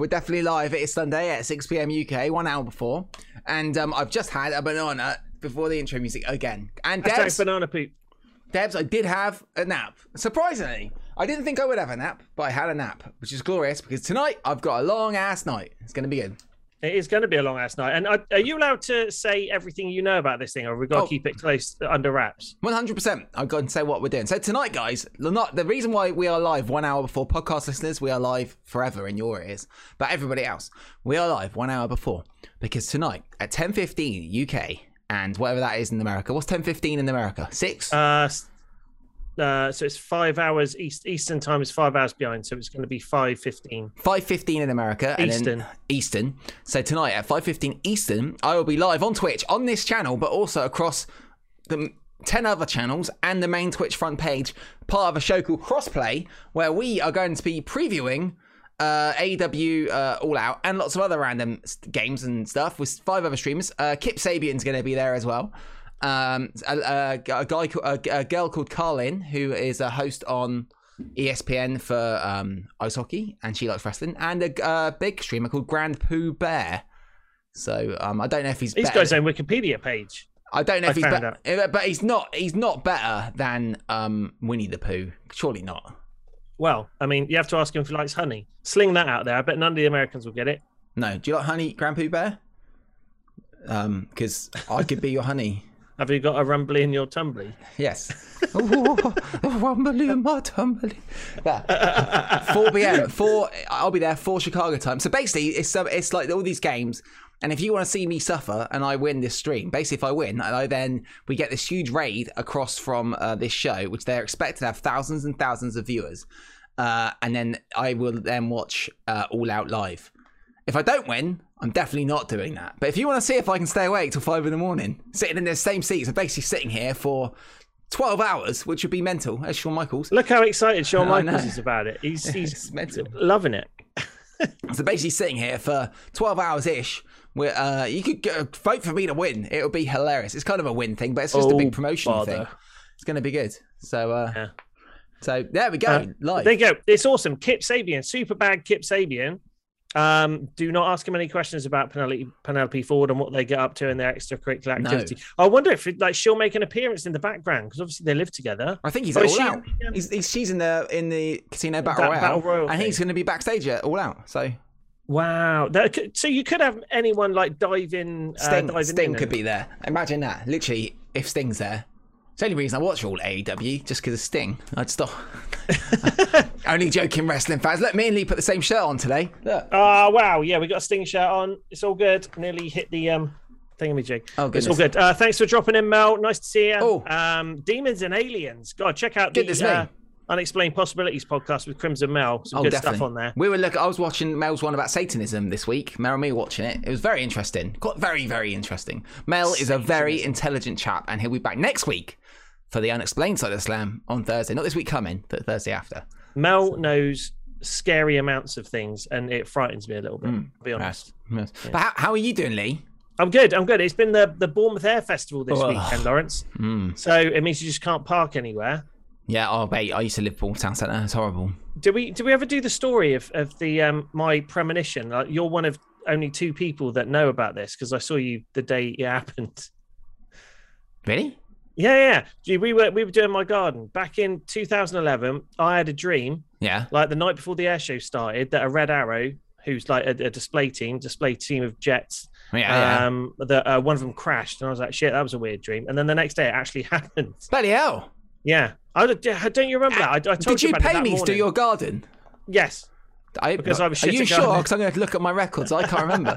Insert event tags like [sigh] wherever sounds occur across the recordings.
We're definitely live. It is Sunday at 6 p.m. UK, one hour before. And um, I've just had a banana before the intro music again. And Hashtag Debs, banana poop. Debs, I did have a nap. Surprisingly, I didn't think I would have a nap, but I had a nap, which is glorious because tonight I've got a long ass night. It's going to be good. It is going to be a long ass night. And are, are you allowed to say everything you know about this thing, or have we got to Oh. keep it close under wraps? One hundred percent. I've got to say what we're doing. So tonight, guys, the not the reason why we are live one hour before podcast listeners, we are live forever in your ears, but everybody else, we are live one hour before because tonight at ten fifteen UK and whatever that is in America. What's ten fifteen in America? Six. Uh, uh, so it's five hours east Eastern time is five hours behind, so it's going to be five fifteen. Five fifteen in America. Eastern. Eastern. So tonight at five fifteen Eastern, I will be live on Twitch on this channel, but also across the ten other channels and the main Twitch front page, part of a show called Crossplay, where we are going to be previewing uh, AEW uh, All Out and lots of other random games and stuff with five other streamers. Uh, Kip Sabian's going to be there as well. Um, a, a, a guy, a, a girl called Carlin, who is a host on ESPN for um, ice hockey, and she likes wrestling, and a uh, big streamer called Grand Pooh Bear. So um, I don't know if he's. He's better- got his own Wikipedia page. I don't know if I he's better, but he's not. He's not better than um, Winnie the Pooh. Surely not. Well, I mean, you have to ask him if he likes honey. Sling that out there. I bet none of the Americans will get it. No. Do you like honey, Grand Pooh Bear? Um, because I could be your honey. Have you got a rumbly in your tumbly? Yes. [laughs] oh, rumbly in my tumbly. There. 4 p.m. Four. I'll be there for Chicago time. So basically, it's it's like all these games. And if you want to see me suffer and I win this stream, basically, if I win, I then we get this huge raid across from uh, this show, which they're expected to have thousands and thousands of viewers. Uh, and then I will then watch uh, All Out live. If I don't win, I'm definitely not doing that. But if you want to see if I can stay awake till five in the morning, sitting in the same seats, I'm basically sitting here for 12 hours, which would be mental, as Shawn Michaels. Look how excited Shawn [laughs] Michaels is about it. He's [laughs] he's mental. loving it. [laughs] So basically, sitting here for 12 hours ish. Uh, you could go, vote for me to win. It would be hilarious. It's kind of a win thing, but it's just a Oh, big promotion bother. thing. It's going to be good. So, uh, Yeah. so there we go. Uh, Live. There you go. It's awesome. Kip Sabian, super bad Kip Sabian. Um, do not ask him any questions about Penelope, Penelope Ford and what they get up to in their extracurricular No. activity. I wonder if like she'll make an appearance in the background because obviously they live together. I think he's all she- out. He's, he's, she's in the in the casino battle royale, Battle Royal and thing. he's going to be backstage at all out. So Wow. That could, so you could have anyone like dive in. Uh, Sting, diving Sting in could be there. Imagine that. Literally, if Sting's there. It's the only reason I watch all AEW, just because of Sting. I'd stop. [laughs] only joking, wrestling fans. Look, me and Lee put the same shirt on today. Look. Oh wow, yeah, we got a Sting shirt on. It's all good. Nearly hit the um thingamajig. Oh, It's all good. Uh, thanks for dropping in, Mel. Nice to see you. Oh. Um, Demons and Aliens. God, check out Goodness the uh, Unexplained Possibilities podcast with Crimson Mel. Some Oh, good definitely. stuff on there. We were look. I was watching Mel's one about Satanism this week. Mel and me were watching it. It was very interesting. Quite very, very interesting. Mel is a very intelligent chap, and he'll be back next week for the unexplained side of Slam on Thursday. Not this week coming, but Thursday after. Mel knows scary amounts of things, and it frightens me a little bit. To be honest. Yes. Yes. But how, how are you doing, Lee? I'm good. I'm good. It's been the the Bournemouth Air Festival this Ugh. weekend, Lawrence. [laughs] Mm. So it means you just can't park anywhere. Yeah. Oh, wait. I used to live Poole Town Centre. It's horrible. Do we did we ever do the story of of the um my premonition? Like, you're one of only two people that know about this because I saw you the day it happened. Really? Yeah, yeah. Gee, We were we were doing my garden back in 2011. I had a dream, Yeah. like the night before the air show started, that a Red Arrow, who's like a, a display team, display team of jets, Yeah. yeah. um, that uh, one of them crashed, and I was like, shit, that was a weird dream. And then the next day, it actually [laughs] happened. Bloody hell. Yeah, I don't, you remember that? I, I told Did you about pay me to do your garden? Yes. I, Because I was Are you sure? Because I'm going to look at my records. I can't remember.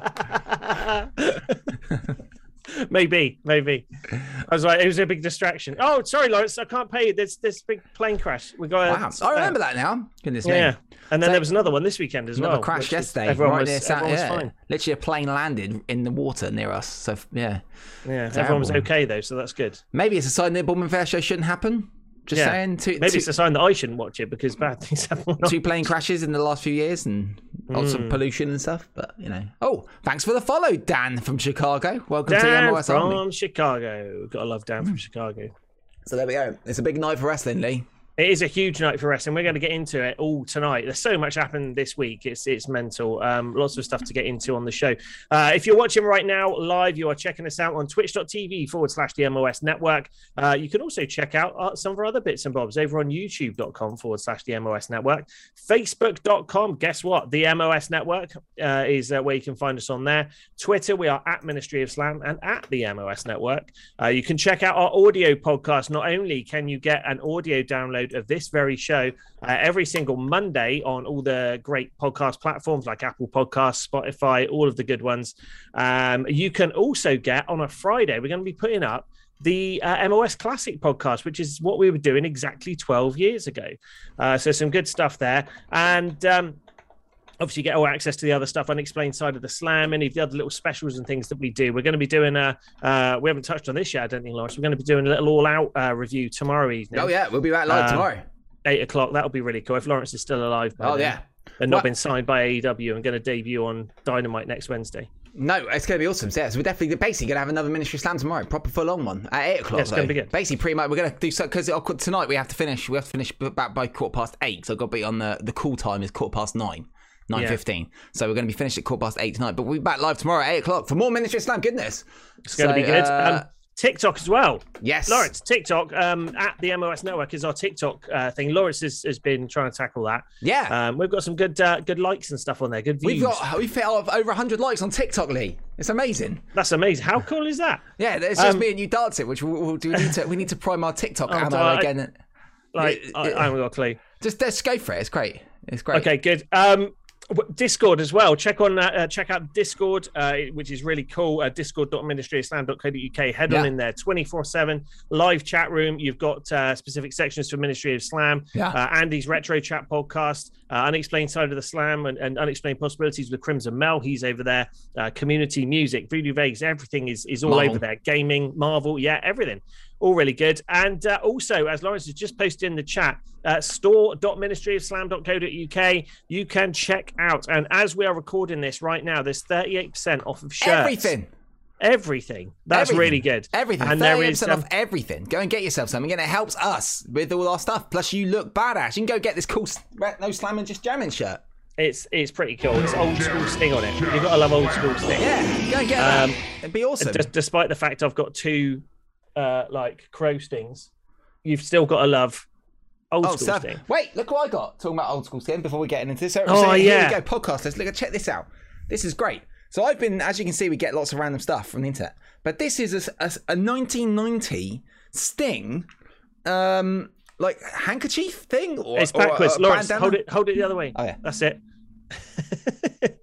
[laughs] [laughs] maybe, maybe. I was like, it was a big distraction. Oh, sorry, Lawrence, I can't pay you. There's this big plane crash. We got. wow. I remember that now. Goodness Yeah, me. and then So- there was another one this weekend as Another well. crash yesterday. Everyone right was, near Sa- everyone was yeah. fine. Literally, a plane landed in the water near us. So yeah, Yeah, everyone was okay though, so that's good. maybe it's a sign that Bournemouth Fair Show shouldn't happen. Just Yeah. saying. Two, Maybe two, it's a sign that I shouldn't watch it because bad things happen. [laughs] two plane crashes in the last few years and lots Hmm. of pollution and stuff. But you know. Oh, thanks for the follow, Dan from Chicago. Welcome to the Dan MOS Army. from Chicago. Gotta love Dan from Chicago. So there we go. It's a big night for wrestling, Lee. It is a huge night for wrestling. We're going to get into it all tonight. There's so much happened this week. It's it's mental. Um, lots of stuff to get into on the show. Uh, if you're watching right now live, you are checking us out on twitch.tv forward slash the MOS network. Uh, you can also check out uh, some of our other bits and bobs over on youtube.com forward slash the MOS network. Facebook.com, guess what? The MOS network uh, is uh, where you can find us on there. Twitter, we are at Ministry of Slam and at the MOS network. Uh, you can check out our audio podcast. Not only can you get an audio download of this very show uh, every single Monday on all the great podcast platforms like Apple Podcasts, Spotify, all of the good ones. Um, you can also get on a Friday, we're going to be putting up the uh, MOS Classic podcast, which is what we were doing exactly 12 years ago. Uh, so, some good stuff there. And um, obviously you get all access to the other stuff unexplained side of the slam any of the other little specials and things that we do we're going to be doing a uh, we haven't touched on this yet i don't think lawrence we're going to be doing a little all out uh, review tomorrow evening Oh yeah, we'll be back live Um, tomorrow. eight o'clock that'll be really cool if lawrence is still alive by Oh then yeah. and not What? been signed by aew and going to debut on dynamite next wednesday No, it's going to be awesome. So, yeah, so we're definitely basically going to have another Ministry Slam tomorrow, proper full on one at eight o'clock. Yeah, it's gonna be good. Basically, pretty much we're going to do so because tonight we have to finish. We have to finish back by quarter past eight. So I've got to be on the the call time is quarter past nine. Nine Yeah. So we're going to be finished at quarter past eight tonight. But we'll be back live tomorrow at eight o'clock for more Ministry Slam goodness. it's going to be good um, tiktok as well yes, Lawrence, TikTok um, at the MOS Network is our TikTok uh, thing. Lawrence has, has been trying to tackle that. Yeah, Um, we've got some good uh, good likes and stuff on there. Good views. we've got we've hit over hundred likes on TikTok, Lee. It's amazing. That's amazing. How cool is that? Yeah, it's just Um, me and you dancing, which we'll, we'll do. We need to we need to prime our TikTok Oh, ammo I- again. Like, It- I, it- I haven't got a clue. Just, just go for it. It's great. It's great. Okay, good. Um, Discord as well. Check on uh, uh, check out Discord, uh, which is really cool. Uh, Discord.ministryofslam.co.uk. Head on in there, twenty four seven live chat room. You've got uh, specific sections for Ministry of Slam. Yeah. Uh, Andy's retro chat podcast, uh, unexplained side of the slam, and, and unexplained possibilities with Crimson Mel. He's over there. Uh, community music, Voodoo Vegas, everything is is all Marvel. over there. Gaming, Marvel, yeah, everything all really good. And uh, also, as Lawrence has just posted in the chat, uh, store.ministryofslam.co.uk, you can check out. And as we are recording this right now, there's 38% off of shirts. Everything. Everything. That's Everything. really good. Everything. And there is, um, off everything. Go and get yourself something, and it helps us with all our stuff. Plus, you look badass. You can go get this cool no slamming, just jamming shirt. It's it's pretty cool. It's old school sting on it. You've got to love old school sting. Yeah, go and get that. Um, It'd be awesome. Des- despite the fact I've got two uh, like crow stings, you've still got to love old Oh, school sting. wait, look what I got. Talking about old school Sting before we get into this. So, Oh, so here yeah. we go. Podcast. Let's look at check this out. This is great. So I've been, as you can see, we get lots of random stuff from the internet. But this is a, a, a 1990 Sting, um, like handkerchief thing. Or, It's or a- backwards. Lawrence, hold it hold it the other way. Oh yeah. That's it. [laughs]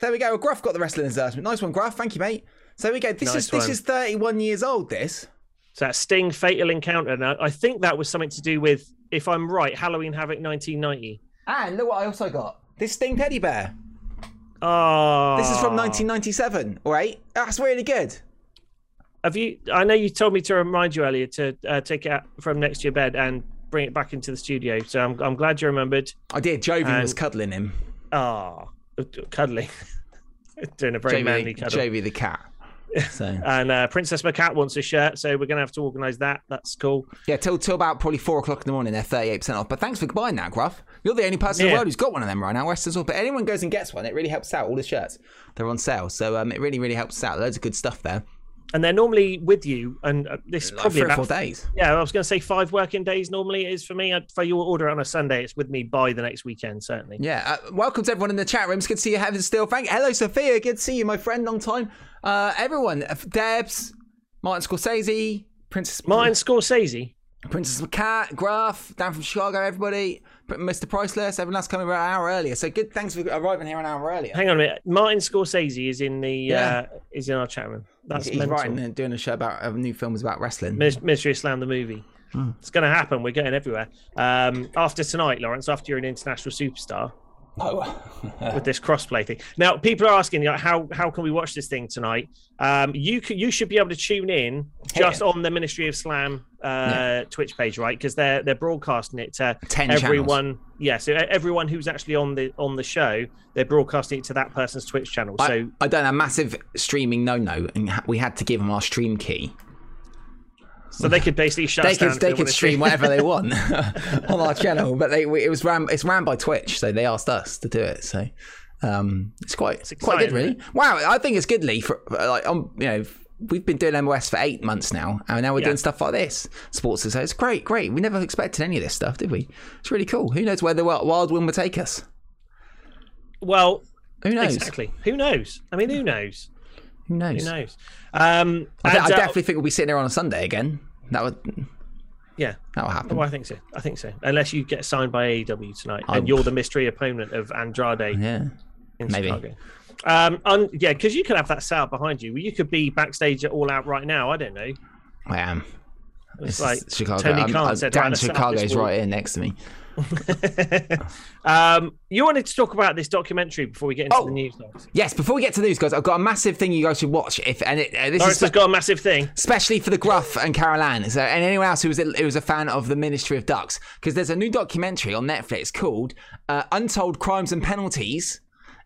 There we go. Well, Gruff got the wrestling endorsement. Nice one, Gruff. Thank you, mate. So we go. This Nice is this is 31 years old. This. So that Sting Fatal Encounter. Now, I think that was something to do with, if I'm right, Halloween Havoc 1990. And ah, look what I also got. This Sting teddy bear. Oh, This is from 1997 or eight. That's really good. Have you? I know you told me to remind you earlier to uh, take it out from next to your bed and bring it back into the studio. So I'm, I'm glad you remembered. I did. Jovi was cuddling him. Oh, cuddling, [laughs] doing a very manly Jovi, cuddle. Jovi the cat. So And uh, Princess McCat wants a shirt, so we're gonna have to organise that. That's cool. yeah, till till about probably four o'clock in the morning, they're 38 percent off. But thanks for buying that, Gruff. You're the only person in the world who's got one of them right now. West as well. But anyone goes and gets one, it really helps out. All the shirts, they're on sale, so um, it really really helps out. Loads of good stuff there. And they're normally with you, and uh, this Like probably about four days. Yeah, I was going to say five working days. Normally, it is for me. If you order it on a Sunday, it's with me by the next weekend, certainly. Yeah, uh, welcome to everyone in the chat room. It's good to see you, Heaven Still. Thank Hello, Sophia. Good to see you, my friend. Long time. Uh, everyone, uh, Debs, Martin Scorsese, Princess Martin Scorsese. Princess McCat, Gruff, Dan from Chicago, everybody, Mr. Priceless, everyone else coming about an hour earlier. So good, thanks for arriving here an hour earlier. Hang on a minute. Martin Scorsese is in the Yeah. uh, is in our chat room. That's He's mental. writing and doing a show about a new films about wrestling. Of Slam the movie. Hmm. It's going to happen. We're getting everywhere. Um, after tonight, Lawrence, after you're an international superstar Oh, [laughs] with this crossplay thing. Now, people are asking, like, how how can we watch this thing tonight? Um, you c- you should be able to tune in just on the Ministry of Slam uh, Twitch page, right? Because they're they're broadcasting it to 10 channels. everyone. Yeah, so everyone who's actually on the on the show, they're broadcasting it to that person's Twitch channel. I, So I done a massive streaming no-no, and we had to give them our stream key. So they could basically shut. they us could they could stream whatever they want [laughs] on our channel, but they it was ran it's ran by Twitch, so they asked us to do it. So um, it's quite quite good, really. Wow, I think it's good, Lee. For like, um, you know, we've been doing MOS for eight months now, and now we're Yeah. doing stuff like this. Sports so it's great, great. We never expected any of this stuff, did we? It's really cool. Who knows where the wild wild wind will take us? Well, Who knows? exactly. Who knows? I mean, who knows? Who knows? Who knows? Um, I, th- and, I uh, definitely think we'll be sitting there on a Sunday again. That would yeah. that will happen. Well, I think so. I think so. Unless you get signed by AEW tonight, I- and you're the mystery opponent of Andrade Yeah. in maybe. Chicago. Um, un- yeah, because you could have that up behind you. You could be backstage at All Out right now. I don't know. I am. It's This like Chicago. Tony I'm- Khan I'm- said, Dan "Right, let's set up Chicago's right here next to me. [laughs] um, you wanted to talk about this documentary before we get into Oh. the news. Guys. Yes, before we get to the news, guys, I've got a massive thing you guys should watch. If and it, uh, this Lawrence is has got a massive thing. especially for the Gruff and Carol Ann, so, and anyone else who was a, who was a fan of the Ministry of Ducks, because there's a new documentary on Netflix called uh, "Untold Crimes and Penalties."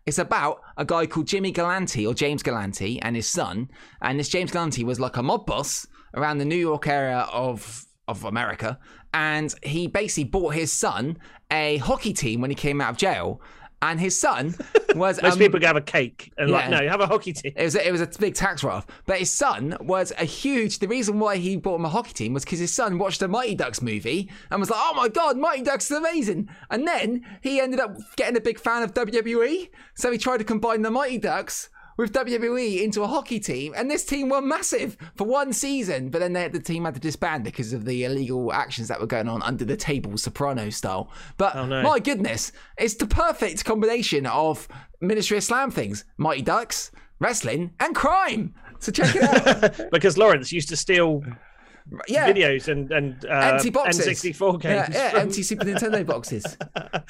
It's about a guy called Jimmy Galante or James Galante and his son, and this James Galante was like a mob boss around the New York area of of America, and he basically bought his son a hockey team when he came out of jail, and his son [laughs] was Most um, people have a cake and like, no, you have a hockey team. it was a, it was a big tax write-off. But his son was a huge. The reason why he bought him a hockey team was because his son watched a Mighty Ducks movie and was like, "Oh my god, Mighty Ducks is amazing!" And then he ended up getting a big fan of WWE, so he tried to combine the Mighty Ducks with WWE into a hockey team, and this team were massive for one season. But then they, the team had to disband because of the illegal actions that were going on under the table, Soprano style. But oh, no. my goodness, it's the perfect combination of Ministry of Slam things, Mighty Ducks, wrestling, and crime. So check it out. [laughs] because Lawrence used to steal Yeah. videos and and uh, Empty boxes. N64 games. yeah, from- empty Super Nintendo boxes. So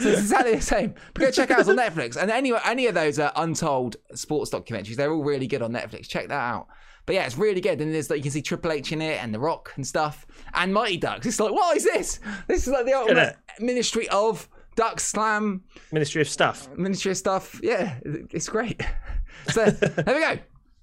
it's exactly the same. But go check out on Netflix. And any any of those are untold sports documentaries. They're all really good on Netflix. Check that out. But yeah, it's really good. And there's like you can see Triple H in it and The Rock and stuff. And Mighty Ducks. It's like, what is this? This is like the ultimate ministry of Duck Slam Ministry of Stuff. ministry of stuff. Yeah, it's great. [laughs] So there we go.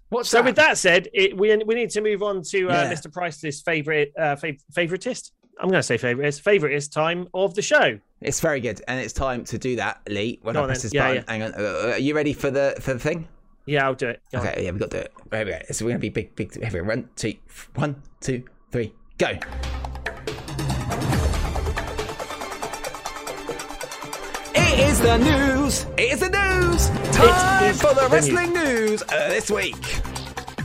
What's So that? with that said, it, we we need to move on to uh, Yeah. Mr. Price's favorite uh, fav- favoritist. I'm going to say favoritist. Favoritist time of the show. It's very good, and it's time to do that, Lee. When Go I on press then. this Yeah, button, hang on. Uh, are you ready for the for the thing? Yeah, I'll do it. Go on. Okay, yeah, we got to do it. Right, we go. So we're gonna be big, big. Here go. One, two, one, two, three, go. Is the news. It is the news. Time for the the wrestling news uh, this week.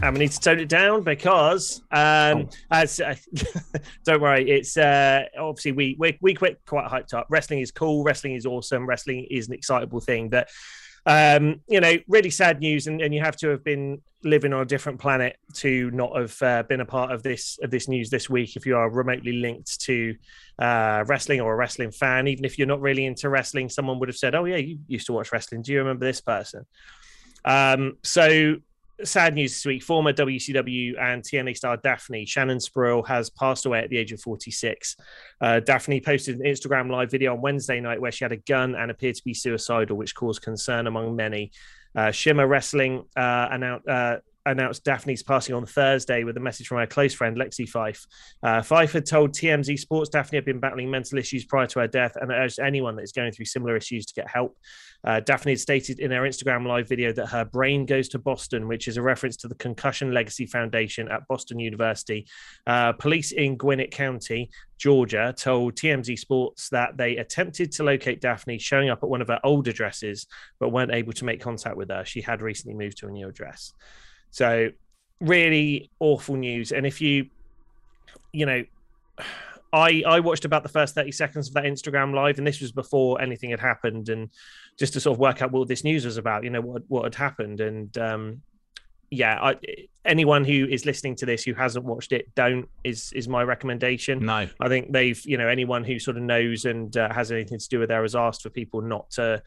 and we need to tone it down because Oh. um as uh, [laughs] don't worry it's uh obviously we we we quit quite hyped up wrestling is cool wrestling is awesome wrestling is an excitable thing but um you know really sad news and, and you have to have been living on a different planet to not have uh, been a part of this of this news this week if you are remotely linked to uh wrestling or a wrestling fan. Even if you're not really into wrestling someone would have said oh yeah you used to watch wrestling. Do you remember this person? Um so sad news this week. Former WCW and TNA star Daffney Shannon Spruill has passed away at the age of 46. Uh, Daffney posted an Instagram live video on Wednesday night where she had a gun and appeared to be suicidal, which caused concern among many. Uh, Shimmer Wrestling uh, announced. Announced Daffney's passing on Thursday with a message from her close friend Lexie Fyfe. Uh, Fyfe had told TMZ Sports Daffney had been battling mental issues prior to her death and urged anyone that is going through similar issues to get help. Uh, Daffney had stated in her Instagram live video that her brain goes to Boston, which is a reference to the Concussion Legacy Foundation at Boston University. Uh, police in Gwinnett County, Georgia, told TMZ Sports that they attempted to locate Daffney, showing up at one of her old addresses, but weren't able to make contact with her. She had recently moved to a new address. So, really awful news. And if you, you know, I I watched about the first 30 seconds of that Instagram live, and this was before anything had happened, and just to sort of work out what this news was about, you know, what what had happened. And um yeah, I, anyone who is listening to this who hasn't watched it, don't is is my recommendation. No. I think they've, you know, anyone who sort of knows and uh, has anything to do with there has asked for people not to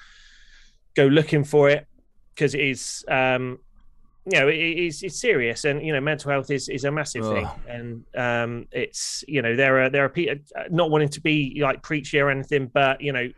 go looking for it because it is, um, you know, it is it's serious, and you know, mental health is is a massive thing, and um, it's you know, there are there are people not wanting to be like preachy or anything, but you know,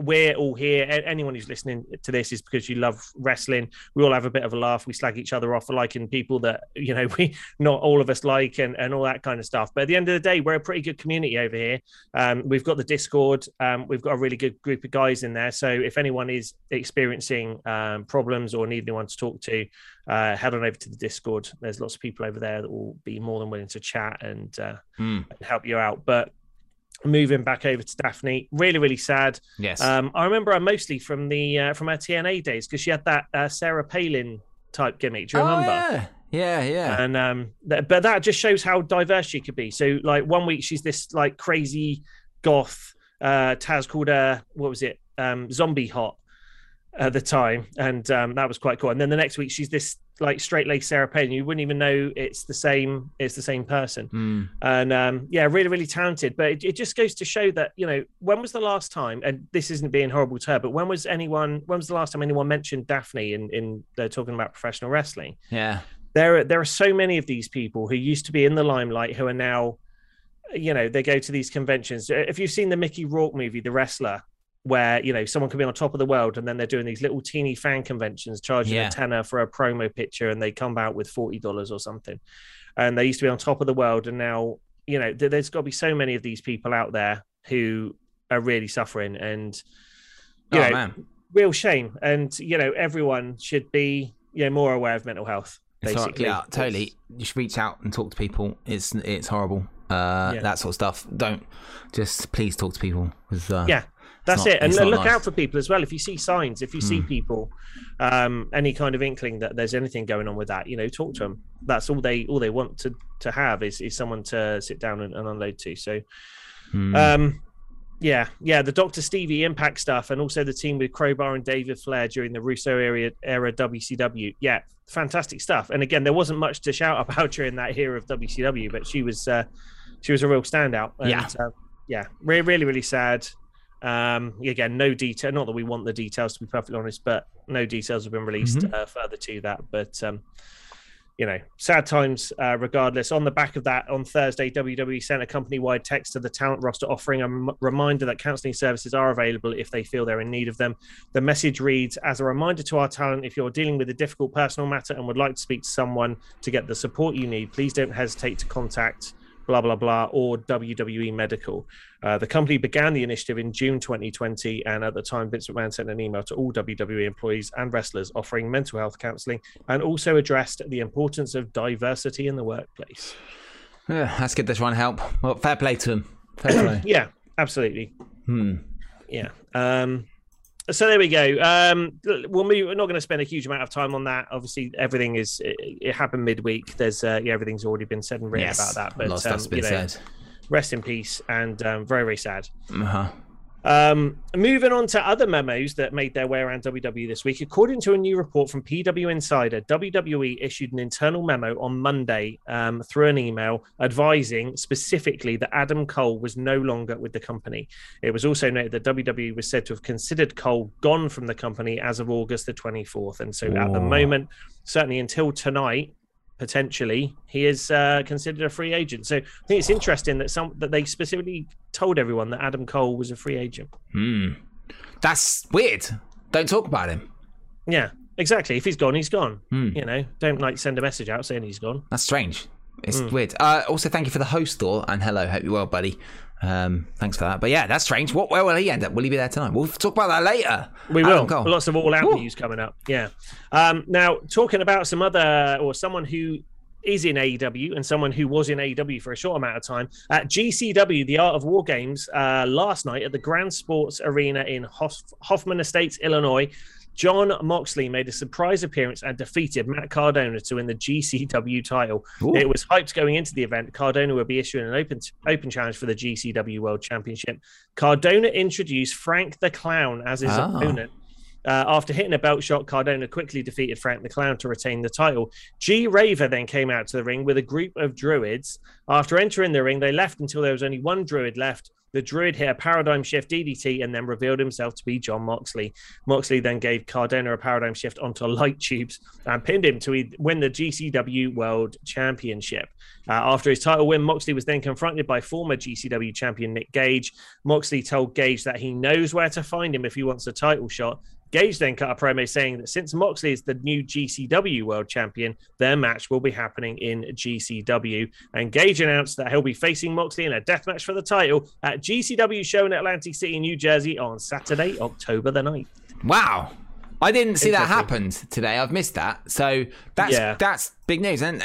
we're all here. Anyone who's listening to this is because you love wrestling. We all have a bit of a laugh. We slag each other off for liking people that you know [laughs] we not all of us like and, and all that kind of stuff. But at the end of the day, we're a pretty good community over here. Um, we've got the Discord. Um, we've got a really good group of guys in there. So if anyone is experiencing um, problems or need anyone to talk to, uh, head on over to the Discord. There's lots of people over there that will be more than willing to chat and, uh, mm. and help you out. But moving back over to Daffney. Really, really sad. Yes. Um, I remember her mostly from the uh, from her TNA days because she had that uh, Sarah Palin type gimmick. Do you remember? Oh, yeah. Yeah, yeah. And um, th- but that just shows how diverse she could be. So like one week she's this like crazy goth. Uh, Taz called her what was it? Um, zombie hot at the time, and um, that was quite cool. And then the next week she's this like straight laced Sarah Palin. You wouldn't even know it's the same. It's the same person. Mm. And um, yeah, really, really talented. But it, it, just goes to show that you know when was the last time? And this isn't being horrible to her, but when was anyone? When was the last time anyone mentioned Daffney in in they're talking about professional wrestling? Yeah, there are, there are so many of these people who used to be in the limelight who are now. You know, they go to these conventions. If you've seen the Mickey Rourke movie, The Wrestler, where you know someone could be on top of the world and then they're doing these little teeny fan conventions charging Yeah. a tenner for a promo picture and they come out with $40 or something and they used to be on top of the world and now you know there- there's got to be so many of these people out there who are really suffering and you oh know man, real shame and you know everyone should be you know more aware of mental health basically yeah, totally. You should reach out and talk to people. It's it's horrible. Uh, Yeah. that sort of stuff. Don't just please talk to people. Uh, Yeah. That's not- it, and look nice. out for people as well. If you see signs, if you see Mm. people, um, any kind of inkling that there's anything going on with that, you know, talk to them. That's all they all they want to to have is is someone to sit down and, and unload to. So, Hmm. um, yeah, yeah, the Doctor Stevie Impact stuff, and also the team with Crowbar and David Flair during the Russo era era WCW. Yeah, fantastic stuff. And again, there wasn't much to shout [laughs] about during that era of WCW, but she was uh, she was a real standout. And, Yeah. uh, yeah, really, really, really sad. Um, again, no detail. Not that we want the details to be perfectly honest, but no details have been released Mhm. uh, further to that. But um, you know, sad times. Uh, regardless, on the back of that, on Thursday, WWE sent a company-wide text to the talent roster offering a m- reminder that counselling services are available if they feel they're in need of them. The message reads: "As a reminder to our talent, if you're dealing with a difficult personal matter and would like to speak to someone to get the support you need, please don't hesitate to contact." Blah blah blah, or WWE Medical. Uh, the company began the initiative in June 2020, and at the time, Vince McMahon sent an email to all WWE employees and wrestlers offering mental health counseling and also addressed the importance of diversity in the workplace. yeah, that's good. They're trying to help. Well, fair play to them. Fair [coughs] play. Yeah, absolutely. Hmm. Yeah. Um, so there we go. Um, we'll move. We're not going to spend a huge amount of time on that. Obviously, everything is it, it happened midweek. There's uh, yeah, everything's already been said and written Yes, about that. But lot of stuff's um, you know, said. rest in peace and um, very very sad. Uh-huh. Um, moving on to other memos that made their way around WWE this week. According to a new report from PW Insider, WWE issued an internal memo on Monday um, through an email advising specifically that Adam Cole was no longer with the company. It was also noted that WWE was said to have considered Cole gone from the company as of August the 24th. And so at the moment, certainly until tonight, potentially he is uh, considered a free agent. So I think it's interesting that some that they specifically told everyone that Adam Cole was a free agent. Hmm. That's weird. Don't talk about him. Yeah, exactly. If he's gone, he's gone. Hmm. You know, don't like send a message out saying he's gone. That's strange. It's Hmm. weird. Uh, also, thank you for the host door and hello. Hope you're well, buddy. Um, thanks for that. But yeah, that's strange. What? Where will he end up? Will he be there tonight? We'll talk about that later. We Adam will. Cole. Lots of all out Ooh. news coming up. Yeah. Um, now, talking about some other or someone who is in AEW and someone who was in AEW for a short amount of time at GCW, the Art of War Games, uh, last night at the Grand Sports Arena in Hoff- Hoffman Estates, Illinois. Jon Moxley made a surprise appearance and defeated Matt Cardona to win the GCW title. Ooh. It was hyped going into the event. Cardona would be issuing an open open challenge for the GCW World Championship. Cardona introduced Frank the Clown as his Ah. opponent. Uh, after hitting a belt shot, Cardona quickly defeated Frank the Clown to retain the title. G Raver then came out to the ring with a group of druids. After entering the ring, they left until there was only one druid left. The Druid here paradigm shift DDT and then revealed himself to be Jon Moxley. Moxley then gave Cardona a paradigm shift onto light tubes and pinned him to win the GCW World Championship. Uh, after his title win, Moxley was then confronted by former GCW champion Nick Gage. Moxley told Gage that he knows where to find him if he wants a title shot. Gage then cut a promo saying that since Moxley is the new GCW World Champion, their match will be happening in GCW. And Gage announced that he'll be facing Moxley in a death match for the title at GCW show in Atlantic City, New Jersey on Saturday, October the 9th. Wow. I didn't see that happen today. I've missed that. So that's yeah. that's big news. And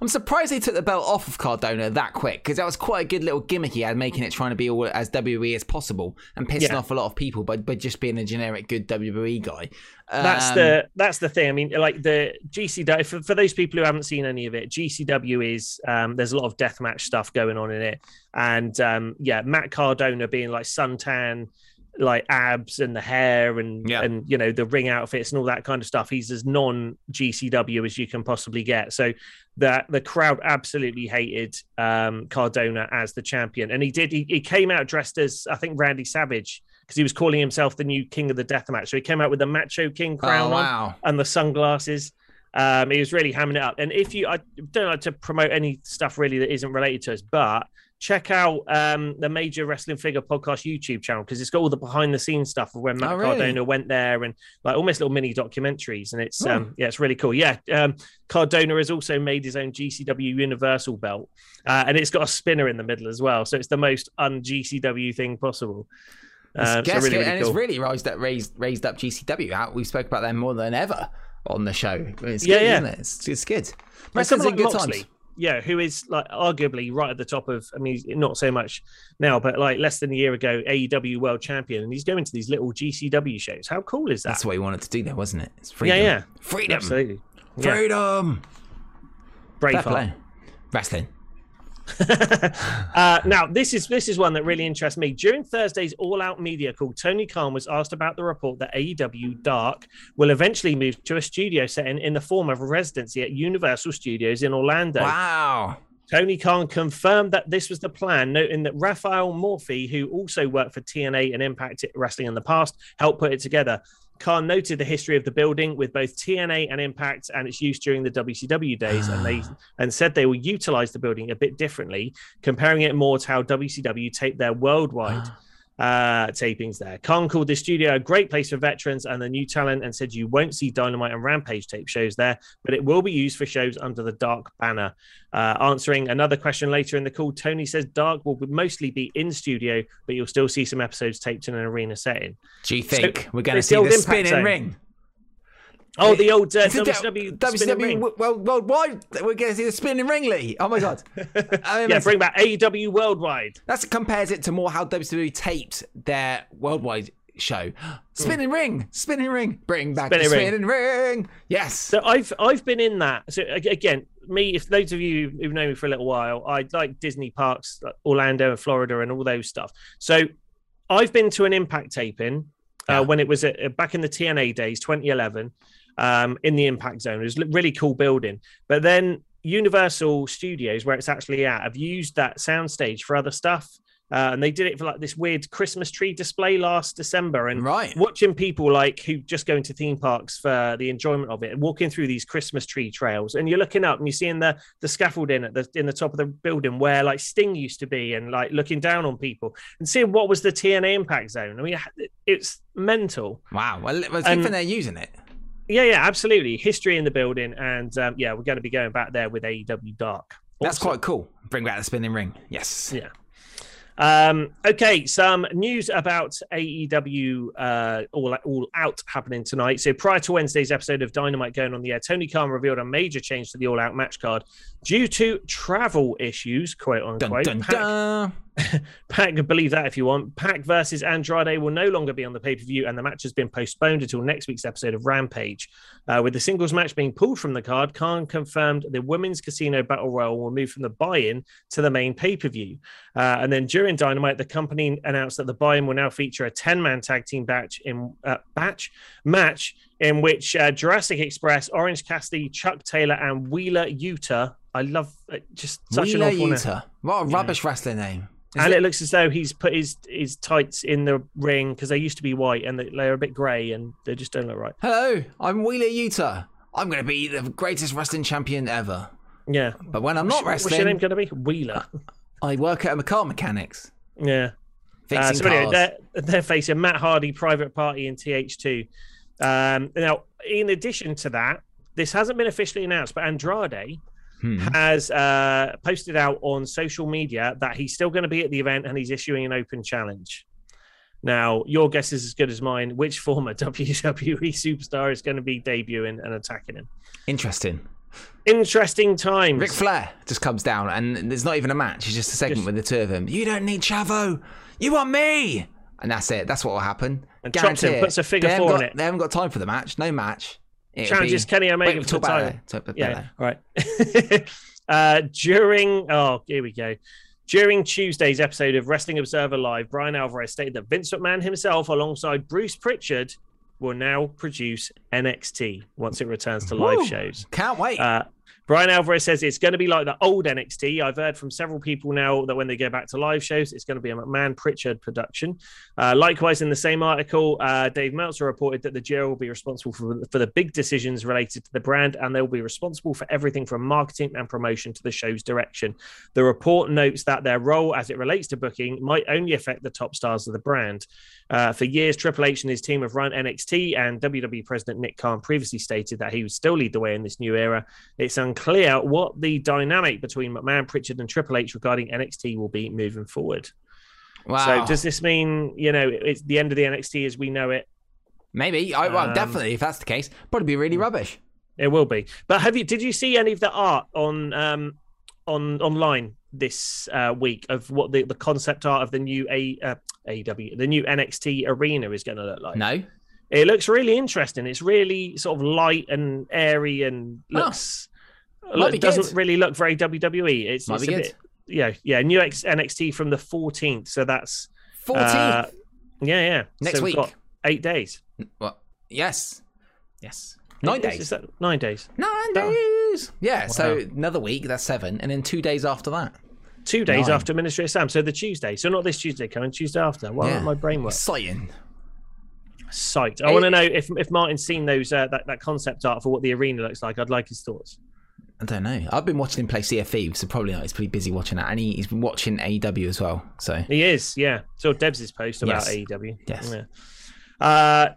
I'm surprised they took the belt off of Cardona that quick because that was quite a good little gimmick he had, making it trying to be all as WWE as possible and pissing yeah. off a lot of people by, by just being a generic good WWE guy. Um, that's the that's the thing. I mean, like the GCW for, for those people who haven't seen any of it, GCW is um, there's a lot of deathmatch stuff going on in it, and um, yeah, Matt Cardona being like suntan like abs and the hair and yeah. and you know the ring outfits and all that kind of stuff. He's as non GCW as you can possibly get. So that the crowd absolutely hated um, Cardona as the champion, and he did. He, he came out dressed as I think Randy Savage because he was calling himself the new king of the deathmatch. So he came out with the Macho King crown oh, wow. on and the sunglasses. Um, he was really hamming it up. And if you, I don't like to promote any stuff really that isn't related to us, but check out um, the Major Wrestling Figure Podcast YouTube channel because it's got all the behind the scenes stuff of when Matt oh, really? Cardona went there and like almost little mini documentaries. And it's oh. um, yeah, it's really cool. Yeah, um, Cardona has also made his own GCW Universal belt, uh, and it's got a spinner in the middle as well. So it's the most un GCW thing possible. Uh, so really, really and cool. it's really raised up, raised raised up GCW out. We spoke about them more than ever on the show. It's yeah, good, yeah. It? It's, it's good. That's like good Moxley. times yeah, who is like arguably right at the top of. I mean, not so much now, but like less than a year ago, AEW World Champion, and he's going to these little GCW shows. How cool is that? That's what he wanted to do, there, wasn't it? It's freedom. Yeah, yeah, freedom, absolutely, freedom. Yeah. Braveheart, wrestling. [laughs] uh, now, this is this is one that really interests me. During Thursday's All Out Media call, Tony Khan was asked about the report that AEW Dark will eventually move to a studio setting in the form of a residency at Universal Studios in Orlando. Wow. Tony Khan confirmed that this was the plan, noting that Rafael Morffi, who also worked for TNA and Impact Wrestling in the past, helped put it together. Khan noted the history of the building with both TNA and Impact and its use during the WCW days, and they ah. and said they will utilize the building a bit differently, comparing it more to how WCW taped their worldwide ah. Uh, tapings there. Khan called the studio a great place for veterans and the new talent and said you won't see Dynamite and Rampage tape shows there, but it will be used for shows under the Dark banner. Uh, answering another question later in the call, Tony says Dark will mostly be in studio, but you'll still see some episodes taped in an arena setting. Do you think so, we're going to see the, the spinning zone. ring? Oh, the old uh, WCW, WCW well, worldwide. We're going to see the spinning ring, Lee. Oh my god! [laughs] yeah, bring back AEW worldwide. That compares it to more how WCW taped their worldwide show. Spinning mm. ring, spinning ring, bring back spinning the spinning ring. ring. Yes. So I've I've been in that. So again, me, if those of you who've known me for a little while, I like Disney parks, like Orlando and Florida, and all those stuff. So I've been to an Impact taping uh, yeah. when it was at, back in the TNA days, 2011 um, in the impact zone. It was a really cool building. But then Universal Studios, where it's actually at, have used that soundstage for other stuff. Uh, and they did it for like this weird Christmas tree display last December. And right. watching people like who just go into theme parks for the enjoyment of it, and walking through these Christmas tree trails, and you're looking up and you're seeing the the scaffolding at the in the top of the building where like Sting used to be, and like looking down on people and seeing what was the TNA impact zone. I mean, it's mental. Wow. Well, well and, they're using it. Yeah, yeah, absolutely. History in the building, and um, yeah, we're going to be going back there with AEW Dark. That's quite cool. Bring back the spinning ring. Yes. Yeah. Um, okay, some news about AEW uh, all, all out happening tonight. So prior to Wednesday's episode of Dynamite going on the air, Tony Khan revealed a major change to the all out match card due to travel issues, quote unquote. Dun, dun, dun. [laughs] Pac, believe that if you want. Pac versus Andrade will no longer be on the pay per view, and the match has been postponed until next week's episode of Rampage. Uh, with the singles match being pulled from the card, Khan confirmed the Women's Casino Battle Royal will move from the buy in to the main pay per view. Uh, and then during Dynamite, the company announced that the buy in will now feature a 10 man tag team batch in uh, batch match in which uh, Jurassic Express, Orange Cassidy, Chuck Taylor, and Wheeler Yuta. I love uh, just such Wheeler an awful Yuta. Name. What a rubbish yeah. wrestling name. And it- it looks as though he's put his his tights in the ring because they used to be white and they- they're a bit grey and they just don't look right. Hello, I'm Wheeler Yuta. I'm going to be the greatest wrestling champion ever. Yeah. But when I'm not What's your wrestling, name going to be? Wheeler. I work at a car mechanics. Yeah. Fixing Uh, so anyway, they're, they're facing Matt Hardy, Private Party, and TH2. Um, now, in addition to that, this hasn't been officially announced, but Andrade Hmm. has uh, posted out on social media that he's still going to be at the event and he's issuing an open challenge. Now, your guess is as good as mine. Which former [laughs] WWE superstar is going to be debuting and attacking him? Interesting. Interesting times. Ric Flair just comes down, and there's not even a match. It's just a segment Just- with the two of them. You don't need Chavo. You want me. And that's it. That's what will happen. And chops him, puts a figure four on got- it. They haven't got time for the match. No match. It'll Challenges be- Kenny Omega Wait, for talk the about title. it. Talk about Yeah, that. right. [laughs] uh, during oh, here we go. During Tuesday's episode of Wrestling Observer Live, Bryan Alvarez stated that Vince McMahon himself, alongside Bruce Pritchard, will now produce NXT once it returns to live Woo. shows. Can't wait. Uh, Bryan Alvarez says it's going to be like the old NXT. I've heard from several people now that when they go back to live shows, it's going to be a McMahon Pritchard production. Uh, likewise, in the same article, uh, Dave Meltzer reported that the duo will be responsible for, for the big decisions related to the brand, and they'll be responsible for everything from marketing and promotion to the show's direction. The report notes that their role as it relates to booking might only affect the top stars of the brand. Uh, for years, Triple H and his team have run NXT, and WWE President Nick Khan previously stated that he would still lead the way in this new era. It's unclear what the dynamic between McMahon, Pritchard, and Triple H regarding NXT will be moving forward. wow. So, does this mean you know it's the end of the NXT as we know it? Maybe. I, well, Um, definitely. If that's the case, probably be really rubbish. It will be. But have you? Did you see any of the art on um on online this uh, week of what the, the concept art of the new A uh, AEW the new NXT arena is going to look like? No. It looks really interesting. It's really sort of light and airy and looks. Might look- doesn't really look very WWE. It's, Might it's a good. bit, yeah, yeah. New X, NXT from the 14th, so that's 14th. uh, yeah, yeah. Next so week. eight days. well, yes. Yes. Nine days. Is that nine days? Nine days. Yeah. So another week. That's seven, and then two days after that. Two days Nine. after Ministry of Sam, so the Tuesday. So not this Tuesday coming, Tuesday after. Why Yeah. my brain work? Exciting. Sight. I want to know if if Martin's seen those uh, that that concept art for what the arena looks like. I'd like his thoughts. I don't know. I've been watching him play Sea of Thieves, so probably not. He's pretty busy watching that, and he, he's been watching AEW as well. So He is, yeah. So Debs' post about Yes. AEW. Yes. Yeah. Uh,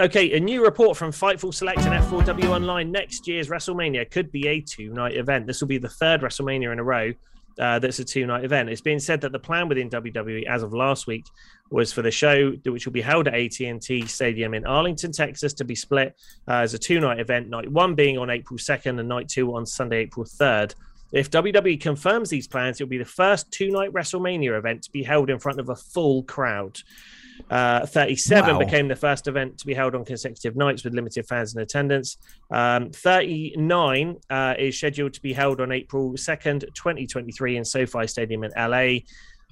okay, a new report from Fightful Select and F4W Online. Next year's WrestleMania could be a two-night event. This will be the third WrestleMania in a row uh, that's a two-night event. It's been said that the plan within WWE as of last week was for the show, which will be held at AT&T Stadium in Arlington, Texas, to be split uh, as a two-night event. Night one being on April 2nd and night two on Sunday, April 3rd. If WWE confirms these plans, it'll be the first two-night WrestleMania event to be held in front of a full crowd. Uh, 37 Wow. became the first event to be held on consecutive nights with limited fans in attendance. Um, 39 uh, is scheduled to be held on April 2nd, 2023, in SoFi Stadium in LA.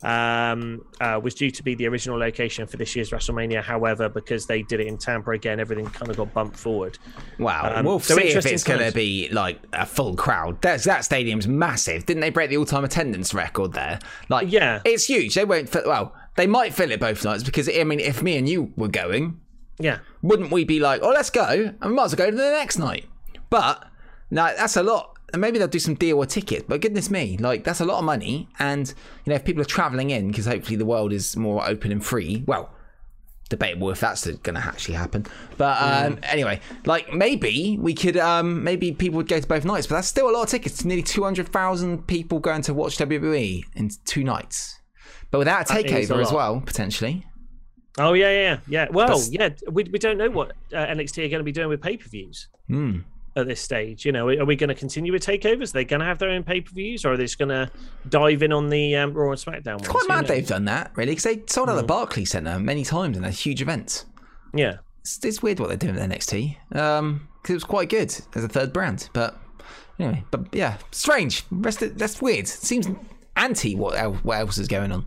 Um, uh, was due to be the original location for this year's WrestleMania. However, because they did it in Tampa again, everything kind of got bumped forward. wow, Um, we'll so see if it's going to be like a full crowd. That's, that stadium's massive. Didn't they break the all-time attendance record there? Like, Yeah. it's huge. They won't. Fill, well, they might fill it both nights because I mean, if me and you were going, Yeah, wouldn't we be like, oh, let's go, and we might as well go to the next night? But no, that's a lot. And maybe they'll do some deal or ticket. But goodness me, like that's a lot of money. And you know, if people are traveling in, because hopefully the world is more open and free. Well, debatable if that's going to actually happen. But um, anyway, like maybe we could, um, maybe people would go to both nights. But that's still a lot of tickets. Nearly two hundred thousand people going to watch WWE in two nights. But without a is a takeover as well, potentially. Oh yeah, yeah, yeah. Well, But- yeah. We, we don't know what uh, NXT are going to be doing with pay per views Hmm. At this stage. You know, are we going to continue with takeovers? Are they going to have their own pay per views, or are they just going to dive in on the um, Raw and SmackDown? It's ones? quite mad knows? they've done that, really, because they sold Mm. out the Barclays Centre many times in a huge event. Yeah, It's, it's weird what they're doing with NXT, because it was quite good as a third brand. But anyway, but yeah, strange. Rest of, that's weird. seems anti what else, what else is going on.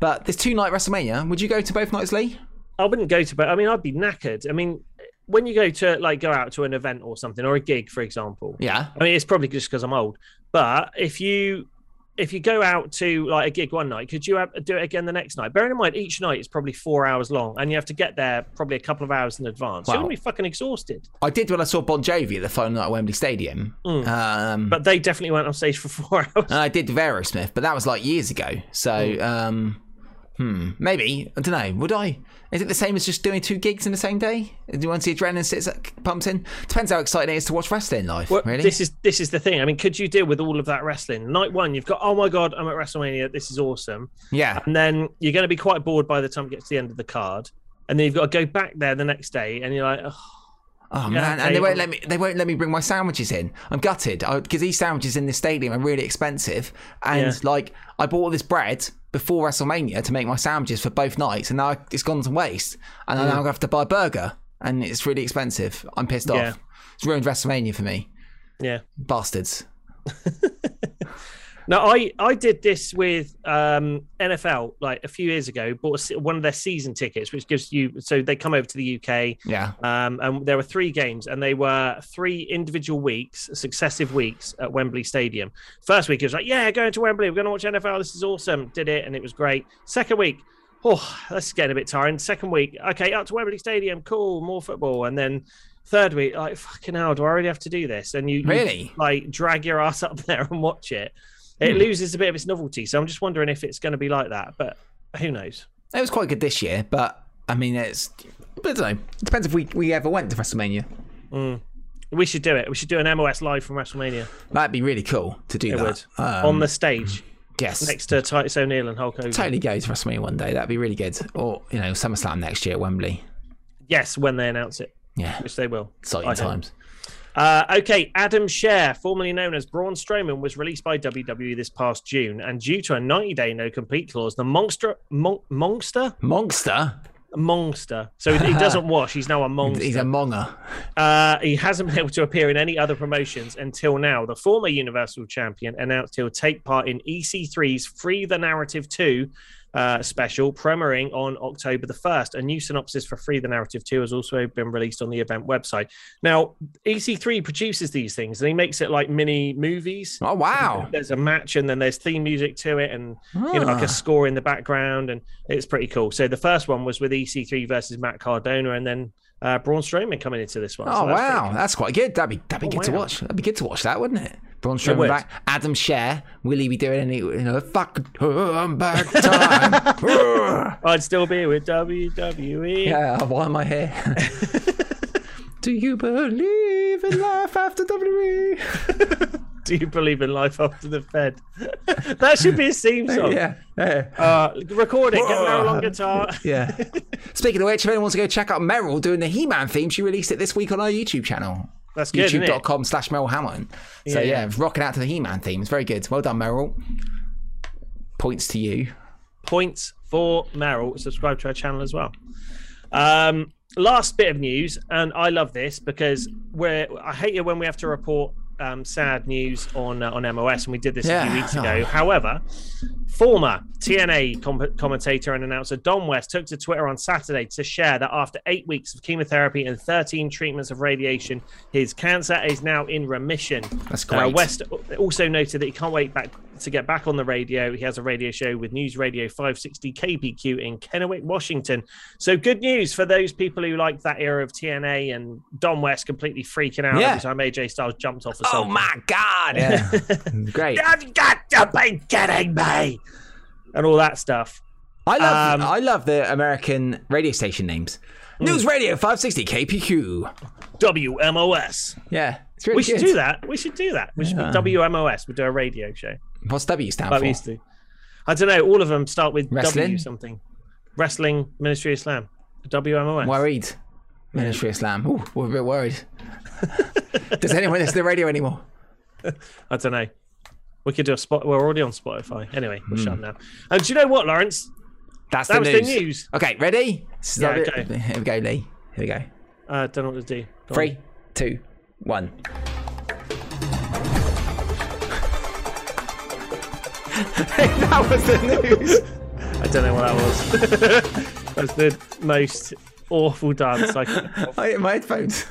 But this two night WrestleMania, would you go to both nights, Lee? I wouldn't go to, but I mean, I'd be knackered. I mean, when you go to like go out to an event or something or a gig, for example. Yeah. I mean, it's probably just because I'm old. But if you if you go out to like a gig one night, could you do it again the next night? Bearing in mind, each night is probably four hours long, and you have to get there probably a couple of hours in advance. You're gonna be fucking exhausted. I did when I saw Bon Jovi at the final night at Wembley Stadium. Mm. Um, But they definitely went on stage for [laughs] four hours. I did Aerosmith, but that was like years ago. So, um, hmm, maybe I don't know. Would I? Is it the same as just doing two gigs in the same day? Do you want to see adrenaline sits pumps in? Depends how exciting it is to watch wrestling live. Well, really? This is this is the thing. I mean, could you deal with all of that wrestling? Night one, you've got oh my god, I'm at WrestleMania. This is awesome. yeah. And then you're going to be quite bored by the time it gets to the end of the card. And then you've got to go back there the next day, and you're like, oh, Oh Yeah, man, and they won't let me. They won't let me bring my sandwiches in. I'm gutted because these sandwiches in this stadium are really expensive. And Yeah. like, I bought all this bread before WrestleMania to make my sandwiches for both nights, and now it's gone to waste. And now I'm gonna have to buy a burger, and it's really expensive. I'm pissed Yeah. off. It's ruined WrestleMania for me, yeah. bastards. [laughs] No, I I did this with um, NFL like a few years ago. Bought a one of their season tickets, which gives you so they come over to the UK. Yeah, Um, and there were three games, and they were three individual weeks, successive weeks at Wembley Stadium. First week, it was like, yeah, going to Wembley, we're going to watch NFL. This is awesome. Did it, and it was great. Second week, oh, that's getting a bit tiring. Second week, okay, up to Wembley Stadium, cool, more football. And then third week, like, fucking hell, do I really have to do this? And you, you, Really? like drag your ass up [laughs] there and watch it. It loses a bit of its novelty. So I'm just wondering if it's going to be like that, but who knows? it was quite good this year, but I mean, it's. But I don't know. It depends if we, we ever went to WrestleMania. We should do it. We should do an MOS live from WrestleMania. That'd be really cool to do It that. Um, on the stage. yes, next to Titus O'Neil and Hulk Hogan. totally go to WrestleMania one day. That'd be really good. Or you know, SummerSlam next year at Wembley. Yes, when they announce it, Yeah, which they will. exciting I hope. Uh, okay, Adam Scherr, formerly known as Braun Strowman, was released by WWE this past June, and due to a 90-day no-compete clause, the monster, mon- monster, Monster. monster. So he [laughs] doesn't wash. He's now a monster. He's a monger. Uh, he hasn't been able to appear in any other promotions until now. The former Universal Champion announced he'll take part in EC3's Free the Narrative 2 uh, special, premiering on October the 1st. A new synopsis for Free the Narrative 2 has also been released on the event website. Now, EC3 produces these things and he makes it like mini movies. Oh wow. There's a match and then there's theme music to it and you know like Ah. a score in the background and it's pretty cool. So the first one was with EC3 versus Matt Cardona and then uh, Braun Strowman coming into this one. Oh So that's wow, that's quite good. That'd be that'd be Oh, good to watch. That'd be good to watch that, wouldn't it? Braun. Strowman back. Adam Scherr. Will he be doing any? You know, fuck. I'm back time. [laughs] I'd still be with WWE. yeah. Why am I here? [laughs] Do you believe in life after WWE? [laughs] Do you believe in life after the Fed? that should be a theme song. yeah. Yeah. Uh, record it. Get Meryl on guitar. Yeah. Speaking of which, if anyone wants to go check out Meryl doing the He-Man theme, she released it this week on our YouTube channel. That's good. YouTube.com slash Meryl Hamilton. So Yeah. yeah, rocking out to the He-Man theme. It's very good. Well done, Meryl. Points to you. Points for Meryl. Subscribe to our channel as well. Um, last bit of news, and I love this because we're. I hate it when we have to report um, sad news on uh, on MOS, and we did this a few weeks ago. Oh. However, former TNA com- commentator and announcer Don West took to Twitter on Saturday to share that after eight weeks of chemotherapy and 13 treatments of radiation, his cancer is now in remission. That's Uh, great. West also noted that he can't wait back to get back on the radio. He has a radio show with News Radio 560 KPQ in Kennewick, Washington. So good news for those people who like that era of TNA and Don West completely freaking out Yeah. every time AJ Styles jumped off a Oh something. my god! [laughs] Yeah, great. You've got to be kidding me! And all that stuff. I love Um, I love the American radio station names. Hmm. News Radio 560 KPQ. WMOS. Yeah, really We should do that. We should do that. We should Yeah. be WMOS. We'll do a radio show. What's W stand Like for? I don't know. All of them start with Wrestling? W something. Wrestling Ministry of Slam. WMOS. Worried. Ministry of Slam. Ooh, we're a bit worried. [laughs] Does anyone listen to the radio anymore? [laughs] I don't know. We could do a spot. We're already on Spotify. Anyway, we're Hmm. shut now. And do you know what, Lawrence? That's That the was news. the news. Okay, ready? Yeah, okay. Here we go, Lee. Here we go. I uh, don't know what to do. Go on. Three, two, one. That was the news. I don't know what that was. [laughs] That's the most awful dance. I could. I hit my headphones.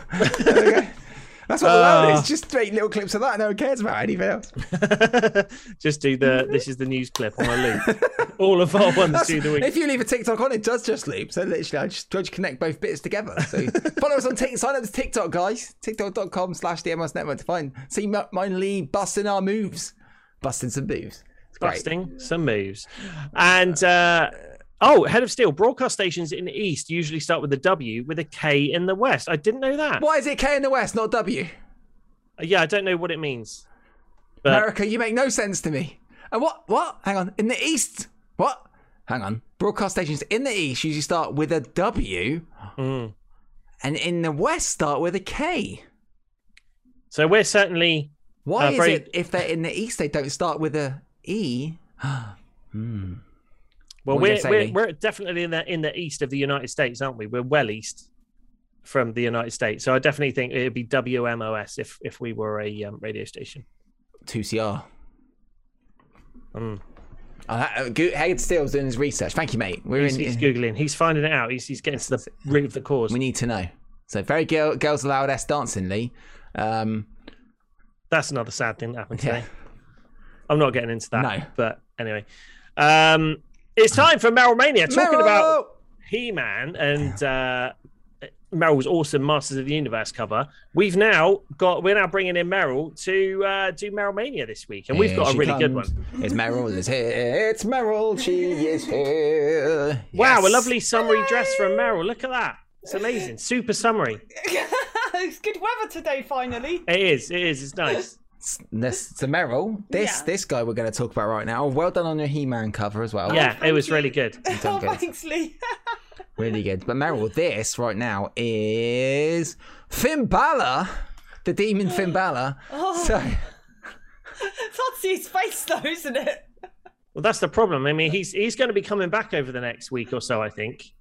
That's what the loud Ah. is. Just straight little clips of that. No one cares about anything else. [laughs] just do the this is the news clip on a loop. All of our ones That's- do the week. if you leave a TikTok on, it does just loop. So literally, I just try to connect both bits together. So [laughs] follow us on TikTok. Sign up to TikTok, guys. TikTok.com slash MOS Network to find see M- mine Lee busting our moves, busting some moves. Busting some moves. And uh, oh, head of steel broadcast stations in the east usually start with a W with a K in the west. I didn't know that. Why is it K in the West, not W? Yeah, I don't know what it means. But America, you make no sense to me. And what? What? Hang on. In the East? What? Hang on. Broadcast stations in the East usually start with a W, Mm. and in the West start with a K. so we're certainly Why Uh, is very- it if they're in the East they don't start with a E? [gasps] hmm. well, we're, say, we're we're definitely in the in the east of the United States, aren't we? We're well east from the United States, so I definitely think it'd be WMOS if if we were a um, radio station. 2CR. Mm. Oh, that- uh, Go- Haggard Steele's doing his research. Thank you, mate. We're He's, in. he's googling. He's finding it out. He's, he's getting to the [laughs] root of the cause. we need to know. So very girl, girls allowed S dancing, Lee. Um, That's another sad thing that happened Yeah. [laughs] today. I'm not getting into that. No. But anyway, um, it's time for Meryl Mania. Talking about He Man and uh, Meryl's awesome Masters of the Universe cover. We've now got. We're now bringing in Meryl to uh, do Meryl Mania this week, and we've Here got a she really good one. It's Meryl is here. It's Meryl. She is here. [laughs] Wow, a lovely summery dress from Meryl. Look at that. It's amazing. Super summery. [laughs] it's good weather today, finally. It is. It is. It's nice. This, so Meryl, this Yeah. this guy we're going to talk about right now. Well done on your He-Man cover as well. Yeah, it was you. really good. [laughs] Oh, good. thanks, Lee. [laughs] really good. But Meryl, this right now is Finn Balor, the demon Finn Balor. Oh. So it's hard to see his face, though, isn't it? Well, that's the problem. I mean, he's he's going to be coming back over the next week or so, I think,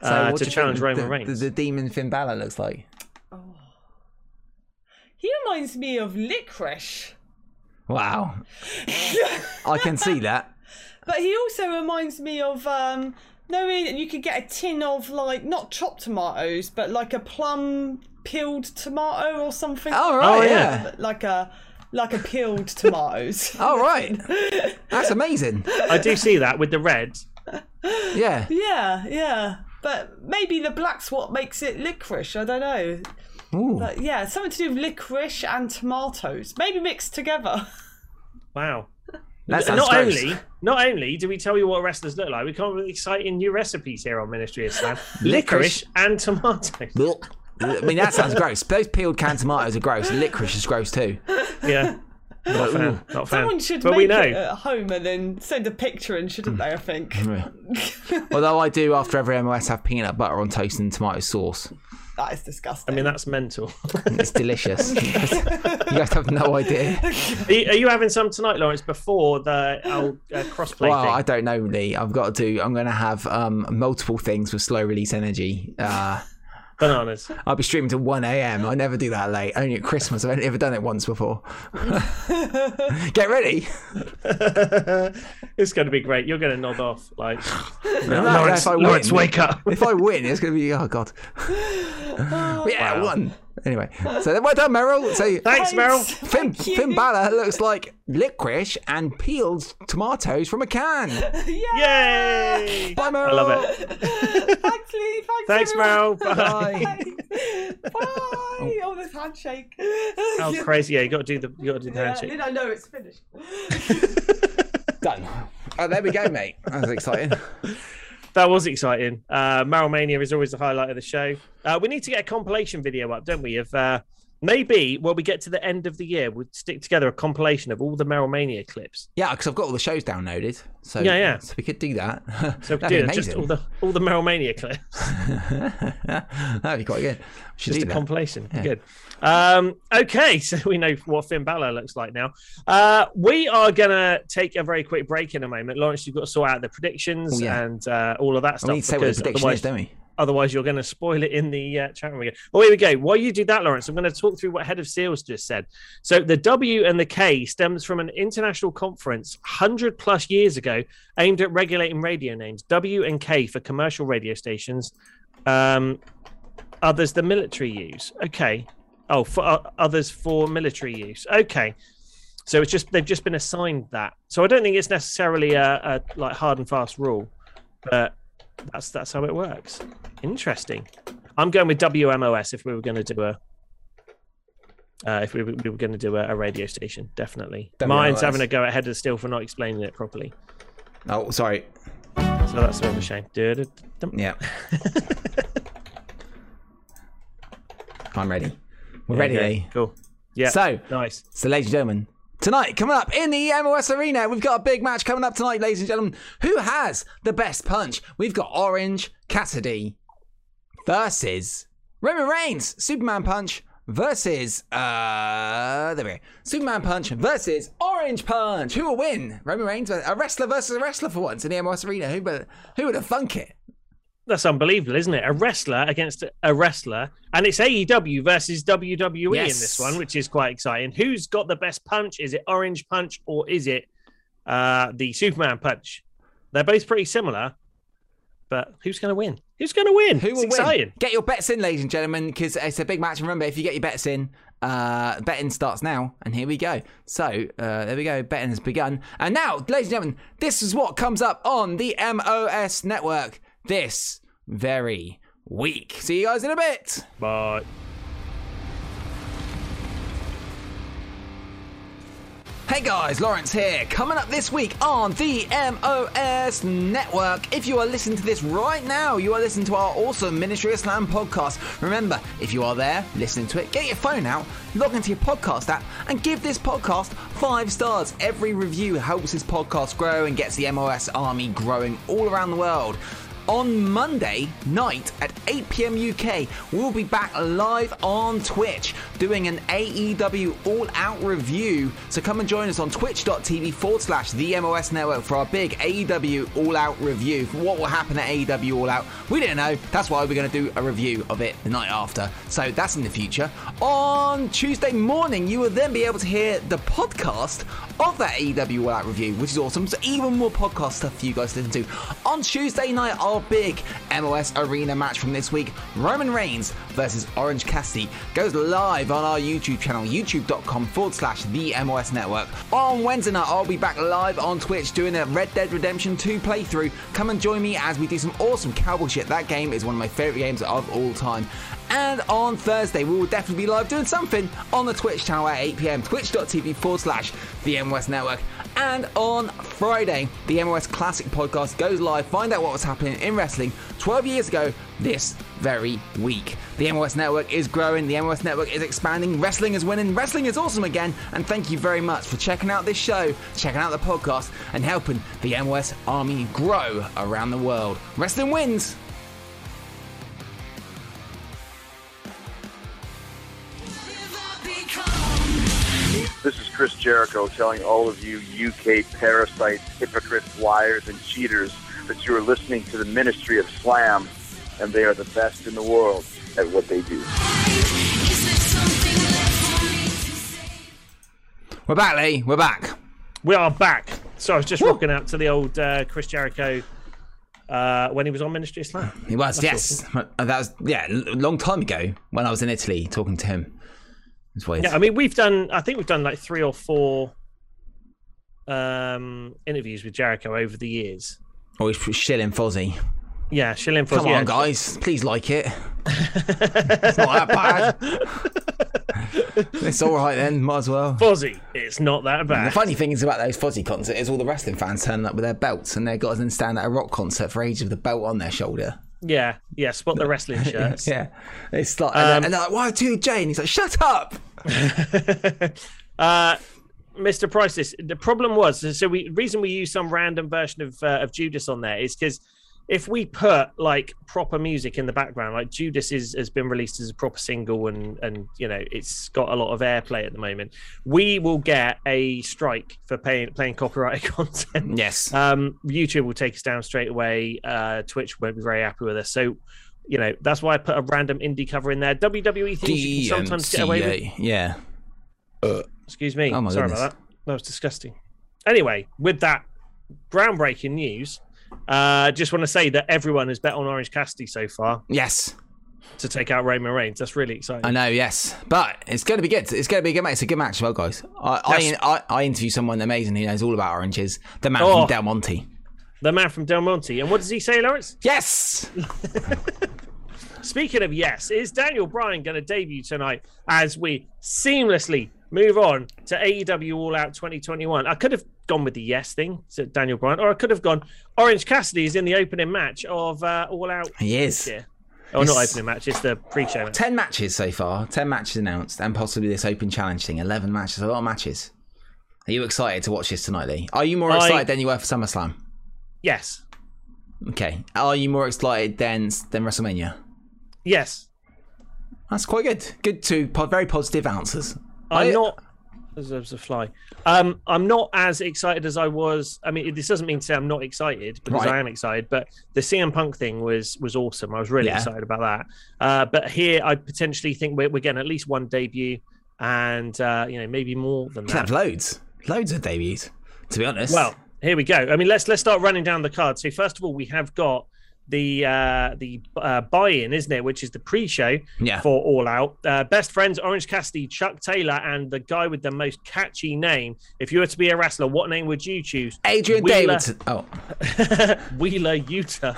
So uh, to challenge Roman the, Reigns. The, the demon Finn Balor looks like. He reminds me of Licorice. Wow, I can see [laughs] that. But he also reminds me of um knowing you could get a tin of like not chopped tomatoes, but like a plum peeled tomato or something. All right, Oh, yeah. yeah. Like a like a peeled [laughs] tomatoes. All right, [laughs] that's amazing. I do see that with the red. Yeah, Yeah, yeah. But maybe the black's what makes it licorice. I don't know. Ooh. But yeah, something to do with licorice and tomatoes. Maybe mixed together. [laughs] Wow. That not gross. only, not only do we tell you what wrestlers look like, we come up with exciting new recipes here on Ministry of Slam. [laughs] Licorice. Licorice and tomatoes. Blech. I mean, that sounds gross. Those peeled canned tomatoes are gross. Licorice is gross too. Yeah. Not a fan. Not a fan. Someone should but make we know. it at home and then send a picture in, shouldn't they? I think. [laughs] Although I do after every MOS have peanut butter on toast and tomato sauce. That is disgusting. I mean, that's mental. [laughs] It's delicious. [laughs] you, guys, have no idea. are, you, are you having some tonight, Lawrence, before the old uh, crossplay Well, thing? I don't know, Lee. I've got to do. I'm going to have um, multiple things with slow release energy. Uh, Bananas. [laughs] I'll be streaming to 1 a.m. I never do that late. Only at Christmas. I've only ever done it once before. [laughs] Get ready. it's going to be great. You're going to nod off. Like, [laughs] No, Lawrence, if I win- Lawrence, wake up. If I win, it's going to be oh god. yeah, I Wow. won. Anyway, so well done, Meryl. So [laughs] Thanks, Meryl. [laughs] Finn, Thank. Finn Balor looks like licorice and peeled tomatoes from a can. [laughs] Yay! Bye, Meryl. I love it. Thanks, Lee. Thanks, Thanks. Meryl. Bye. Bye. Bye. Oh. oh, this handshake. Oh, crazy! Yeah, you got to do the you got to do the Yeah, handshake. then I know it's finished. Done. Oh, there we go, mate. That was exciting. That was exciting. Uh, Meryl Mania is always the highlight of the show. Uh, we need to get a compilation video up, don't we? Of uh, maybe when we get to the end of the year, we'll stick together a compilation of all the Meryl Mania clips. Yeah, because I've got all the shows downloaded. So Yeah, yeah. So we could do that. [laughs] So That'd be do just all the all the Meryl Mania clips. [laughs] That'd be quite good. We Just a that. compilation. Good. Um, okay, [laughs] so we know what Finn Balor looks like now. Uh, we are gonna take a very quick break in a moment. Lawrence, you've got to sort out the predictions Oh, yeah. and uh, all of that stuff. we need to say what the prediction is, don't we? Otherwise, you're going to spoil it in the uh, chat room again. Well, here we go. While you do that, Lawrence, I'm going to talk through what Head of Seals just said. So, the W and the K stems from an international conference 100 plus years ago aimed at regulating radio names. W and K for commercial radio stations, um, others the military use. Okay. Oh, for uh, others for military use. Okay, so it's just they've just been assigned that. So I don't think it's necessarily a, a like hard and fast rule, but that's that's how it works. Interesting. I'm going with WMOS if we were going to do a. Uh, if we were, we were going to do a, a radio station, definitely. Mine's having a go ahead of still for not explaining it properly. Oh, sorry. So that's a bit of a shame. Yeah. [laughs] I'm ready. We're ready. yeah, Cool. Yeah. So, nice. So, ladies and gentlemen, tonight coming up in the MOS Arena, we've got a big match coming up tonight, ladies and gentlemen. Who has the best punch? We've got Orange Cassidy versus Roman Reigns, Superman Punch versus uh there we go. Superman Punch versus Orange Punch. Who will win? Roman Reigns, a wrestler versus a wrestler for once in the MOS Arena. Who would who would have thunk it? That's unbelievable, isn't it? A wrestler against a wrestler, and it's AEW versus WWE in this one, which is quite exciting. Who's got the best punch? Is it Orange Punch or is it uh, the Superman Punch? They're both pretty similar, but who's going to win? Who's going to win? Who will win? Get your bets in, ladies and gentlemen, because it's a big match. And remember, if you get your bets in, uh, betting starts now. And here we go. So uh, there we go. Betting has begun. And now, ladies and gentlemen, this is what comes up on the MOS network this very week. See you guys in a bit. Bye. Hey guys, Lawrence here. Coming up this week on the MOS Network. If you are listening to this right now, you are listening to our awesome Ministry of Slam podcast. Remember, if you are there listening to it, get your phone out, log into your podcast app, and give this podcast five stars. Every review helps this podcast grow and gets the MOS army growing all around the world. On Monday night at 8 pm UK, we'll be back live on Twitch doing an AEW All Out review. So come and join us on twitch.tv forward slash the MOS network for our big AEW All Out review. What will happen at AEW All Out? We don't know. That's why we're going to do a review of it the night after. So that's in the future. On Tuesday morning, you will then be able to hear the podcast of that AEW All Out review, which is awesome. So even more podcast stuff for you guys to listen to. On Tuesday night, our big MOS Arena match from this week, Roman Reigns versus Orange Cassidy, goes live on our YouTube channel, youtube.com forward slash the MOS Network. On Wednesday night, I'll be back live on Twitch doing a Red Dead Redemption 2 playthrough. Come and join me as we do some awesome cowboy shit. That game is one of my favorite games of all time. And on Thursday, we will definitely be live doing something on the Twitch channel at 8 pm, twitch.tv forward slash the MOS Network. And on Friday, the MOS Classic podcast goes live. Find out what was happening in wrestling 12 years ago this very week. The MOS Network is growing, the MOS Network is expanding, wrestling is winning, wrestling is awesome again. And thank you very much for checking out this show, checking out the podcast, and helping the MOS Army grow around the world. Wrestling wins! Chris Jericho telling all of you UK parasites, hypocrites, liars, and cheaters that you are listening to the Ministry of Slam, and they are the best in the world at what they do. We're back, Lee. We're back. we are back. So I was just rocking out to the old uh, Chris Jericho uh, when he was on Ministry of Slam. He was, yes. Uh, That was, yeah, a long time ago when I was in Italy talking to him. That's why Yeah, I mean, we've done. I think we've done like three or four um, interviews with Jericho over the years. always shilling Fozzy. Yeah, Shilling for Come on, guys. Please like it. [laughs] it's not that bad. it's all right then. Might as well. Fozzy, it's not that bad. The bad. funny thing is about those Fozzy concerts is all the wrestling fans turning up with their belts and they've got to stand at a rock concert for ages with a belt on their shoulder. Yeah, yeah. Spot the wrestling [laughs] shirts. Yeah. It's like, Um, and, they're like, why Jay? And he's like, shut up. [laughs] uh, Mr. Priceless. The problem was so we reason we use some random version of uh, of Judas on there is because if we put like proper music in the background, like Judas is has been released as a proper single and and you know it's got a lot of airplay at the moment, we will get a strike for paying playing copyrighted [laughs] content. Yes. Um, YouTube will take us down straight away. Uh, Twitch won't be very happy with us. So, you know, that's why I put a random indie cover in there. WWE things you can sometimes get away with. DMCA. Yeah. Excuse me. Oh my Sorry goodness. about that. That was disgusting. Anyway, with that groundbreaking news, uh, just want to say that everyone has bet on Orange Cassidy so far. Yes. to take out Roman Reigns. That's really exciting. I know, yes, but it's going to be good. It's going to be a good match. It's a good match as well, guys. I I, I, I interview someone amazing who knows all about oranges. The man Oh. from Del Monte. The man from Del Monte. And what does he say, Lawrence? Yes. [laughs] Speaking of yes, is Daniel Bryan going to debut tonight as we seamlessly move on to AEW All Out 2021? I could have gone with the yes thing, said Daniel Bryan, or I could have gone Orange Cassidy is in the opening match of uh, All Out He is. year. Oh, not opening match, it's the pre-show match. Ten matches so far. Ten matches announced, and possibly this open challenge thing. Eleven matches. A lot of matches. Are you excited to watch this tonight, Lee? Are you more I- excited than you were for SummerSlam? Yes. Okay. Are you more excited than than WrestleMania? Yes. That's quite good. Good two po- very positive answers. I'm I- not. There's a fly. Um, I'm not as excited as I was. I mean, this doesn't mean to say I'm not excited because Right. I am excited. But the CM Punk thing was was awesome. I was really Yeah. excited about that. Uh, but here, I potentially think we're, we're getting at least one debut, and uh, you know maybe more than Could have that. loads, loads of debuts. To be honest. Well, here we go. I mean, let's let's start running down the card. So first of all, we have got the uh, the uh, buy-in, isn't it? Which is the pre-show yeah. for All Out. Uh, best friends, Orange Cassidy, Chuck Taylor, and the guy with the most catchy name. If you were to be a wrestler, what name would you choose? Adrian Wheeler- Davidson. Oh, [laughs] Wheeler Yuta.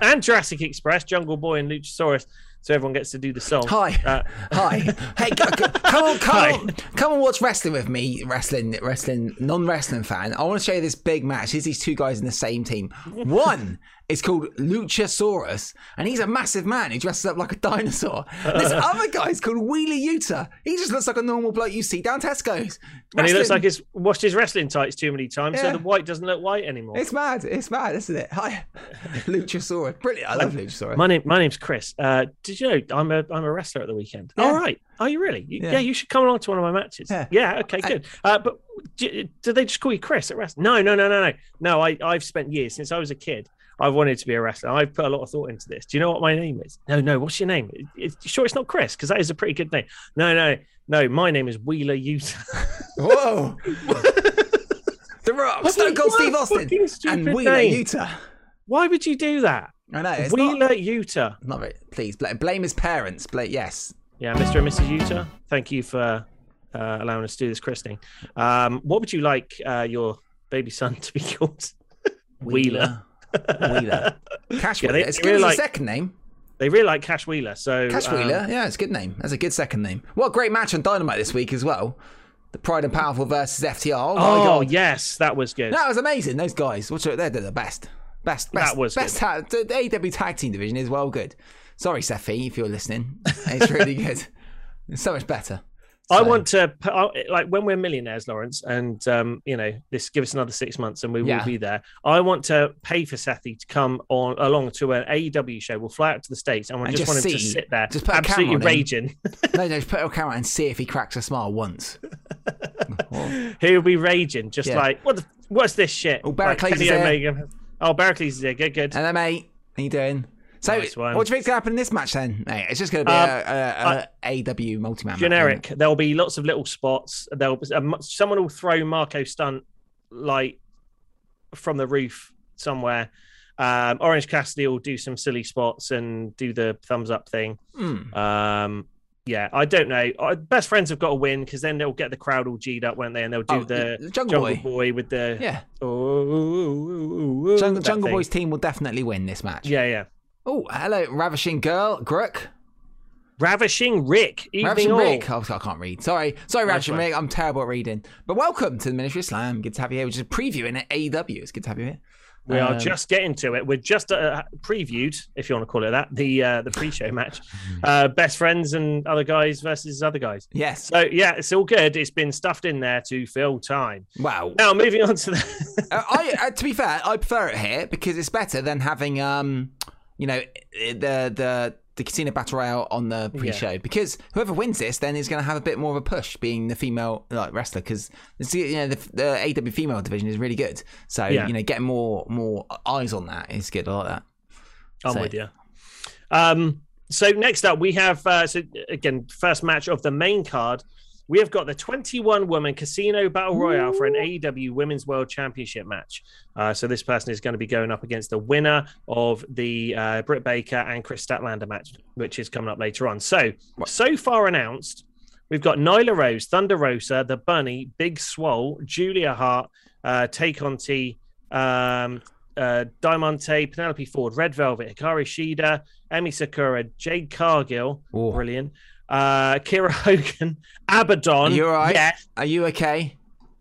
And Jurassic Express, Jungle Boy, and Luchasaurus. So everyone gets to do the song. hi, Uh, [laughs] hi. Hey, come on, come Hi. on, come on, watch wrestling with me. Wrestling, wrestling, non-wrestling fan. I want to show you this big match. Here's these two guys in the same team. One is called Luchasaurus, and he's a massive man. He dresses up like a [laughs] dinosaur. This [laughs] other guy's called Wheeler Yuta. He just looks like a normal bloke you see down Tesco's. and he looks like he's washed his wrestling tights too many times, so the white doesn't look white anymore. It's mad. It's mad, isn't it? Hi, [laughs] Luchasaurus. Brilliant. I love Luchasaurus. My name, my name's Chris. Uh, did you know I'm a I'm a wrestler at the weekend? Yeah. All right. Are you really? You- Yeah. yeah. you should come along to one of my matches. Yeah. yeah okay, good. Uh, but do, do they just call you Chris at wrestling? No, no, no, no, no. No, I I've spent years since I was a kid. I've wanted to be a wrestler. I've put a lot of thought into this. Do you know what my name is? No, no. What's your name? It- it- sure, it's not Chris because that is a pretty good name. No, no, no. My name is Wheeler Yuta. [laughs] Whoa. the Rock, Stone Cold Steve Austin, and Wheeler name. Yuta. Why would you do that? I know. It's Wheeler not, Yuta. not very, please bl- blame his parents. Blame yes. Yeah, Mr. and Mrs. Yuta, thank you for uh, allowing us to do this christening. Um, what would you like uh, your baby son [laughs] to be called? Wheeler. Wheeler. [laughs] Cash Yeah, Wheeler. they- it's they good really as like- a second name. They really like Cash Wheeler. So Cash um, Wheeler. Yeah, it's a good name. That's a good second name. What a great match on Dynamite this week as well. The Proud and Powerful versus FTR. Oh, my Oh god. yes, that was good. That was amazing. Those guys, what's they're the best. Best, best, That was best. Ta- the AW tag team division is well good. Sorry, Sefi, if you're listening. It's really [laughs] good. It's so much better. I want to like when we're millionaires, Lawrence, and um, you know this. Give us another six months, and we will Yeah. be there. I want to pay for Sethi to come on along to an AEW show. We'll fly out to the states, and And just, want him to sit there, just put a camera absolutely raging. [laughs] No, no, just put on camera and see if he cracks a smile once. [laughs] He'll be raging, just Yeah. like what? The, what's this shit? Oh, Like Barracles Kenny is there. Omega. Oh, Barracles is there. Good, good. Hello, mate. How you doing? So, Nice what do you think's going to happen in this match then? Mate, it's just going to be Um, a, a, a AW multi-man match, generic. isn't? There'll be lots of little spots. There'll be, um, someone will throw Marco Stunt like from the roof somewhere. Um, Orange Cassidy will do some silly spots and do the thumbs up thing. Mm. Um, yeah, I don't know. Uh, Best friends have got to win because then they'll get the crowd all G'd up, won't they? And they'll do Oh, the the Jungle Jungle, Boy. Boy. with the Yeah, oh, ooh, ooh, Jungle, Jungle. Boy's team will definitely win this match. Yeah, yeah. Oh, hello, Ravishing Girl, Grook. Ravishing Rick, evening Ravishing all. Rick. Oh, I can't read. Sorry. Sorry, Nice Ravishing one. Rick. I'm terrible at reading. But welcome to the Ministry of Slam. Good to have you here. We're just previewing at AEW. It's good to have you here. We are Um, just getting to it. We're just uh, previewed, if you want to call it that, the uh, the pre-show match. [laughs] Uh, best friends and other guys versus other guys. Yes. So yeah, it's all good. It's been stuffed in there to fill time. Wow. Now moving on to the Uh, I, uh, to be fair, I prefer it here because it's better than having, um, you know, the the the Casino Battle Royale on the pre-show. Because whoever wins this, then is going to have a bit more of a push, being the female like wrestler. Because you know the, the AW female division is really good. So Yeah. you know, getting more more eyes on that is good. I like that. I'm So- with you. Um, so next up we have uh, so again first match of the main card. We have got the 21 woman casino battle royale for an AEW Women's World Championship match. Uh, so this person is going to be going up against the winner of the uh, Britt Baker and Kris Statlander match, which is coming up later on. So, so far announced, we've got Nyla Rose, Thunder Rosa, The Bunny, Big Swole, Julia Hart, uh, Tay Conti, um, uh, Diamante, Penelope Ford, Red Velvet, Hikari Shida, Emi Sakura, Jade Cargill, Ooh. brilliant. Uh, Kiera [laughs] Hogan, Abaddon. Are you all right? Yeah, Are you okay?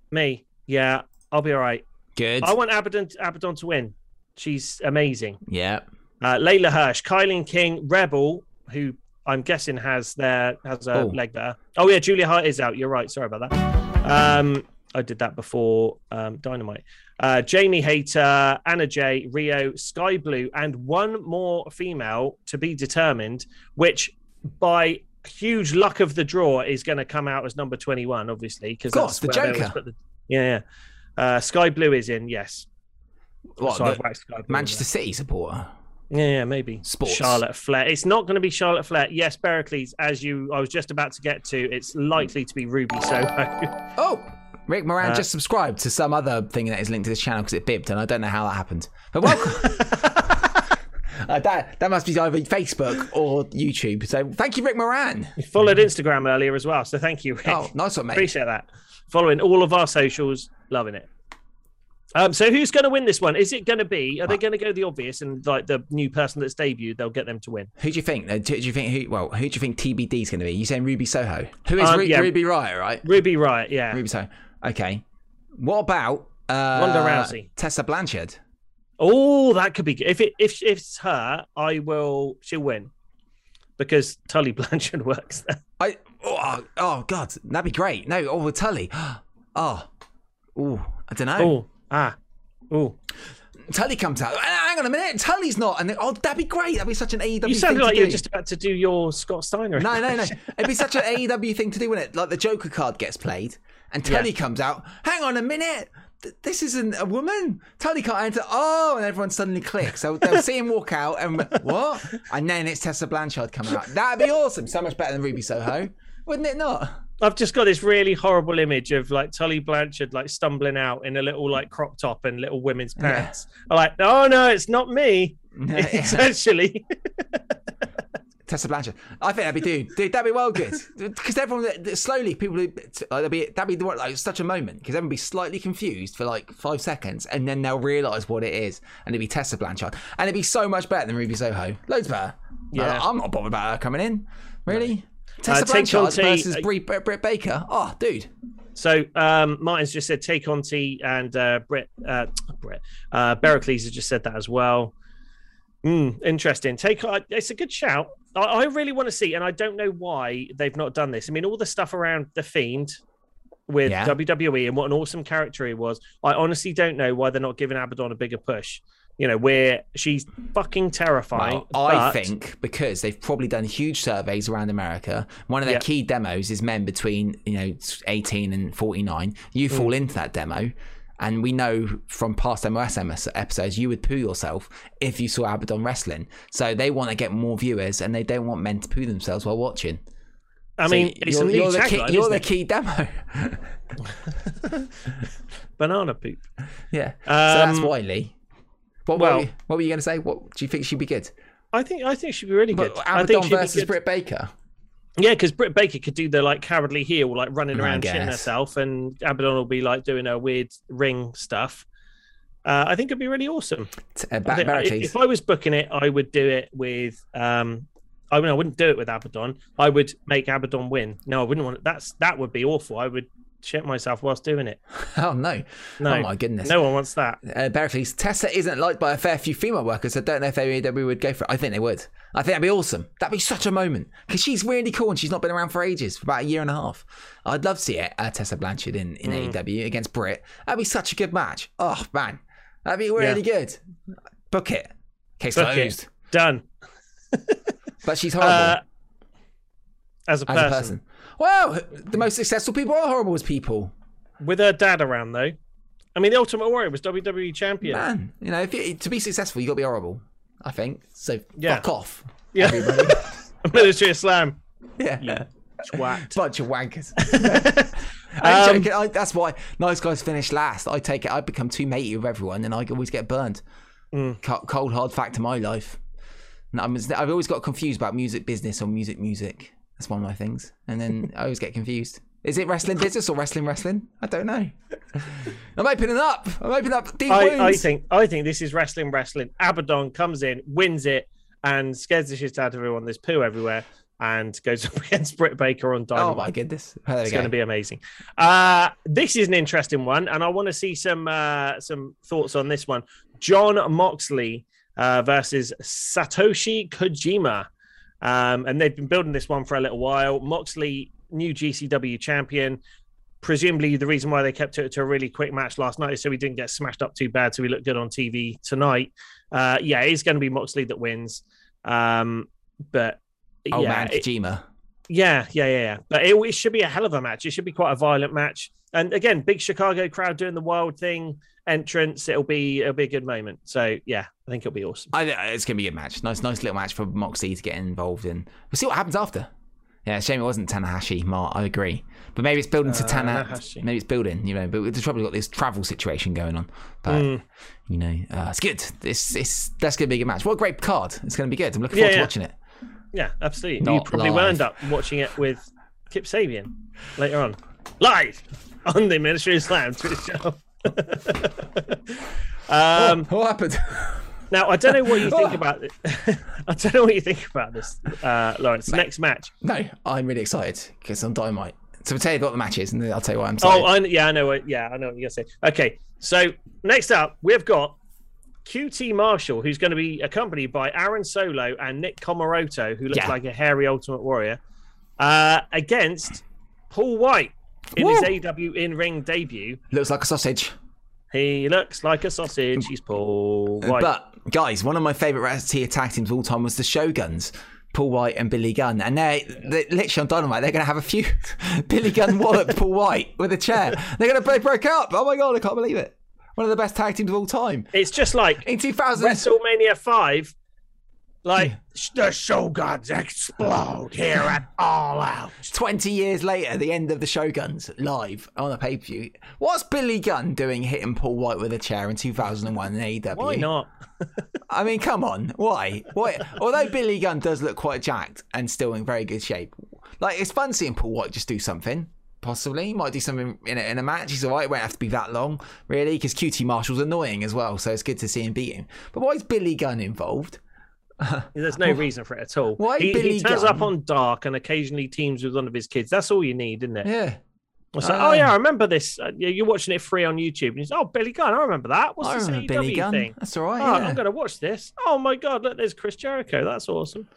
me. Yeah, I'll be all right. Good. I want Abaddon, Abaddon to win. She's amazing. yeah. Uh, Leyla Hirsch, Kylie King, Rebel, who I'm guessing has their has a Oh. leg there. Oh yeah, Julia Hart is out. You're right. Sorry about that. Um, I did that before um, Dynamite. Uh, Jamie Hayter, Anna Jay, Riho, Skye Blue, and one more female to be determined, which by huge luck of the draw is going to come out as number 21, obviously, because Of course, the Joker. The, yeah, yeah. Uh, Sky Blue is in, yes. What? So Blue Manchester City supporter. yeah, yeah, maybe. Sports. Charlotte Flair. It's not going to be Charlotte Flair. Yes, Pericles, as you I was just about to get to, it's likely to be Ruby Soho. [laughs] Oh, Rick Moran Uh, just subscribed to some other thing that is linked to this channel because it bibbed, and I don't know how that happened. But welcome. [laughs] Uh, that that must be either Facebook or YouTube. So thank you, Rick Moran. you followed Instagram earlier as well, so thank you, Rick. Oh, nice one, mate. Appreciate that. Following all of our socials, loving it. Um, so who's going to win this one? Is it going to be? Are they going to go the obvious and like the new person that's debuted? They'll get them to win. Who do you think? uh, Do do you think who? Well, who do you think TBD is going to be? You saying Ruby Soho? Who is Um, Ru- yeah. Ruby Riot, right? Ruby Riot, yeah. Ruby Soho. Okay. What about uh, Ronda Rousey. Tessa Blanchard. Oh, that could be good. If it if, if it's her, I will. She'll win because Tully [laughs] Blanchard works there. I oh, oh god, that'd be great. No, oh with Tully. [gasps] Oh, oh, I don't know. Oh, ah, oh. Tully comes out. Hang on a minute, Tully's not. And then, oh, that'd be great. That'd be such an AEW. You sounded thing like to you were do. just about to do your Scott Steiner. No, no, no. [laughs] It'd be such an AEW thing to do, wouldn't it? Like the Joker card gets played, and Tully Yeah. comes out. Hang on a minute. Th- This isn't a woman. Tully can't enter. Oh, and everyone suddenly clicks. So they'll see him walk out, and what? And then it's Tessa Blanchard coming out. That'd be awesome. So much better than Ruby Soho, wouldn't it not? I've just got this really horrible image of like Tully Blanchard like stumbling out in a little like crop top and little women's pants. I'm like, oh no, it's not me. [laughs] It's actually [laughs] [laughs] Tessa Blanchard. I think that'd be dude, dude. That'd be well good [laughs] because everyone slowly people like, that'd be that'd be like such a moment because everyone would be slightly confused for like five seconds and then they'll realise what it is and it'd be Tessa Blanchard and it'd be so much better than Ruby Soho. Loads better. Yeah. Uh, I'm not bothered about her coming in. Really. Tessa Uh, take Blanchard versus Brie, Britt, Baker. Oh, dude. so. Um, Martin's just said Tay Conti and uh, Brett. Uh, Brett. Uh, Bericles has just said that as well. Mm, interesting. Take on. It's a good shout. I, I really want to see, and I don't know why they've not done this. I mean, all the stuff around the Fiend with Yeah. WWE and what an awesome character he was. I honestly don't know why they're not giving Abaddon a bigger push. You know, where she's fucking terrifying. Well, I but- think because they've probably done huge surveys around America. One of their Yeah. key demos is men between you know 18 and 49. You Mm. fall into that demo, and we know from past MOS episodes you would poo yourself if you saw Abaddon wrestling. So they want to get more viewers, and they don't want men to poo themselves while watching. I So mean, it's you're, you're the key, tagline, you're the key demo. [laughs] banana poop. yeah. so that's Um, Wiley. What, well- what, were you, what were you going to say? What do you think she'd be good? I think I think she'd be really good. But I think Abaddon versus. Britt Baker. Yeah, because Britt Baker could do the like cowardly heel, like running around shitting herself, and Abaddon will be like doing her weird ring stuff. Uh, I think it'd be really awesome. Uh, I think- Barricades. if I was booking it, I would do it with. Um, I mean, I wouldn't do it with Abaddon. I would make Abaddon win. No, I wouldn't want. it. That's that would be awful. I would shit myself whilst doing it. [laughs] Oh no! No, Oh my goodness! no one wants that. uh, Berkeley's Tessa isn't liked by a fair few female workers. I don't know if AEW would go for it. I think they would. I think that'd be awesome. That'd be such a moment because she's really cool and she's not been around for ages, for about a year and a half. I'd love to see it, uh, Tessa Blanchard in, in Mm. AEW against Britt. That'd be such a good match. Oh man, that'd be really good. Book it. Case Book it. closed. Done. [laughs] But she's horrible Uh, as a as person. a person. Well, the most successful people are horrible as people. with her dad around though. I mean, the Ultimate Warrior was WWE champion. Man, you know, if you, to be successful, you got to be horrible. I think so. Yeah. Fuck off. Yeah. everybody. [laughs] Military Slam. Yeah. Twat. [laughs] Bunch of wankers. [laughs] I'm Um, joking. I, that's why nice guys finish last. I take it. I become too matey with everyone, and I always get burned. Mm. Cold hard fact of my life. And I'm, I've always got confused about music business or music music. That's one of my things, and then [laughs] I always get confused. Is it wrestling business or wrestling wrestling? I don't know. [laughs] I'm opening up. I'm opening up deep wounds. I, I think I think this is wrestling. Wrestling. Abaddon comes in, wins it, and scares the shit out of everyone. There's poo everywhere, and goes [laughs] up against Britt Baker on diamond. Oh my goodness! We It's go. going to be amazing. Uh, this is an interesting one, and I want to see some uh, some thoughts on this one. Jon Moxley uh, versus Satoshi Kojima, um, and they've been building this one for a little while. Moxley, new GCW champion. Presumably, the reason why they kept it to a really quick match last night is so we didn't get smashed up too bad, so we looked good on TV tonight. Uh, yeah, it's going to be Moxley that wins. Um, but Oh yeah, man, it- Kojima. yeah, yeah, yeah, yeah. But it, it should be a hell of a match. It should be quite a violent match. And again, big Chicago crowd doing the wild thing entrance. It'll be it'll be a good moment. So yeah, I think it'll be awesome. I, it's gonna be a good match. Nice, nice little match for Moxie to get involved in. We'll see what happens after. Yeah, shame it wasn't Tanahashi. Mark, I agree, but maybe it's building to Tana. Tanahashi. Maybe it's building, you know. But we've probably got this travel situation going on. But Mm. you know, uh, it's good. It's it's that's gonna be a good match. What a great card! It's gonna be good. I'm looking Yeah, forward to watching it. Yeah, absolutely. Not you probably will end up watching it with Kip Sabian later on, live on the Ministry of Slam Twitch channel. Um, what happened? now I don't know what you think [laughs] about it. [laughs] I don't know what you think about this, uh, Lawrence. Next match. no, I'm really excited because I'm Dynamite. So I'll tell you what the match is, and then I'll tell you why I'm excited. Oh, I, yeah, I know. What, yeah, I know what you're gonna say. Okay, so next up, we've got QT Marshall, who's going to be accompanied by Aaron Solo and Nick Comoroto, who looks Yeah. like a hairy Ultimate Warrior, uh, against Paul White in Woo. his AW in ring debut. Looks like a sausage. He looks like a sausage. He's Paul uh, White. But guys, one of my favorite tier tag teams of all time was the Shoguns. Paul White and Billy Gunn, and they they literally on Dynamite. They're going to have a feud. [laughs] Billy Gunn walloped [laughs] Paul White with a chair. They're going to break, broke up. Oh my god, I can't believe it. One of the best tag teams of all time it's just like in 2000. WrestleMania five. Like the Shoguns explode here at All Out. 20 years later, the end of the Shoguns live on a pay per view. What's Billy Gunn doing hitting Paul White with a chair in 2001 in AEW? Why not? [laughs] I mean, come on. Why? Why? Although Billy Gunn does look quite jacked and still in very good shape, like it's fun seeing Paul White just do something. Possibly, he might do something in a, in a match. He's alright. It won't have to be that long, really, because QT Marshall's annoying as well. So it's good to see him beat him. But why is Billy Gunn involved? [laughs] There's no reason for it at all. Why he, Billy he turns Gunn? up on dark and occasionally teams with one of his kids. That's all you need, isn't it? Yeah, It's like, Uh, oh yeah, I remember this. Uh, you're watching it free on YouTube, and he's oh Billy Gunn, I remember that. What's I this remember AEW Billy Gunn. thing? That's all right. Oh, yeah. I'm gonna watch this. Oh my god, look, there's Chris Jericho. That's awesome.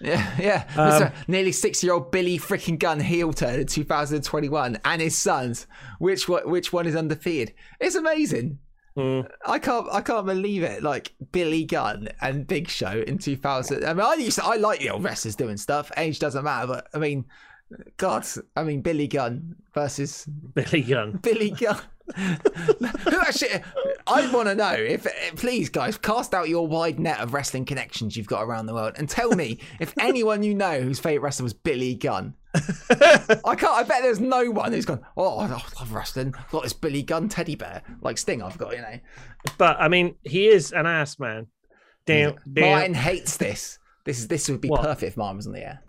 Yeah, [laughs] yeah. Um, Mr. nearly six-year-old Billy freaking Gunn heel turn in 2021, and his sons. Which one? Which one is undefeated? It's amazing. Hmm. I can't. I can't believe it. Like Billy Gunn and Big Show in 2000. I mean, I used to, I like the old wrestlers doing stuff. Age doesn't matter, but I mean, God, I mean Billy Gunn versus Billy Gunn. Billy Gunn. [laughs] Who actually? I want to know if, please, guys, cast out your wide net of wrestling connections you've got around the world and tell me if anyone you know whose favorite wrestler was Billy Gunn. I can't. I bet there's no one who's gone. Oh, I love wrestling. I've got this Billy Gunn teddy bear like Sting. I've got, you know. But I mean, he is an ass man. Damn, damn. Martin hates this. This is this would be What? perfect if Martin was on the air.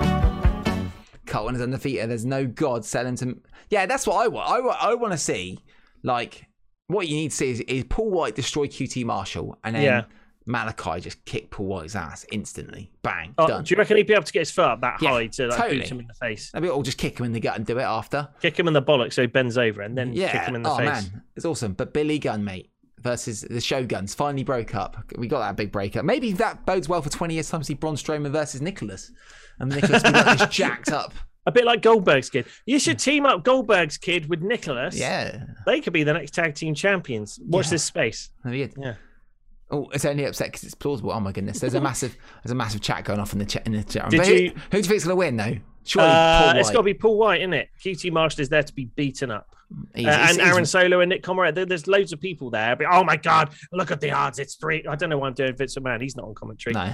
Colten is undefeated. There's no God selling to. Yeah, that's what I want. I, I want to see, like, what you need to see is, is Paul White destroy QT Marshall and then Yeah. Malachi just kick Paul White's ass instantly. Bang, Oh, done. do you reckon he'd be able to get his foot up that Yeah, high to like totally. boot him in the face? Maybe I'll just kick him in the gut and do it after. Kick him in the bollocks so he bends over and then kick him in the Oh face. man, it's awesome. But Billy Gunn, mate, versus the Shoguns finally broke up. We got that big breakup. Maybe that bodes well for 20 years time to see Braun Strowman versus Nicholas. And Nicholas be like this [laughs] jacked up. A bit like Goldberg's kid. You should team up Goldberg's kid with Nicholas. Yeah. They could be the next tag team champions. Watch Yeah. this space. That'd be good. Yeah. Oh, it's only upset because it's plausible. Oh my goodness, there's a [laughs] massive, there's a massive chat going off in the chat. In the chat. room. Did But who, you- who do you think's gonna win though? Surely Uh, it's got to be Paul White, isn't it? QT Marshall is there to be beaten up. He's- Uh, he's- and he's- Aaron Solo and Nick Comoroto. There- There's loads of people there. But oh my god, look at the odds. It's three. I don't know why I'm doing Vince Man. He's not on commentary. No,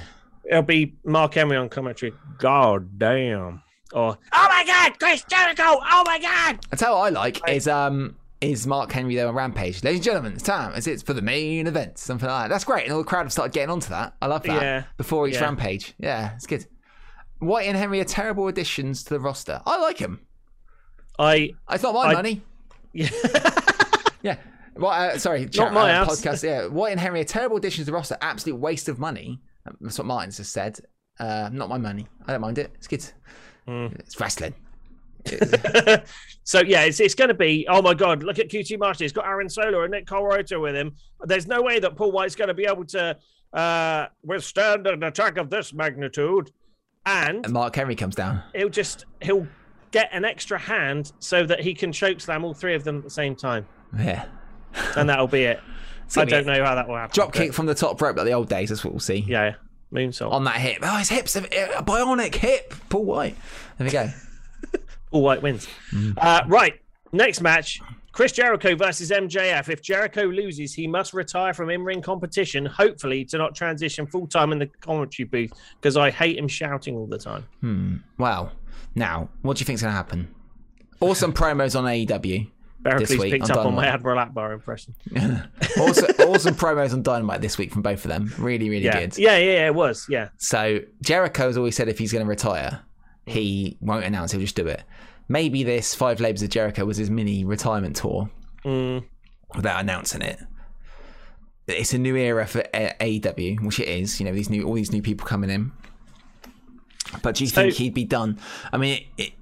It'll be Mark Henry on commentary. God damn. or oh my god, Chris Jericho, oh my god. You what I like is um is Mark Henry there on Rampage. Ladies and gentlemen, it's time. It's, it's for the main event. Something like that. That's great. And all the crowd have started getting onto that. I love that. Yeah. Before each Yeah. Rampage. Yeah, it's good. White and Henry are terrible additions to the roster. I like him. I It's not my I- money. [laughs] yeah. Yeah. Well, uh, sorry, chat, my uh, podcast. Yeah, White and Henry are terrible additions to the roster. Absolute waste of money. That's what Martin's just said. Uh, not my money. I don't mind it. It's good. Hmm. It's wrestling. [laughs] so yeah, it's, it's going to be. Oh my God! Look at QT Marshall. He's got Aaron Solo and Nick Comoroto with him. There's no way that Paul White's going to be able to uh, withstand an attack of this magnitude, and And Mark Henry comes down. he'll just he'll get an extra hand so that he can choke slam all three of them at the same time, Yeah. and that'll be it. [laughs] I don't know how that will happen. Drop kick from the top rope like the old days. That's what we'll see. Yeah, moonsault. On that hip. Oh, his hips. A a bionic hip. Paul White. There we go. All White wins. Uh, right, next match. Chris Jericho versus MJF. If Jericho loses, he must retire from in-ring competition. Hopefully, to not transition full time in the commentary booth because I hate him shouting all the time. Well, Now, what do you think's going to happen? Awesome promos on AEW. Barracles week picked up on my Admiral Ackbar impression. [laughs] awesome, awesome promos on Dynamite this week from both of them. Really, really Yeah, good. yeah, yeah, yeah, it was. Yeah, So Jericho's always said if he's going to retire, he won't announce. He'll just do it. Maybe this Five Labors of Jericho was his mini retirement tour Mm. without announcing it. It's a new era for AEW, which it is. You know, these new all these new people coming in. But do you So- think he'd be done? I mean, it, it,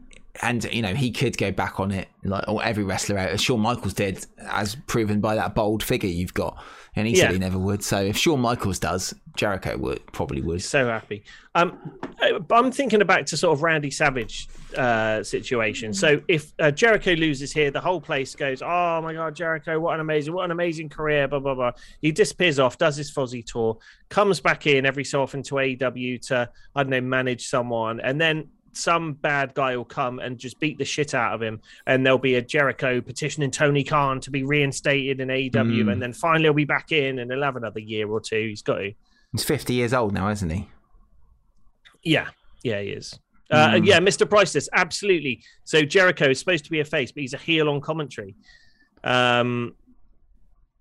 and you know, he could go back on it like or every wrestler out, as Shawn Michaels did, as proven by that bold figure you've got. And he Yeah. said he never would. So if Shawn Michaels does, Jericho would probably would. so happy. Um, I'm thinking back to sort of Randy Savage uh, situation. So if uh, Jericho loses here, the whole place goes, "Oh my God, Jericho! What an amazing, what an amazing career!" Blah blah blah. He disappears off, does his Fozzy tour, comes back in every so often to AEW to I don't know manage someone, and then some bad guy will come and just beat the shit out of him, and there'll be a Jericho petitioning Tony Khan to be reinstated in AEW, Mm. and then finally he'll be back in, and he'll have another year or two. He's got to. He's 50 years old now, isn't he? Yeah, yeah, he is. Uh, Mm. Yeah, Mr. Priceless, absolutely. So Jericho is supposed to be a face, but he's a heel on commentary. Um,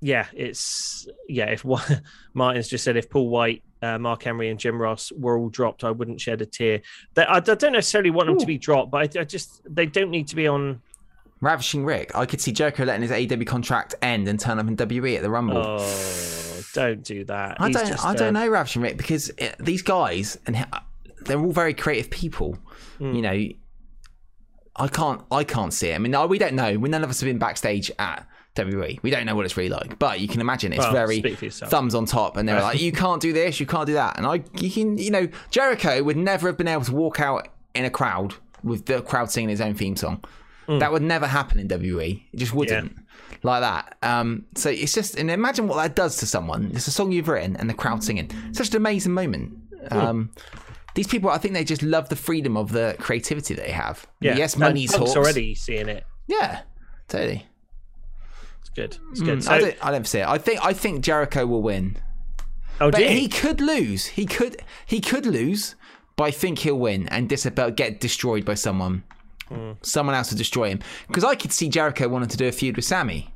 yeah, it's yeah. If [laughs] Martin's just said if Paul White, uh, Mark Henry, and Jim Ross were all dropped, I wouldn't shed a tear. They, I, I don't necessarily want them to be dropped, but I, I just they don't need to be on. Ravishing Rick. I could see Jericho letting his AEW contract end and turn up in WWE at the Rumble. Oh, don't do that. I He's don't. just, I don't uh, know Ravishing Rick because it, these guys and they're all very creative people. Hmm. You know, I can't. I can't see it. I mean, no, we don't know. We none of us have been backstage at WWE. We don't know what it's really like. But you can imagine it's Well, very speak for yourself. thumbs on top, and they're like, "You can't do this. You can't do that." And I, you can, you know, Jericho would never have been able to walk out in a crowd with the crowd singing his own theme song. That would never happen in WWE. It just wouldn't. Like that. Um, so it's just, and imagine what that does to someone. It's a song you've written and the crowd singing. Such an amazing moment. Um, these people, I think they just love the freedom of the creativity they have. Yeah, Yes, money's money Punk's talks. already seeing it. Yeah, totally. Good. It's good. Mm, So, I, don't, I don't see it. I think I think Jericho will win, oh, but he could lose. He could he could lose, but I think he'll win and get destroyed by someone. Hmm. Someone else to destroy him. Because I could see Jericho wanting to do a feud with Sammy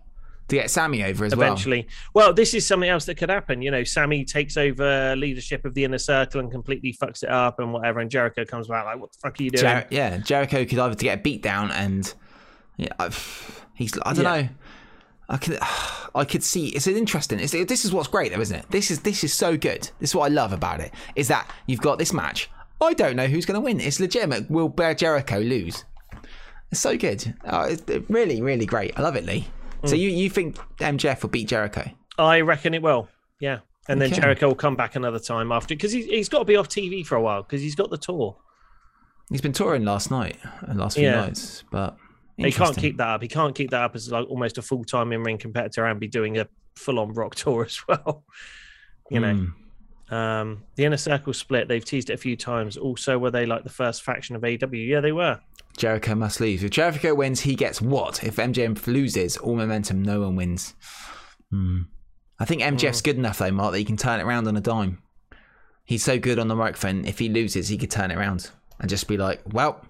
to get Sammy over as well. eventually. Well. this is something else that could happen. You know, Sammy takes over leadership of the inner circle and completely fucks it up and whatever, and Jericho comes back like, "What the fuck are you doing?" Jer- yeah, Jericho could either get beat down and yeah, I've, [sighs] he's I don't Yeah. know. I could [sighs] I could see it's an interesting. It's, this is what's great though, isn't it? This is this is so good. This is what I love about it is that you've got this match. I don't know who's going to win. It's legitimate. Will Bear Jericho lose? It's so good. Oh, it's really really great. I love it, Lee. So Mm. you you think MJF will beat Jericho? I reckon it will. Yeah, and then Okay. Jericho will come back another time after because he's he's got to be off TV for a while because he's got the tour. He's been touring last night and last few Yeah. nights, but He can't keep that up. He can't keep that up as like almost a full time in ring competitor and be doing a full on rock tour [laughs] as well. You know. Hmm. Um, the inner circle split. They've teased it a few times. Also, were they like the first faction of AW? Yeah, they were. Jericho must lose. If Jericho wins, he gets what? If MJF loses, all momentum, no one wins. Hmm. I think MJF's good enough though, Mark, that he can turn it around on a dime. He's so good on the microphone. If he loses, he could turn it around. and just be like, well,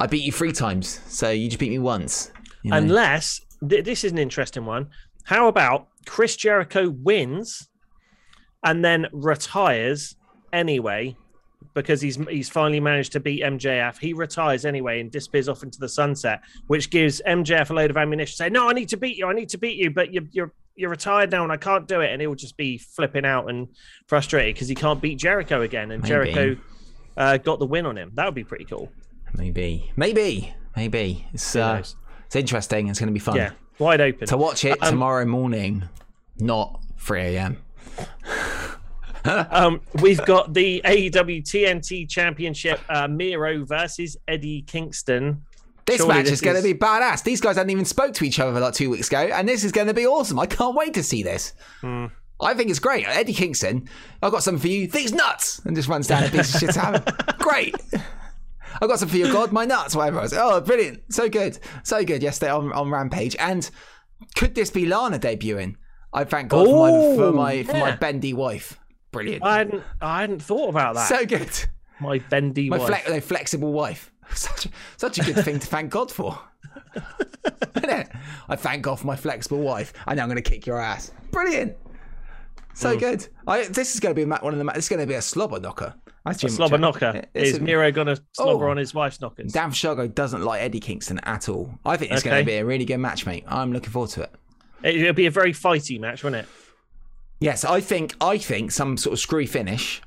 I beat you three times, so you just beat me once. You know? Unless th- this is an interesting one. How about Chris Jericho wins and then retires anyway because he's he's finally managed to beat MJF. He retires anyway and disappears off into the sunset, which gives MJF a load of ammunition. Say, no, I need to beat you. I need to beat you, but you're you're you're retired now and I can't do it. And he'll just be flipping out and frustrated because he can't beat Jericho again. And Maybe. Jericho uh, got the win on him. That would be pretty cool. Maybe, maybe, maybe. It's uh, it's interesting. It's going to be fun Yeah, wide open. to watch it Um, tomorrow morning, not 3 a.m. Um, we've got the AEW TNT Championship, uh, Miro versus Eddie Kingston. This Surely match this is going to be badass. These guys hadn't even spoke to each other like two weeks ago, and this is going to be awesome. I can't wait to see this. Hmm. I think it's great. Eddie Kingston, I've got something for you. These nuts, and just runs down a piece of shit. [laughs] Great. I've got something for your God. My nuts, whatever. I was, oh, brilliant. So good. So good yesterday on, on Rampage. And could this be Lana debuting? I thank God for my for Ooh, my for my bendy wife. Brilliant. I hadn't, I hadn't thought about that. so good. My bendy My wife. flex, no, flexible wife. [laughs] Such a, such a good thing to thank God for. [laughs] I thank God for my flexible wife. I know I'm going to kick your ass. Brilliant. So Hmm. good. I, this is going to be one of the. This is going to be a slobber knocker. That's Jim slobber Ch- knocker. It's Is a- Miro going to slobber Oh. on his wife's knockers? Dan Shago doesn't like Eddie Kingston at all. I think it's going to be a really good match, mate. I'm looking forward to it. It- It'll be a very fighty match, won't it? Yes, I think I think some sort of screwy finish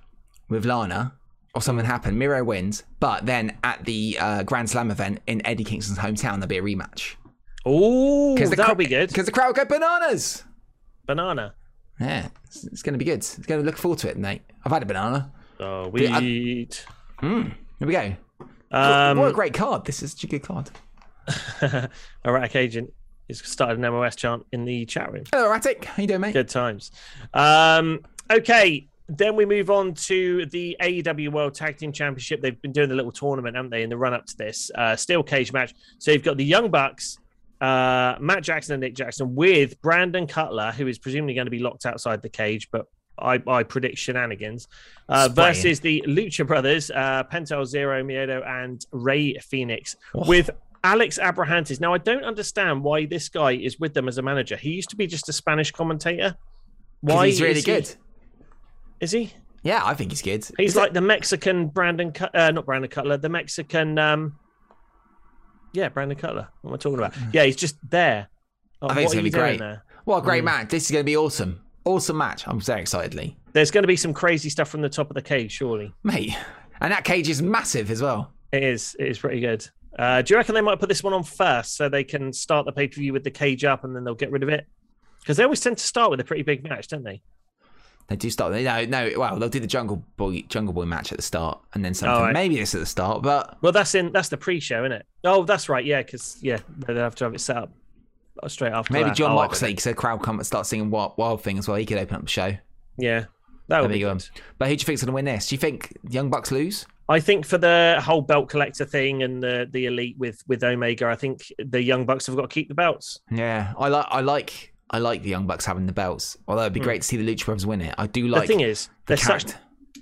with Lana or something happened. Miro wins, but then at the uh, Grand Slam event in Eddie Kingston's hometown, there'll be a rematch. Oh, that'll cra- be good. Because the crowd go bananas. Banana. Yeah, it's, it's going to be good. It's going to look forward to it, Nate. I've had a banana. Oh, I- weed. Here we go. Um, what a great card. This is such a good card. Erratic Agent has started an MOS chant in the chat room. Hello, Attic. How you doing, mate? Good times. Um, okay, then we move on to the AEW World Tag Team Championship. They've been doing the little tournament, haven't they, in the run up to this uh, steel cage match. So you've got the Young Bucks, uh, Matt Jackson and Nick Jackson with Brandon Cutler, who is presumably going to be locked outside the cage, but I, I predict shenanigans, uh, versus the Lucha Brothers, uh, Penta El Zero, Miedo, and Rey Fenix with Alex Abrahantes. Now, I don't understand why this guy is with them as a manager. He used to be just a Spanish commentator. Why he's really is he- really good. Is he? Yeah, I think he's good. He's Is like the Mexican Brandon, uh, not Brandon Cutler, the Mexican, um, yeah, Brandon Cutler. What am I talking about? Yeah, he's just there. Oh, I think it's gonna be great. there? What a great Mm. match. This is going to be awesome. Awesome match. I'm very excitedly. There's going to be some crazy stuff from the top of the cage, surely. Mate. And that cage is massive as well. It is. It is pretty good. Uh, do you reckon they might put this one on first so they can start the pay per view with the cage up and then they'll get rid of it? Because they always tend to start with a pretty big match, don't they? They do start. No, no. Well, they'll do the Jungle Boy Jungle Boy match at the start, and then something. Oh, right. Maybe this at the start, but Well, that's in that's the pre-show, isn't it? Oh, that's right. Yeah, because yeah, they have to have it set up Uh, straight after. maybe that. John Oh, Moxley, because the crowd come and start singing Wild, Wild Thing as well. He could open up the show. Yeah, that would be you go. good. But who do you think's going to win this? Do you think Young Bucks lose? I think for the whole belt collector thing and the the elite with with Omega, I think the Young Bucks have got to keep the belts. Yeah, I like. I like. I like the Young Bucks having the belts. Although it'd be hmm. great to see the Lucha Brothers win it. I do like. The thing is, they're such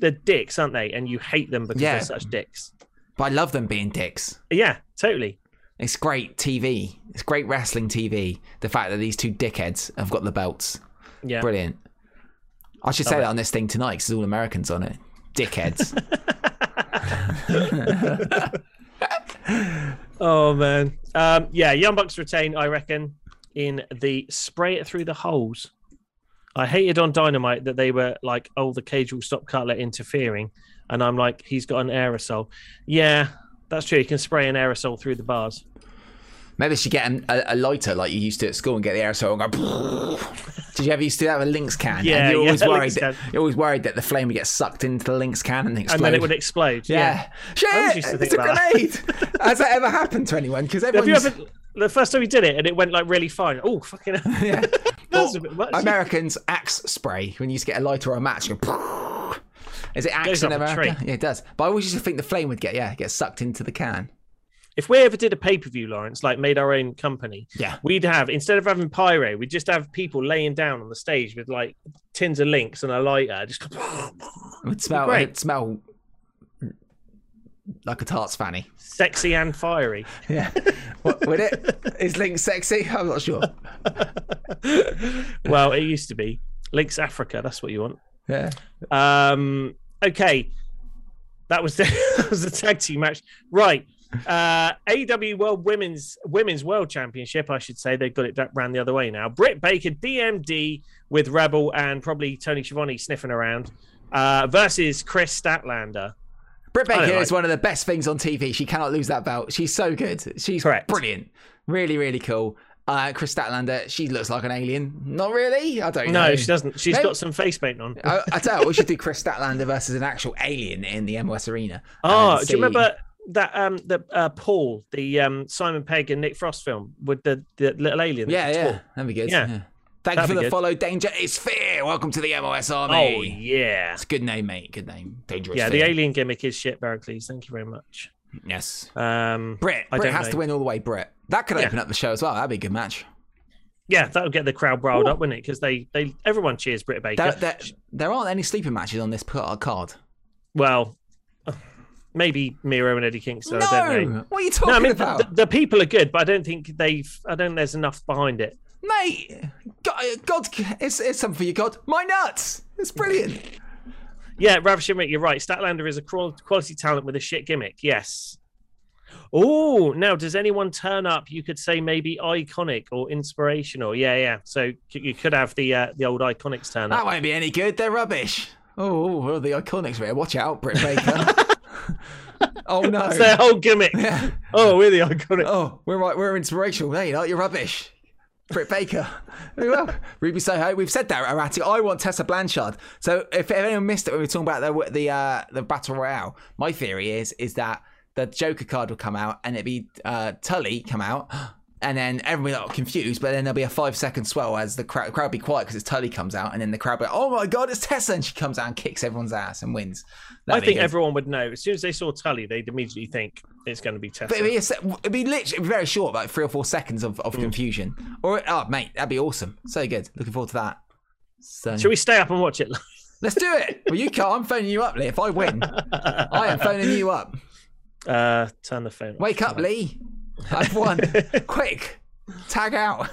they're dicks, aren't they? And you hate them because Yeah. they're such dicks. but I love them being dicks. Yeah, totally. It's great TV. It's great wrestling TV. The fact that these two dickheads have got the belts. Yeah. Brilliant. I should say that on this thing tonight because there's all Americans on it. Dickheads. [laughs] [laughs] Oh man. Um, yeah, Young Bucks retain, I reckon, in the spray it through the holes. I hated on Dynamite that they were like, oh, the cage will stop Cutler interfering. And I'm like, he's got an aerosol. Yeah, that's true. You can spray an aerosol through the bars. Maybe she get an- a, a lighter like you used to at school and get the aerosol and go. Did you ever used to do that with a Lynx can? Yeah, and you're yeah, always [laughs] worried that you're always worried that the flame would get sucked into the Lynx can and explode. And then it would explode. Yeah. Always Shit! It's a that. grenade. [laughs] Has that ever happened to anyone? Because Have you everyone's ever the first time you did it and it went like really fine? Oh fucking [laughs] yeah. That's Or a bit much. Americans axe spray when you used to get a lighter or a match. You go, Is it axe Goes in America? Yeah, it does. But I always used to think the flame would get yeah get sucked into the can. If we ever did a pay per view, Lawrence, like made our own company, Yeah. we'd have instead of having pyro, we'd just have people laying down on the stage with like tins of Lynx and a lighter. Just It would smell. great. It'd smell like a tarts fanny. Sexy and fiery. [laughs] Yeah. what, would it? Is Link sexy? I'm not sure. well, it used to be. Lynx Africa, that's what you want. Yeah. Um, okay. That was the, [laughs] that was the tag team match. Right. Uh AW World Women's Women's World Championship, I should say. They've got it round the other way now. Britt Baker, DMD with Rebel and probably Tony Schiavone sniffing around. Uh, versus Kris Statlander. Britt Baker like- is one of the best things on TV. She cannot lose that belt. She's so good. She's Correct. brilliant. Really, really cool. Uh, Kris Statlander, she looks like an alien. Not really. I don't know. No, she doesn't. She's Maybe- got some face paint on. I, I tell you, we should do Kris Statlander versus an actual alien in the MOS arena. [laughs] Oh, do you remember that um the uh, Paul, the um Simon Pegg and Nick Frost film with the, the little alien? Yeah, yeah, talk? that'd be good. Yeah. Thank That'd for the good. follow. Danger is fear. Welcome to the MOS army. Oh yeah. It's a good name, mate. Good name. Dangerous. Yeah, the alien gimmick is shit, Barclays. Thank you very much. Yes. Um Britt. I don't has know. to win all the way. Britt. That could Yeah. open up the show as well. That'd be a good match. Yeah, that'll get the crowd riled up, wouldn't it? Because they, they everyone cheers Britt Baker. There, there, there aren't any sleeping matches on this card. Well, maybe Miro and Eddie Kingston. I don't know. No. What are you talking No, I mean about, the, the people are good, but I don't think they've. I don't. There's enough behind it. mate? God, God it's, it's something for you, God. My nuts. It's brilliant. Yeah, Ravishing Rick, you're right. Statlander is a quality talent with a shit gimmick. Yes. Oh, now does anyone turn up? You could say maybe iconic or inspirational. Yeah, yeah. So you- could have the uh, the old iconics turn up. That won't be any good. They're rubbish. Oh, oh, the iconics here. Watch out, Britt Baker. [laughs] [laughs] oh [laughs] no. That's their whole gimmick. Yeah. Oh, we're the iconic. Oh, we're right. We're inspirational. No, you're not. You're rubbish. Britt Baker. [laughs] Well. Ruby Soho. We've said that already. I want Tessa Blanchard. So if anyone missed it when we were talking about the the uh, the battle royale, my theory is is that the Joker card will come out and it'd be uh, Tully come out. [gasps] And then everybody will be confused, but then there'll be a five second swell as the crowd, crowd be quiet because it's Tully comes out, and then the crowd be like, "Oh my god, it's Tessa!" and she comes out and kicks everyone's ass and wins. I That'd be think good. everyone would know. As soon as they saw Tully, they'd immediately think it's going to be Tessa. But it'd be, a it'd be literally very short, like three or four seconds of, Mm. of confusion. Or oh, mate, that'd be awesome. So good. Looking forward to that. So Should we stay up and watch it? [laughs] let's do it. Well, you can't. I'm phoning you up, Lee. If I win, I am phoning you up. [laughs] uh, turn the phone. off. Wake up, Lee. I've won. [laughs] Quick, tag out.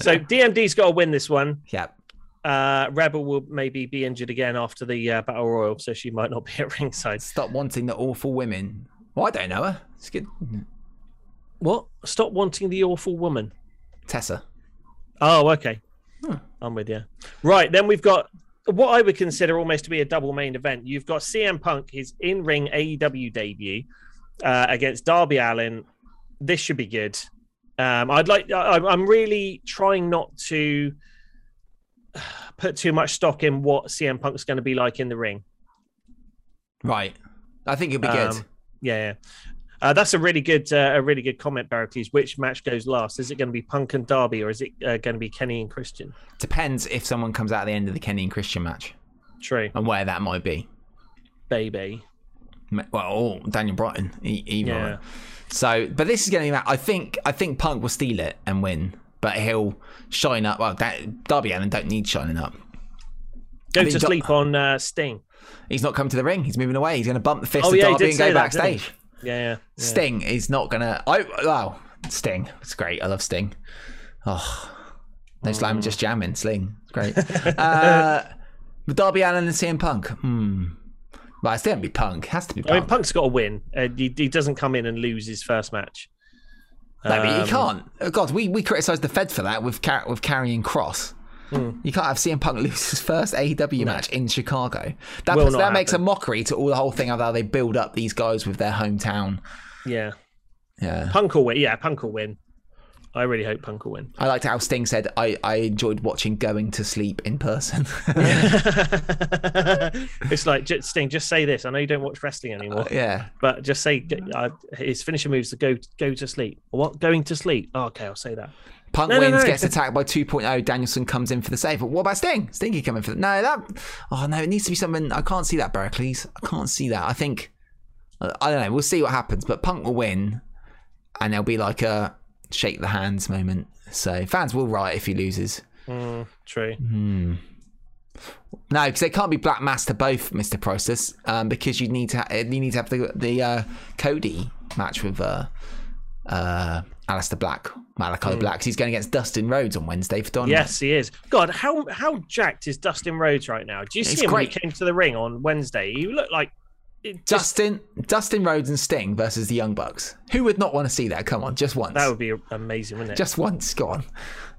So DMD's got to win this one. Yep. Uh, Rebel will maybe be injured again after the uh, battle royal, so she might not be at [laughs] ringside. Stop wanting the awful women. Well, I don't know her. It's good. What? Stop wanting the awful woman. Tessa. Oh, okay. I'm with you. Right, then we've got what I would consider almost to be a double main event. You've got CM Punk, his in ring AEW debut uh, against Darby Allin. This should be good. Um, I'd like. I, I'm really trying not to [sighs] put too much stock in what CM Punk's going to be like in the ring. Right. I think it'll be good. Um, yeah, yeah. Uh, that's a really good, uh, a really good comment, Barracles. Which match goes last? Is it going to be Punk and Darby, or is it uh, going to be Kenny and Christian? Depends if someone comes out at the end of the Kenny and Christian match True, and where that might be. baby. Well, oh, Daniel Bryan, e- either. Yeah. So, but this is going to be. I think. I think Punk will steal it and win, but he'll shine up. Well, that, Darby Allin don't need shining up. Go to Dar- sleep on uh, Sting. He's not coming to the ring. He's moving away. He's going to bump the fist Oh, of yeah, Darby and go that, backstage. Yeah, yeah. yeah. Sting is not going to. I wow, Sting. It's great. I love Sting. Oh, no slam, Mm. just jamming. Sling. It's great. [laughs] uh, but Darby Allin and CM Punk. Hmm. Well, it's going to be Punk. Has to be Punk. I mean, Punk's got to win. Uh, he, he doesn't come in and lose his first match. No, but you Um, can't. Oh, God, we, we criticised the Fed for that with car- with Karrion Kross. Hmm. You can't have CM Punk [laughs] lose his first AEW match in Chicago. That puts- that makes a mockery to all the whole thing of how they build up these guys with their hometown. Yeah, Yeah, Punk will win. Yeah, Punk will win. I really hope Punk will win. I liked how Sting said, "I I enjoyed watching Going to Sleep in person." [laughs] it's like just, Sting. Just say this. I know you don't watch wrestling anymore, yeah, but just say uh, his finisher moves to go go to sleep. What? Going to sleep? Oh, okay, I'll say that. Punk No, no, wins, no. gets attacked by 2.0. Danielson comes in for the save. But what about Sting? Stingy coming for the no. That oh no, it needs to be something. I can't see that, Barclays. I can't see that. I think I don't know. We'll see what happens. But Punk will win, and there'll be like a shake the hands moment. So fans will riot if he loses. Mm, true. Hmm. No, because it can't be Black Mass to both, Mister Process, um, because you need to ha- you need to have the the uh, Cody match with uh, uh, Aleister Black, Malachi Black. 'cause he's going against Dustin Rhodes on Wednesday for Don. Yes, he is. God, how how jacked is Dustin Rhodes right now? Do you see He's him when he came to the ring on Wednesday? He looked like just, Dustin Dustin Rhodes and Sting versus the Young Bucks. Who would not want to see that? Come on, just once. that would be amazing, wouldn't it? Just once. Go on.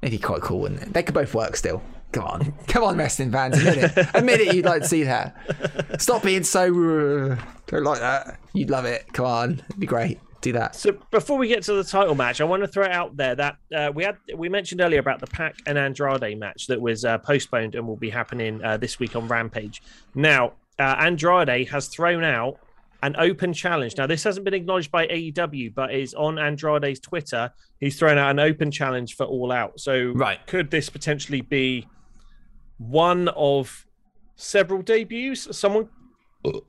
It'd be quite cool, wouldn't it? They could both work still. Come on. [laughs] Come on, wrestling fans. Admit it. [laughs] Admit it, you'd like to see that. Stop being so. Uh, don't like that. You'd love it. Come on. It'd be great. Do that. So before we get to the title match, I want to throw it out there that uh, we had we mentioned earlier about the PAC and Andrade match that was uh, postponed and will be happening uh, this week on Rampage. Now, uh, Andrade has thrown out an open challenge. Now, this hasn't been acknowledged by AEW, but is on Andrade's Twitter. He's thrown out an open challenge for All Out. So, Right. could this potentially be one of several debuts? Someone,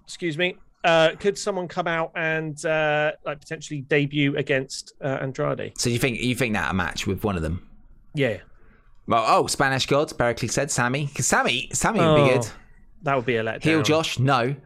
excuse me. Uh, could someone come out and uh, like potentially debut against uh, Andrade? So you think you think that a match with one of them? Yeah, Well, oh, Spanish gods. Berkeley said Sammy. 'Cause Sammy, Sammy would be Oh, good. That would be a letdown. Heel Josh, no.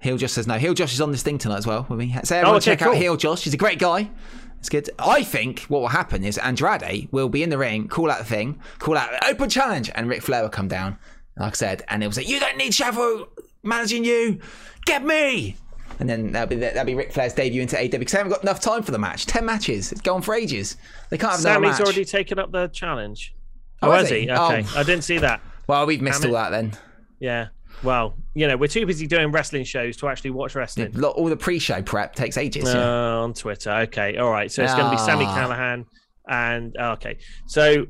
Heel Josh says no. Heel Josh is on this thing tonight as well with me. So Oh, everyone okay, check out cool. Heel Josh. He's a great guy. It's good. I think what will happen is Andrade will be in the ring, call out the thing, call out open challenge, and Ric Flair will come down, like I said, and he'll say, "You don't need Chavo managing you. Get me." And then that'll be that'll be Ric Flair's debut into AEW because they haven't got enough time for the match. Ten matches. It's going for ages. They can't have Sammy's match. already taken up the challenge. Oh, Oh, has has he? he? Okay, Oh. I didn't see that. Well, we've missed Damn all it. that then. Yeah. Well, you know, we're too busy doing wrestling shows to actually watch wrestling. Lo- All the pre-show prep takes ages. Uh, yeah. on Twitter. Okay. All right. So it's going to be Sammy Ah. Callahan and oh, okay. So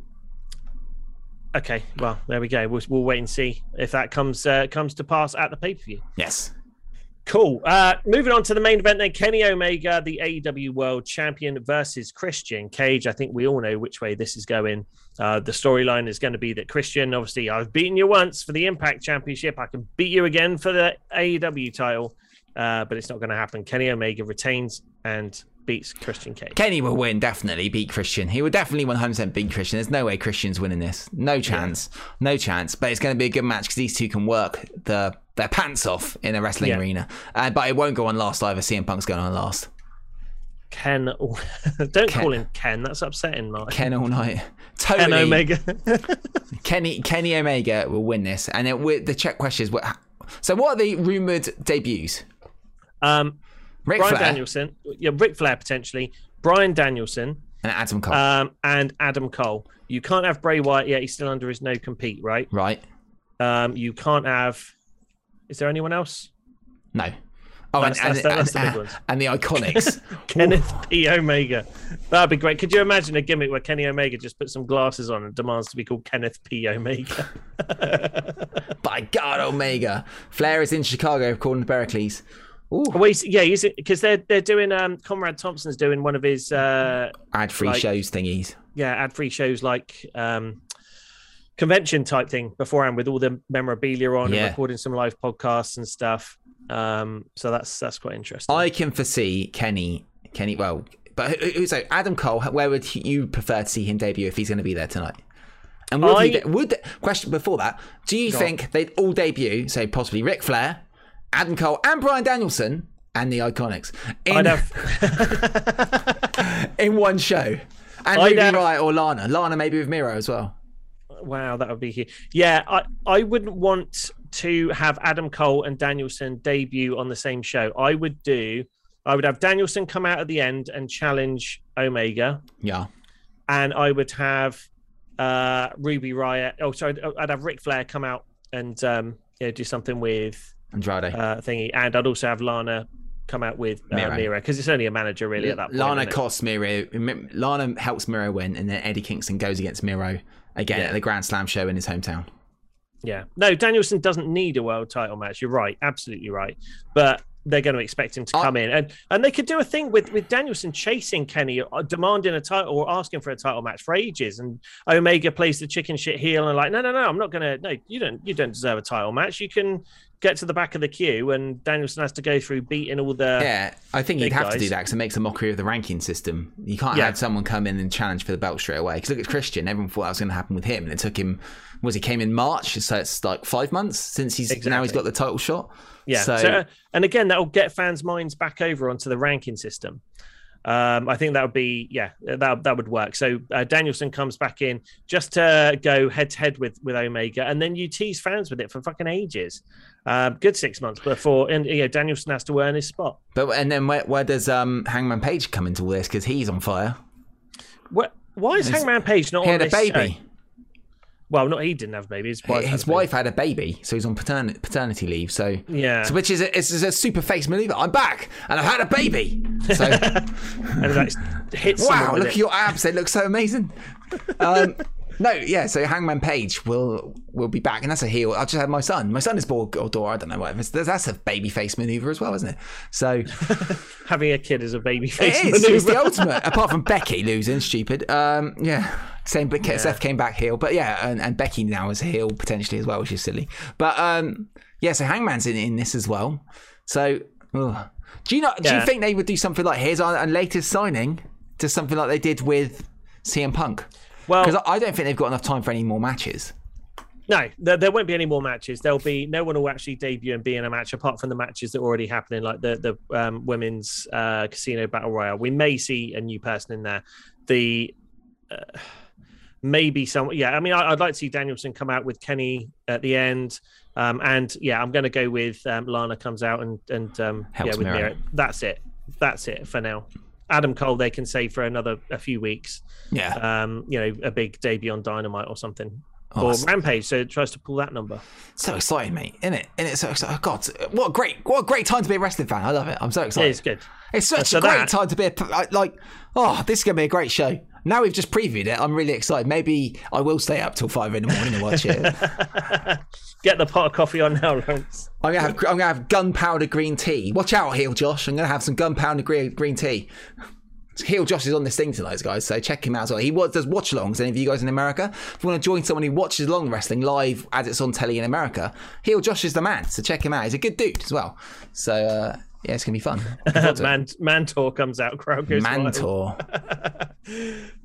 okay. Well, there we go. We'll, we'll wait and see if that comes uh, comes to pass at the pay per view. Yes. Cool. Uh, moving on to the main event then. Kenny Omega, the AEW World Champion versus Christian Cage. I think we all know which way this is going. Uh, the storyline is going to be that Christian, obviously, I've beaten you once for the Impact Championship. I can beat you again for the AEW title, uh, but it's not going to happen. Kenny Omega retains and beats Christian Cage. Kenny will win, definitely beat Christian. He will definitely 100% beat Christian. There's no way Christian's winning this. No chance. No chance. But it's going to be a good match because these two can work the their pants off in a wrestling Yeah. arena. Uh, but it won't go on last either. CM Punk's going on last. Ken, [laughs] don't Ken. call him Ken. That's upsetting, Mark. Ken all night. Ken Totally. Omega. [laughs] Kenny Kenny Omega will win this. And it, the check questions. is. So what are the rumored debuts? um, Ric Brian Flair Danielson. Yeah, Ric Flair potentially. Brian Danielson. and Adam Cole. um, and Adam Cole. You can't have Bray Wyatt yet; he's still under his no compete, right? right? Um, you can't have. Is there anyone else? No. Oh, That's- and, that's- and, that's the and, big ones. and the Iconics. [laughs] Kenneth P. Omega. That'd be great. Could you imagine a gimmick where Kenny Omega just puts some glasses on and demands to be called Kenneth P. Omega? [laughs] By God, Omega. Flair is in Chicago, according to Pericles. Ooh, well, he's, yeah, because they're they're doing. Um, Conrad Thompson's doing one of his uh, ad-free like- shows thingies. yeah ad free shows like um convention type thing beforehand with all the memorabilia on Yeah. and recording some live podcasts and stuff. Um, so that's that's quite interesting. I can foresee Kenny. Kenny, well, but who, who, so Adam Cole. Where would you prefer to see him debut if he's going to be there tonight? And would, I- de- would question before that? Do you Go on. think they'd all debut? So possibly Ric Flair, Adam Cole, and Brian Danielson, and the Iconics in have [laughs] in one show, and I'd Ruby have- Riott or Lana. Lana maybe with Miro as well. wow, that would be here. Yeah, I I wouldn't want to have Adam Cole and Danielson debut on the same show. I would do. I would have Danielson come out at the end and challenge Omega, Yeah, and I would have uh Ruby Riott. Oh, sorry, I'd have Ric Flair come out and um yeah do something with Andrade. uh, thingy, and I'd also have Lana come out with uh, Miro. Mira because it's only a manager really at that point. Lana costs Miro. Lana helps Miro win, and then Eddie Kingston goes against Miro again Yeah. at the Grand Slam show in his hometown. Yeah, no, Danielson doesn't need a world title match. You're right, absolutely right. But they're going to expect him to I- come in, and and they could do a thing with with Danielson chasing Kenny, uh, demanding a title or asking for a title match for ages, and Omega plays the chicken shit heel and like, no, no, no, I'm not going to. No, you don't, you don't deserve a title match. You can. get to the back of the queue, and Danielson has to go through beating all the. Yeah, I think he'd have to do that because it makes a mockery of the ranking system. You can't Yeah. have someone come in and challenge for the belt straight away. Because look at Christian, everyone thought that was going to happen with him, and it took him. Was he came in March? So it's like five months since he's now he's got the title shot. Yeah. So, So, uh, and again, that will get fans' minds back over onto the ranking system. Um, I think that would be yeah, that that would work. So uh, Danielson comes back in just to go head to head with with Omega, and then you tease fans with it for fucking ages. Um, good six months before, and you know Danielson has to earn his spot. but and then where, where does um, Hangman Page come into all this? Because he's on fire. What? Why is He's- Hangman Page not He on had a this baby. show? Well, not he didn't have a baby. His wife. had His a baby. wife had a baby, so he's on patern- paternity leave. So Yeah. so which is a, it's a super face maneuver. I'm back and I've had a baby. So [laughs] and [laughs] hits. wow, look at your abs; they look so amazing. Um, no, yeah. So Hangman Page will will be back, and that's a heel. I just had my son. My son is born or. I don't know whatever. That's a baby face maneuver as well, isn't it? So [laughs] having a kid is a baby face. it is. It's the ultimate. Apart from Becky losing, stupid. Um, yeah. Same, but Seth came back heel, but yeah, and, and Becky now is heel potentially as well, which is silly. But um, yeah, so Hangman's in, in this as well. So, ugh. do you not? Do you think they would do something like here's our, our latest signing, to something like they did with CM Punk? Well, Because I don't think they've got enough time for any more matches. No, there, there won't be any more matches. There'll be no one will actually debut and be in a match apart from the matches that are already happening, like the the um, women's uh, casino battle royale. We may see a new person in there. The uh, maybe some, yeah. I mean, I, I'd like to see Danielson come out with Kenny at the end, um, and yeah, I'm going to go with um, Lana comes out and and um, yeah with. Miro. That's it. That's it for now. Adam Cole they can save for another a few weeks. Yeah. Um, you know, a big debut on Dynamite or something. Oh, or Rampage, so it tries to pull that number. so exciting, mate, isn't it? And it's so exciting. Oh, God, what a great, what a great time to be a wrestling fan. I love it. I'm so Yeah, excited. it's good. It's such so a great that- time to be a, like, oh, this is going to be a great show. Now we've just previewed it. I'm really excited. Maybe I will stay up till five in the morning and watch it. [laughs] Get the pot of coffee on now, Lawrence. I'm gonna have I'm gonna have gunpowder green tea. Watch out, heel Josh. I'm gonna have some gunpowder green green tea. Heel Josh is on this thing tonight, guys. So check him out as well. He does watch alongs. Any of you guys in America, if you want to join someone who watches long wrestling live as it's on telly in America, Heel Josh is the man. So check him out. He's a good dude as well. So uh, yeah, it's gonna be fun. Looking forward to [laughs] it. Man, Mantor comes out. Crowd goes. Mantor. [laughs]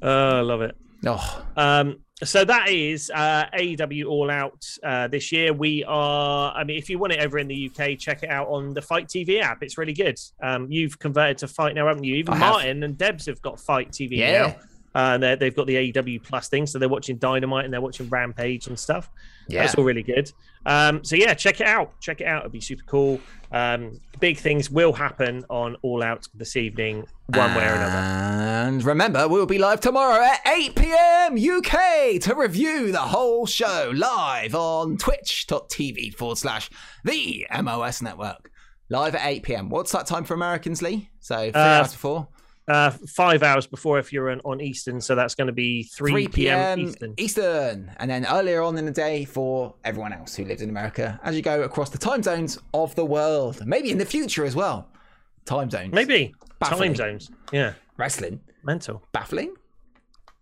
Oh, I love it. Oh, Um, so that is uh, AEW All Out uh, this year. We are, I mean, if you want it over in the UK, check it out on the FITE TV app. It's really good. Um, you've converted to FITE now, haven't you? Even I have. Martin and Debs have got FITE TV Yeah. now. Uh, and they're- they've got the AEW Plus thing, so they're watching Dynamite and they're watching Rampage and stuff. Yeah. That's all really good. Um, so yeah, check it out. Check it out. It'd be super cool. Um, big things will happen on All Out this evening, one way or another. And remember, we'll be live tomorrow at 8 p.m. UK to review the whole show live on twitch.tv forward slash the MOS network. Live at 8 p.m. What's that time for Americans, Lee? So three Uh, hours before. Uh, five hours before if you're on, on Eastern, so that's going to be 3, p.m. Eastern. Eastern. And then earlier on in the day for everyone else who lives in America as you go across the time zones of the world. Maybe in the future as well. Time zones. Maybe Baffling. time zones. Yeah, Wrestling. mental. Baffling.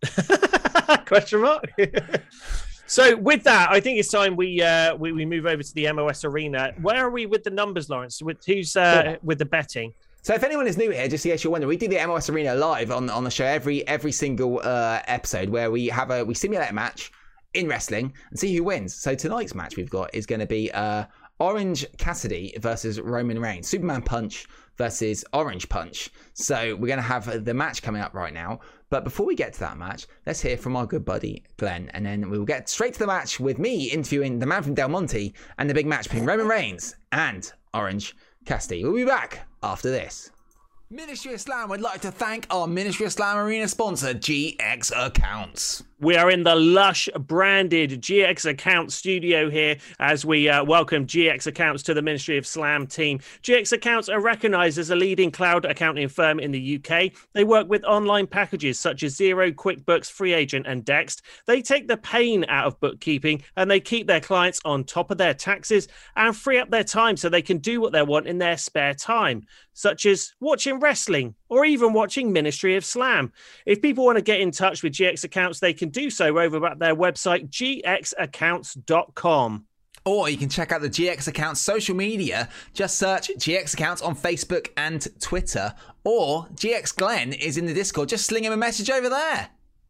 [laughs] Question mark. [laughs] so with that, I think it's time we uh we, we move over to the MOS arena. Where are we with the numbers, Lawrence? With who's uh with the betting? So if anyone is new here, just in case you're wondering, we do the MOS Arena live on on the show every every single uh, episode where we have a we simulate a match in wrestling and see who wins. So tonight's match we've got is going to be uh, Orange Cassidy versus Roman Reigns, Superman Punch versus Orange Punch. So we're going to have the match coming up right now. But before we get to that match, let's hear from our good buddy Glenn, and then we will get straight to the match with me interviewing the man from Del Monte and the big match between Roman Reigns and Orange Cassidy. We'll be back after this. Ministry of Slam would like to thank our Ministry of Slam Arena sponsor, GX Accounts. We are in the lush branded GX Account studio here as we uh, welcome GX Accounts to the Ministry of Slam team. GX Accounts are recognized as a leading cloud accounting firm in the UK. They work with online packages such as Xero, QuickBooks, FreeAgent, and Dext. They take the pain out of bookkeeping and they keep their clients on top of their taxes and free up their time so they can do what they want in their spare time, such as watching wrestling or even watching Ministry of Slam. If people want to get in touch with GX Accounts, they can do so over at their website, gxaccounts.com. Or you can check out the GX account's social media. Just search GX accounts on Facebook and Twitter. Or GX Glenn is in the Discord. Just sling him a message over there.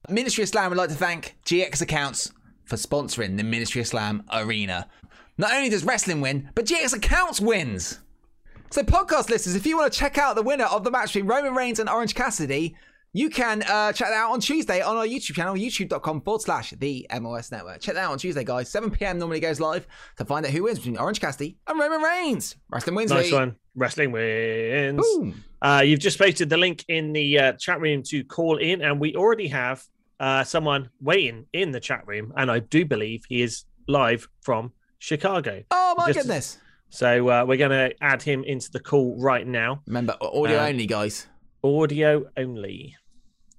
Ministry of Slam would like to thank GX accounts for sponsoring the Ministry of Slam Arena. Not only does wrestling win, but GX accounts wins. So, podcast listeners, if you want to check out the winner of the match between Roman Reigns and Orange Cassidy, you can uh, check that out on Tuesday on our YouTube channel, youtube.com forward slash the MOS Network. Check that out on Tuesday, guys. 7 p.m. normally goes live to find out who wins between Orange Cassidy and Roman Reigns. Wrestling wins. Nice Lee. one. Wrestling wins. Uh, you've just posted the link in the uh, chat room to call in, and we already have uh, someone waiting in the chat room, and I do believe he is live from Chicago. Oh, my Just- goodness. So uh, we're going to add him into the call right now. Remember, audio Uh, only, guys. Audio only.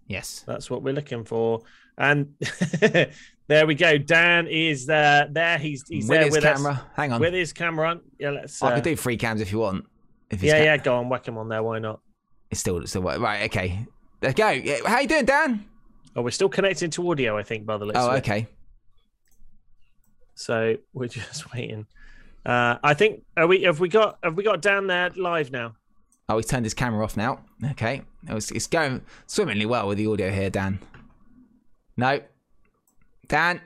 Yes. That's what we're looking for. And [laughs] there we go. Dan is uh, there. He's he's with there his with camera. us Hang on. with his camera on. Yeah, let's. I Uh, could do free cams if you want. If yeah, yeah. Go on, whack him on there. Why not? It's still, it's still right. Okay. Let's go. How you doing, Dan? Oh, we're still connected to audio, I think, by the looks Oh, okay. So we're [laughs] just waiting. Uh, I think are we have we got have we got Dan there live now? Oh, he's turned his camera off now. Okay. It was, it's going swimmingly well with the audio here, Dan. No. Dan.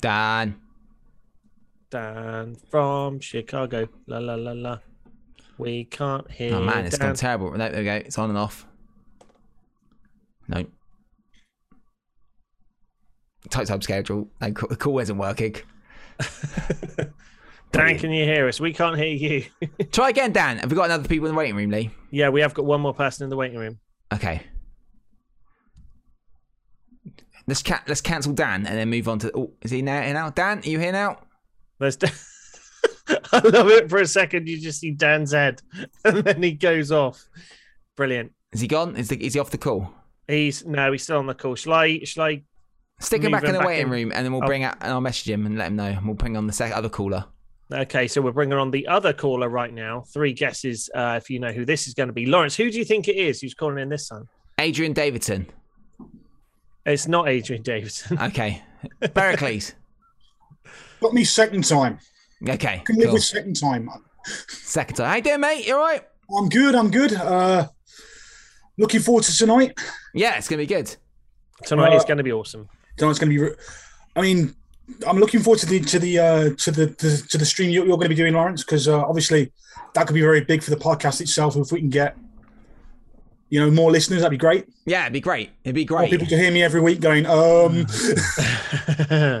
Dan. Dan from Chicago. La la la la. We can't hear. Oh, man, it's Dan. gone terrible. No, there we go. It's on and off. No. Tight time schedule. No, the call isn't working. [laughs] Dan, can you hear us? We can't hear you. [laughs] Try again, Dan. Have we got another people in the waiting room, Lee? yeah, we have got one more person in the waiting room. Okay. Let's ca- let's cancel Dan and then move on to. Oh, is he now here now? Dan, are you here now? There's. Dan. [laughs] I love it. For a second, you just see Dan's head, and then he goes off. Brilliant. Is he gone? Is, the, is he off the call? He's no, he's still on the call. Shall I? Shall I? Stick him back in the back waiting in. room and then we'll Oh. bring out and I'll message him and let him know. And we'll bring on the second other caller. Okay, so we're bringing on the other caller right now. Three guesses. Uh, if you know who this is going to be, Lawrence. Who do you think it is? Who's calling in this time? Adrian Davidson. It's not Adrian Davidson. [laughs] Okay. Pericles. Got me second time. Okay. Can live Cool. with second time. Second time. How you doing, mate? You all right? I'm good. I'm good. Uh, looking forward to tonight. Yeah, it's gonna be good. Tonight is Uh, going to be awesome. Tonight's going to be. re- I mean, I'm looking forward to the to the uh, to the, the to the stream you're, you're going to be doing, Lawrence, because uh, obviously that could be very big for the podcast itself. If we can get, you know, more listeners, that'd be great. Yeah, it'd be great. It'd be More great. people to hear me every week going, um,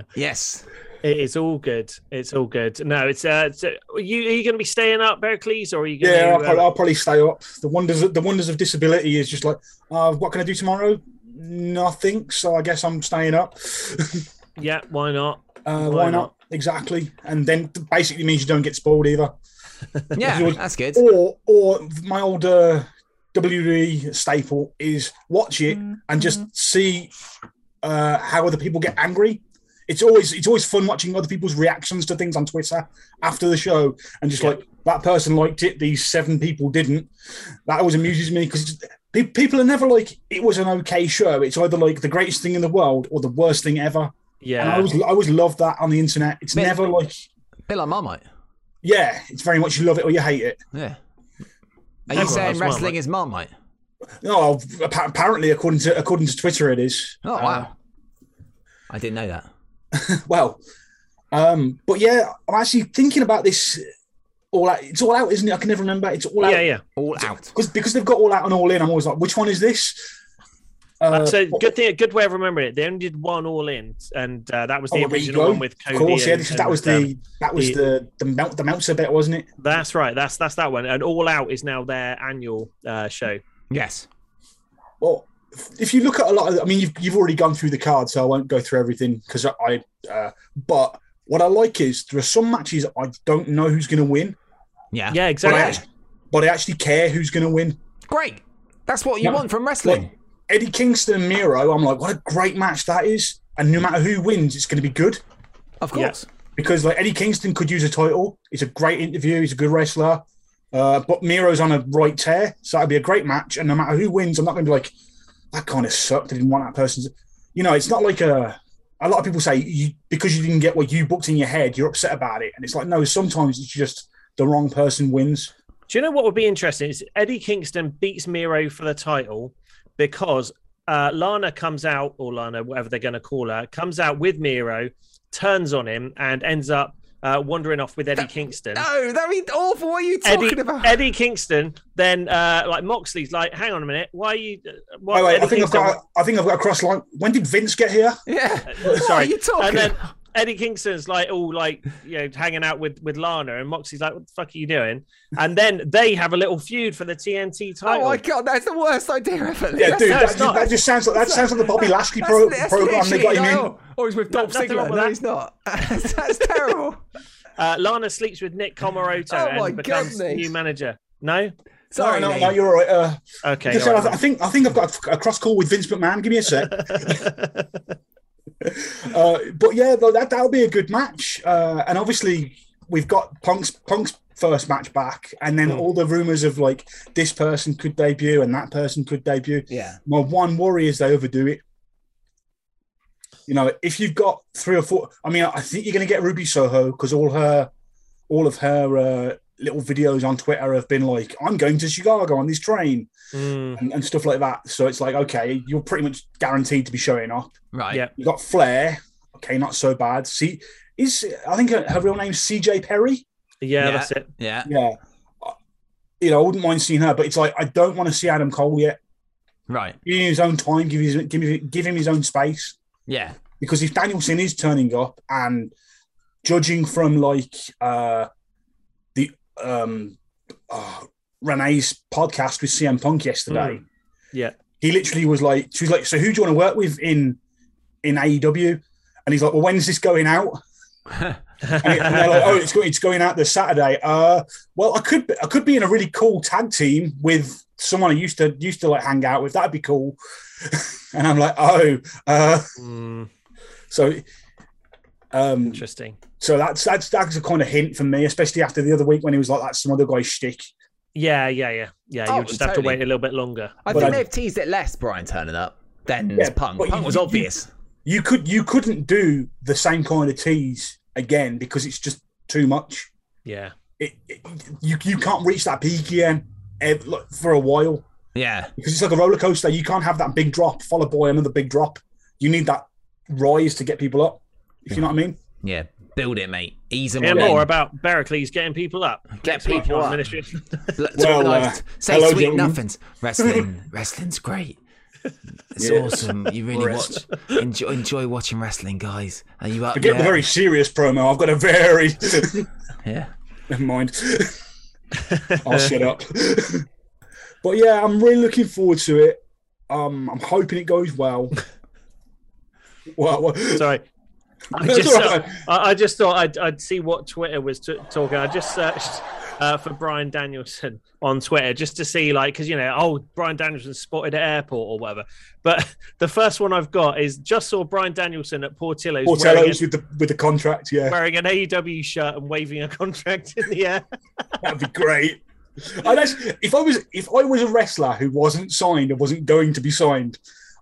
[laughs] Yes. It is all good. It's all good. No, it's uh, it's, uh, are you are you going to be staying up, Berkeley's, or are you going yeah, I'll to? probably, I'll probably stay up. The wonders of the wonders of disability is just like, uh, what can I do tomorrow? Nothing. So I guess I'm staying up. [laughs] yeah, why not? Uh, Why why, not? not? Exactly. And then basically means you don't get spoiled either. [laughs] Yeah, yours- that's good. Or or my older uh, WWE staple is watch it and just see uh, how other people get angry. It's always it's always fun watching other people's reactions to things on Twitter after the show and just Yeah. like that person liked it, these seven people didn't. That always amuses me because people are never like it was an okay show. It's either like the greatest thing in the world or the worst thing ever. And I Yeah, always I always love that on the internet. It's Bit- never like bit like Marmite. yeah, it's very much you love it or you hate it. Yeah. Are you saying loves wrestling Marmite. is Marmite? No, apparently according to according to Twitter, it is. Oh Uh, wow. I didn't know that. [laughs] well, um, but yeah, I'm actually thinking about this. All out, it's all out, isn't it? I can never remember. It's all out yeah. Yeah, all out. because because they've got all out and all in. I'm always like, which one is this? Uh, That's a good thing. A good way of remembering it. They only did one all in, and uh, that was the Oh, original one with Cody. Of course, yeah. and- that was and, um, the that was the- the the melt the Meltzer bit, wasn't it? That's right. That's that's that one. And All Out is now their annual uh, show. Yes. Well, if you look at a lot of, I mean, you've you've already gone through the card, so I won't go through everything because I. Uh, but what I like is there are some matches I don't know who's going to win, Yeah. Yeah, but I, exactly. actually, but I actually care who's going to win. Great. That's what you Yeah. want from wrestling. Like Eddie Kingston and Miro, I'm like, what a great match that is, and no matter who wins, it's going to be good of Yeah. course. because like Eddie Kingston could use a title. He's a great interview. He's a good wrestler. Uh, but Miro's on a right tear, so that'd be a great match. And no matter who wins, I'm not going to be like, that kind of sucked. I didn't want that person. To... You know, it's not like a a lot of people say you, because you didn't get what you booked in your head, you're upset about it, and it's like no. Sometimes it's just the wrong person wins. Do you know what would be interesting? Is Eddie Kingston beats Miro for the title because uh, Lana comes out, or Lana, whatever they're going to call her, comes out with Miro, turns on him, and ends up uh, wandering off with Eddie Kingston. No, that'd be awful. What are you talking Eddie, about? Eddie Kingston, then uh, like Moxley's like, hang on a minute, why are you? uh, Why, Oh, wait, I think Kingston, I've got. I think I've got a cross line. When did Vince get here? yeah. [laughs] What sorry. are you talking and then about? Eddie Kingston's like all like you know hanging out with with Lana, and Moxie's like, "What the fuck are you doing?" And then they have a little feud for the TNT title. Oh my god, that's the worst idea ever. Yeah, That's- dude, no, that, it's just, not. that just sounds like that sounds like the Bobby Lashley that's- pro- that's program they got literally him in. like, oh, oh, he's with No- Dolph nothing Ziggler. with No, he's not. [laughs] that's, that's terrible. Uh, Lana sleeps with Nick Comoroto Oh my and becomes goodness. new manager. No, Sorry, no, no, no, you're all right. Uh, okay. just all I. I think I think I've got a, a cross call with Vince McMahon. Give me a sec. [laughs] [laughs] uh, but yeah, though, that that'll be a good match. Uh, and obviously, we've got Punk's Punk's first match back, and then Hmm. all the rumors of like this person could debut and that person could debut. Yeah. My one worry is they overdo it. You know, if you've got three or four, I mean, I think you're going to get Ruby Soho because all her, all of her uh, little videos on Twitter have been like, "I'm going to Chicago on this train" Mm, and, and stuff like that. So it's like, okay, you're pretty much guaranteed to be showing up. Right. Yeah. You got Flair, okay, not so bad. See, is I think her, her real name's CJ Perry. yeah, Yeah. that's it. Yeah. Yeah, you know, I wouldn't mind seeing her, but it's like I don't want to see Adam Cole yet. Right. Give him his own time. Give his give him, give him his own space. Yeah. because if Danielson is turning up and judging from like uh the um uh, Renee's podcast with CM Punk yesterday, Yeah. he literally was like, she was like, so who do you want to work with in in AEW? And he's like, well, when's this going out? [laughs] And, it- and they're like, oh, it's going, it's going out this Saturday. Uh, well, I could be, I could be in a really cool tag team with someone I used to used to like hang out with. That'd be cool. [laughs] and I'm like, oh, uh, Mm, so um, interesting. So that's that's that's a kind of hint for me, especially after the other week when he was like that's some other guy's shtick. Yeah, yeah, yeah, yeah. Oh, You'll just have to wait a little bit longer. I But think I- they've teased it less, Bryan turning up, than Yeah, Punk. Punk you- was obvious. You could you couldn't do the same kind of tease again because it's just too much. Yeah. It, it- you you can't reach that peak again for a while yeah. because it's like a roller coaster. You can't have that big drop followed by another big drop. You need that rise to get people up. If you know what I mean. Yeah. Build it, mate. Ease them Hear on more in. about Berkeley's getting people up. Get Next people on up. Ministry. [laughs] Well, uh, say hello, sweet gentlemen. nothings. Wrestling, [laughs] wrestling's great. It's Yeah. awesome. You really Rest. watch, enjoy, enjoy watching wrestling, guys. Are you up? Forget the very serious promo. I've got a very [laughs] yeah. Never mind. I'll shut up. but yeah, I'm really looking forward to it. Um, I'm hoping it goes well. well, well Sorry. [laughs] I just, uh, right. I, just thought I'd, I'd see what Twitter was t- talking. I just searched uh, for Bryan Danielson on Twitter just to see, like, because you know, oh, Bryan Danielson spotted at airport or whatever. But [laughs] the first one I've got is just saw Bryan Danielson at Portillo's, wearing, with the with the contract. Yeah, wearing an AEW shirt and waving a contract in the air. [laughs] that'd be great. And that's, if I was if I was a wrestler who wasn't signed or wasn't going to be signed,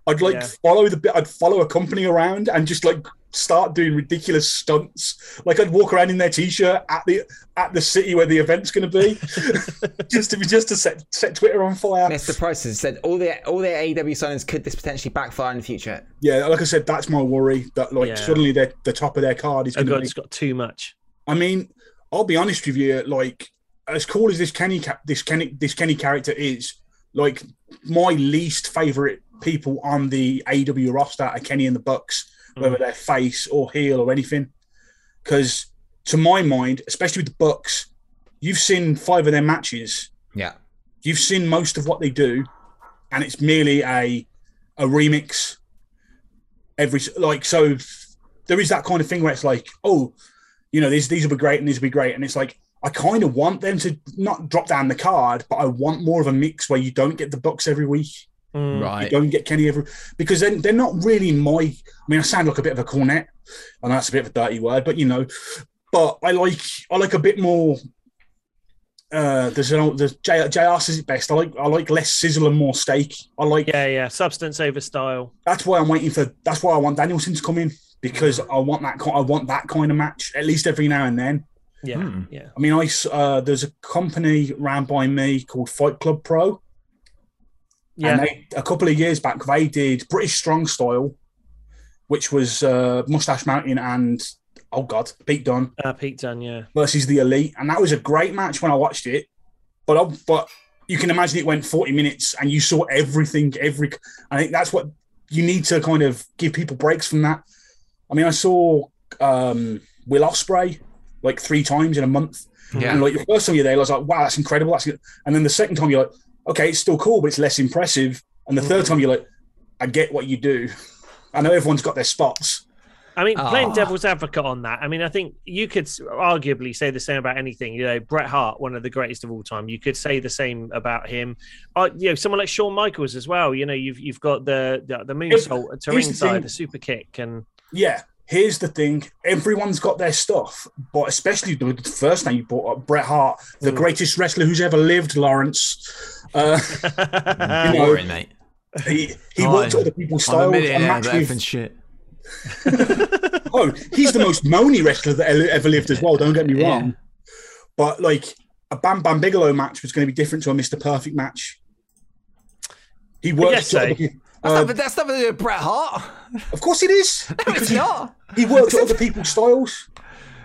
I'd like Yeah. follow the bit. I'd follow a company around and just like start doing ridiculous stunts. Like I'd walk around in their t-shirt at the at the city where the event's going to be, [laughs] just to be just to set set Twitter on fire. Mr. Price has said all the all their AEW signings could this potentially backfire in the future. Yeah, like I said, that's my worry that like Yeah. suddenly they're the top of their card is Oh going god, to be. it's got too much. I mean, I'll be honest with you, like as cool as this Kenny ca- this Kenny this Kenny character is, like my least favorite people on the AW roster are Kenny and the Bucks, whether they're face or heel or anything. Because to my mind, especially with the Bucks, you've seen five of their matches, Yeah. you've seen most of what they do, and it's merely a a remix. Every like so, there is that kind of thing where it's like, oh, you know, these these will be great and these will be great, and it's like I kind of want them to not drop down the card, but I want more of a mix where you don't get the Bucks every week, Mm. you Right. don't get Kenny every because then they're not really my. I mean, I sound like a bit of a cornet, and that's a bit of a dirty word, but you know, but I like I like a bit more. Uh, there's an there's J, JR says it best. I like I like less sizzle and more steak. I like Yeah, yeah. Substance over style. that's why I'm waiting for. That's why I want Danielson to come in because I want that. ki- I want that kind of match at least every now and then. Yeah, Hmm. yeah. I mean, I uh, there's a company ran by me called Fight Club Pro, Yeah, and they, a couple of years back they did British Strong Style, which was uh, Mustache Mountain and oh god, Pete Dunne uh, Pete Dunne, yeah. versus the Elite, and that was a great match when I watched it. But I, but you can imagine it went 40 minutes, and you saw everything. Every I think that's what you need to kind of give people breaks from that. I mean, I saw um, Will Ospreay like three times in a month. Yeah. And like the first time you're there, I was like, wow, that's incredible. That's good. And then the second time you're like, okay, it's still cool, but it's less impressive. And the third time you're like, I get what you do. I know everyone's got their spots. I mean, playing Ah. devil's advocate on that. I mean, I think you could arguably say the same about anything. You know, Bret Hart, one of the greatest of all time. You could say the same about him. Uh, you know, someone like Shawn Michaels as well. You know, you've you've got the the, the moonsault to here's the ringside, thing. the super kick, and Yeah. Here's the thing: everyone's got their stuff, but especially the the first name you brought up, Bret Hart, the Mm. greatest wrestler who's ever lived, Lawrence. Uh, [laughs] you know, Boring, mate. he he Oh, worked other people's I'm a styles. A millionaire, match with, effing shit. [laughs] oh, he's the most moany wrestler that ever- ever lived as well. Don't get me wrong. But like a Bam Bam Bigelow match was going to be different to a Mr. Perfect match. He worked. guess so. other That's, uh, not, that's nothing to do with Bret Hart. Of course, it is [laughs] No, because it's he, not. he worked at other people's styles.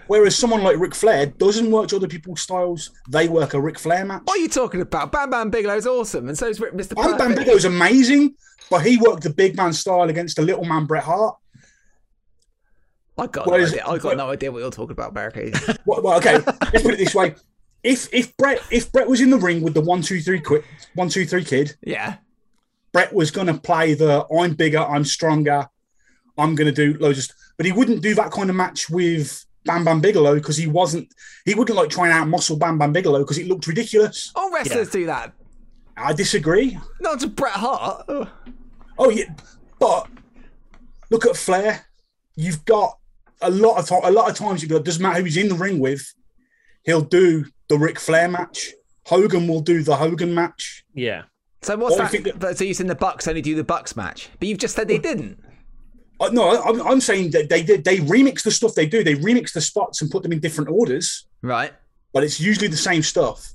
Whereas someone like Ric Flair doesn't work to other people's styles. They work a Ric Flair match. What are you talking about? Bam Bam Bigelow's awesome, and so is Mr. Bam Bam. Bigelow's amazing, but he worked the big man style against the little man Bret Hart. I got, What no idea. I got no idea what you're talking about, Barricade. [laughs] Well, well, okay, let's put it this way: if if Brett if Brett was in the ring with the one two three quick one two three kid, yeah. Brett was going to play the I'm bigger, I'm stronger, I'm going to do loads of st-" but he wouldn't do that kind of match with Bam Bam Bigelow because he wasn't, he wouldn't like trying and out muscle Bam Bam Bigelow because it looked ridiculous. All wrestlers do that. I disagree. Not just Bret Hart. Ugh. Oh, yeah, but look at Flair. You've got a lot of time, a lot of times you go, doesn't matter who he's in the ring with, he'll do the Ric Flair match. Hogan will do the Hogan match. yeah, So what's Well, that? think that- so you said the Bucks only do the Bucks match, but you've just said they didn't. Uh, no, I'm, I'm saying that they did. They remix the stuff they do. They remix the spots and put them in different orders, Right. but it's usually the same stuff.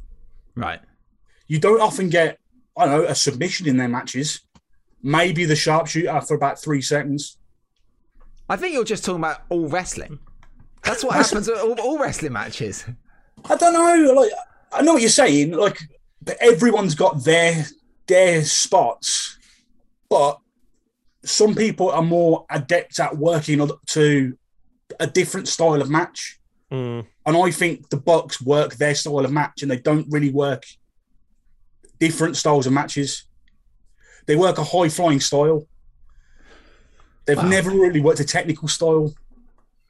Right. You don't often get, I don't know, a submission in their matches. Maybe the sharpshooter for about three seconds. I think you're just talking about all wrestling. That's what happens at all, all wrestling matches. I don't know. Like, I know what you're saying. Like, but everyone's got their their spots, but some people are more adept at working to a different style of match. Mm. And I think the Bucks work their style of match, and they don't really work different styles of matches. They work a high flying style. They've Wow. never really worked a technical style.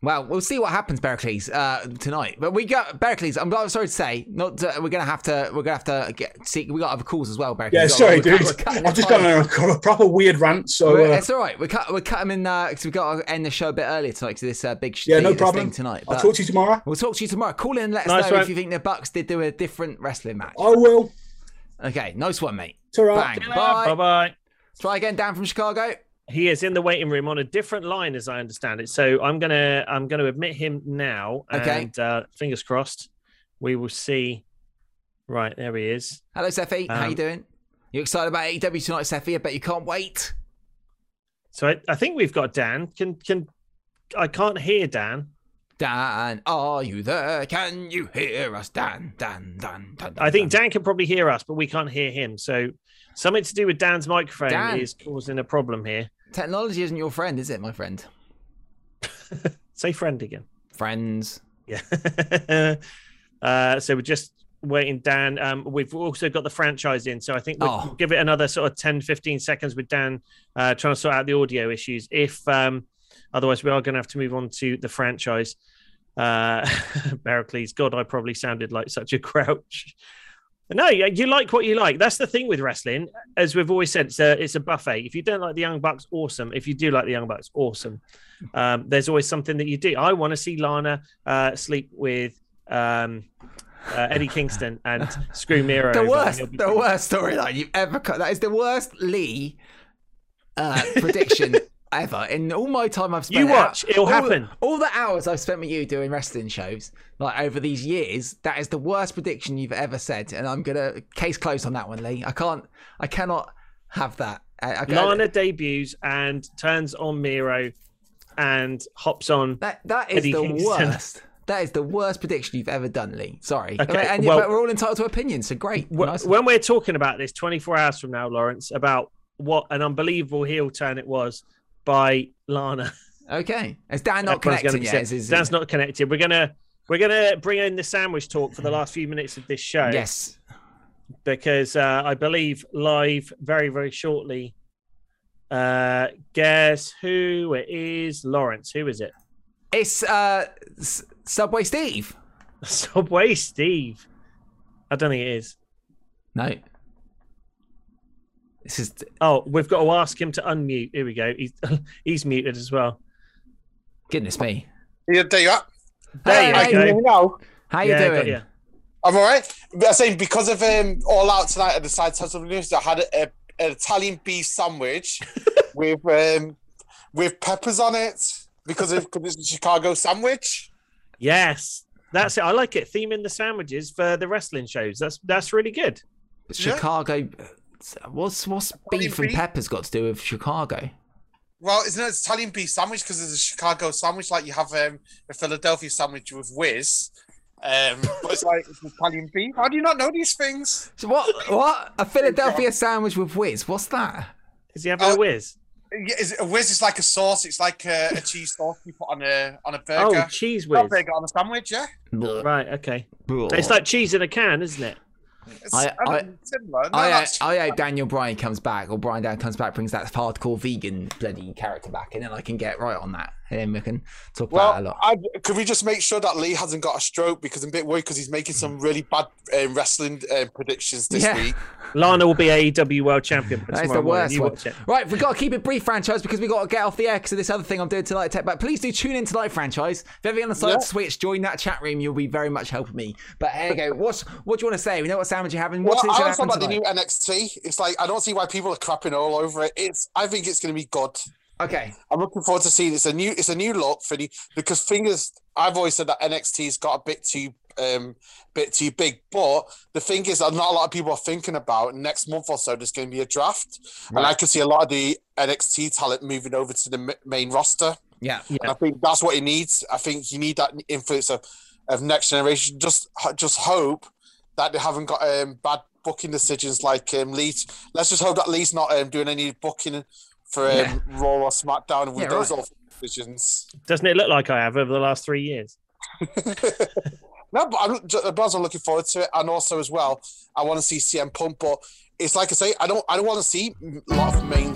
Well, we'll see what happens, Berkeley's, uh, tonight. But we got Berkeley's. I'm, I'm sorry to say, not to, we're gonna have to. We're gonna have to get. See, we got other calls as well, Berkeley. Yeah, We got- sorry, we're dude. cut- we're cutting I've the just time. gone on a, a proper weird rant. So uh, it's all right. We cut we cut them in because we've got to end the show a bit earlier tonight to this uh, big sh- yeah, no this problem. thing tonight. I'll talk to you tomorrow. we'll talk to you tomorrow. Call in and let us Nice know one. if you think the Bucks did do a different wrestling match. I will. Okay, nice one, mate. It's all right. Bang. Bye Bye. bye. Try again, Dan from Chicago. He is in the waiting room on a different line, as I understand it. So I'm gonna I'm gonna admit him now. Okay. And uh, fingers crossed, we will see. Right there he is. Hello, Seffi. How you Um, doing? You excited about AEW tonight, Seffi? I bet you can't wait. So I, I think we've got Dan. Can can I can't hear Dan. Dan, are you there? Can you hear us? Dan, Dan, Dan, Dan. I think Dan. Dan can probably hear us, but we can't hear him. So something to do with Dan's microphone Dan. is causing a problem here. Technology isn't your friend, is it, my friend? [laughs] Say friend again. Friends. Yeah. [laughs] uh, so we're just waiting, Dan. Um, we've also got the franchise in. So I think we'll Oh. give it another sort of 10, 15 seconds with Dan uh, trying to sort out the audio issues. If um, otherwise, we are going to have to move on to the franchise. Uh, [laughs] Pericles, God, I probably sounded like such a grouch. No, you like what you like. That's the thing with wrestling. As we've always said, it's a, it's a buffet. If you don't like the Young Bucks, awesome. If you do like the Young Bucks, awesome. Um, there's always something that you do. I want to see Lana uh, sleep with um, uh, Eddie Kingston and screw Miro. [laughs] The worst, the worst storyline you've ever cut. That is the worst Lee uh, prediction ever. In all my time I've spent, You watch, it'll all- happen. All the hours I've spent with you doing wrestling shows, like over these years, that is the worst prediction you've ever said, and I'm gonna case closed on that one, Lee. I can't, I cannot have that. I, I, Lana debuts and turns on Miro and hops on. that that is Eddie the Kingston. worst. That is the worst prediction you've ever done, Lee. Sorry. Okay, I and, well- we're all entitled to opinions, so great. Wh- Nice. When we're talking about this 24 hours from now, Lawrence, about what an unbelievable heel turn it was by Lana. Okay. Is Dan not Everyone's gonna connecting be yet? Is, is, Dan's not connected. We're gonna we're gonna bring in the sandwich talk for the last few minutes of this show. Yes. because uh, I believe live very, very shortly. Uh, guess who it is? Lawrence. Who is it? It's uh, S- Subway Steve. [laughs] Subway Steve. I don't think it is. No. This is Oh, we've got to ask him to unmute. Here we go. He's [laughs] he's muted as well. goodness me. Yeah, there you are. There you Hey, you hear go. How you Yeah, doing? you. I'm all right. I'm saying because of um, All Out tonight, at the to have something news, I had a, a, an Italian beef sandwich [laughs] with um, with peppers on it because of because it's a Chicago sandwich. Yes, that's it. I like it. Theming the sandwiches for the wrestling shows. That's that's really good. Chicago. What's what's beef and beef? peppers got to do with Chicago? Well, isn't it an Italian beef sandwich because it's a Chicago sandwich like you have um, a Philadelphia sandwich with whiz. Um, but it's like it's Italian beef. How do you not know these things? So what? What? A Philadelphia [laughs] sandwich with whiz? What's that? Is he having Oh, a whiz? Yeah, is it, a whiz is like a sauce. It's like a, a cheese sauce you put on a on a burger. Oh, burger. cheese Not whiz. burger on a sandwich, yeah. Right. Okay. It's It's like cheese in a can, isn't it? It's, I- I, I- similar. No, I, that's- I hope Daniel Bryan comes back, or Brian Dan comes back, brings that hardcore vegan bloody character back, and then I can get right on that, and then we can talk about it a lot. I, could we just make sure that Lee hasn't got a stroke because I'm a bit worried because he's making some really bad um, wrestling uh, predictions this Yeah. week. [laughs] Lana will be AEW World Champion That's tomorrow the morning. worst one. it. Right, we've got to keep it brief, franchise, because we've got to get off the air because of this other thing I'm doing tonight, Tech. But please do tune in tonight, franchise. If ever you're on the side Yeah. Switch, join that chat room. You'll be very much helping me. But here you go. What's what do you want to say? We know what sandwich you're having. Well, What's I going to want to about the new NXT. It's like I don't see why people are crapping all over it. It's I think it's going to be good. Okay. I'm looking forward to seeing it's a new it's a new look for the because fingers I've always said that NXT's got a bit too um bit too big, but the thing is that not a lot of people are thinking about next month or so. There's going to be a draft, and I can see a lot of the NXT talent moving over to the m- main roster. Yeah. And I think that's what he needs. I think you need that influence of, of next generation. Just just hope that they haven't got um, bad booking decisions like um, Lee. Let's just hope that Lee's not um, doing any booking for um, Yeah. Raw or SmackDown with Yeah, those right. decisions. Doesn't it look like I have over the last three years? [laughs] No, but I'm, but I'm looking forward to it, and also as well, I want to see CM Punk. But it's like I say, I don't, I don't want to see a lot of main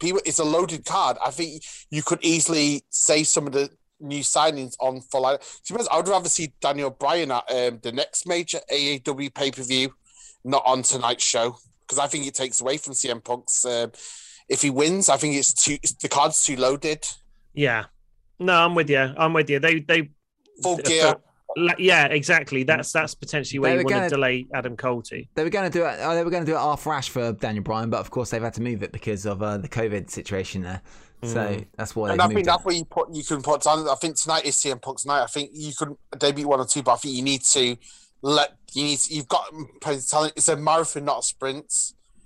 people. It's a loaded card. I think you could easily say some of the new signings on for like. I would rather see Daniel Bryan at um, the next major AAW pay per view, not on tonight's show, because I think it takes away from CM Punk's. Um, if he wins, I think it's too. The card's too loaded. Yeah. No, I'm with you. I'm with you. They they Full gear. La- Yeah, exactly. That's that's potentially where They you want gonna- to delay Adam Cole to. They were going to do it. Oh, they were going to do it after Ashe for Daniel Bryan, but of course they've had to move it because of uh, the COVID situation there. So that's why And I moved think that's where you put you can put on. I think tonight is CM Punk's night. I think you could debut one or two, but I think you need to let you need you've got talent. It's a marathon, not a sprint.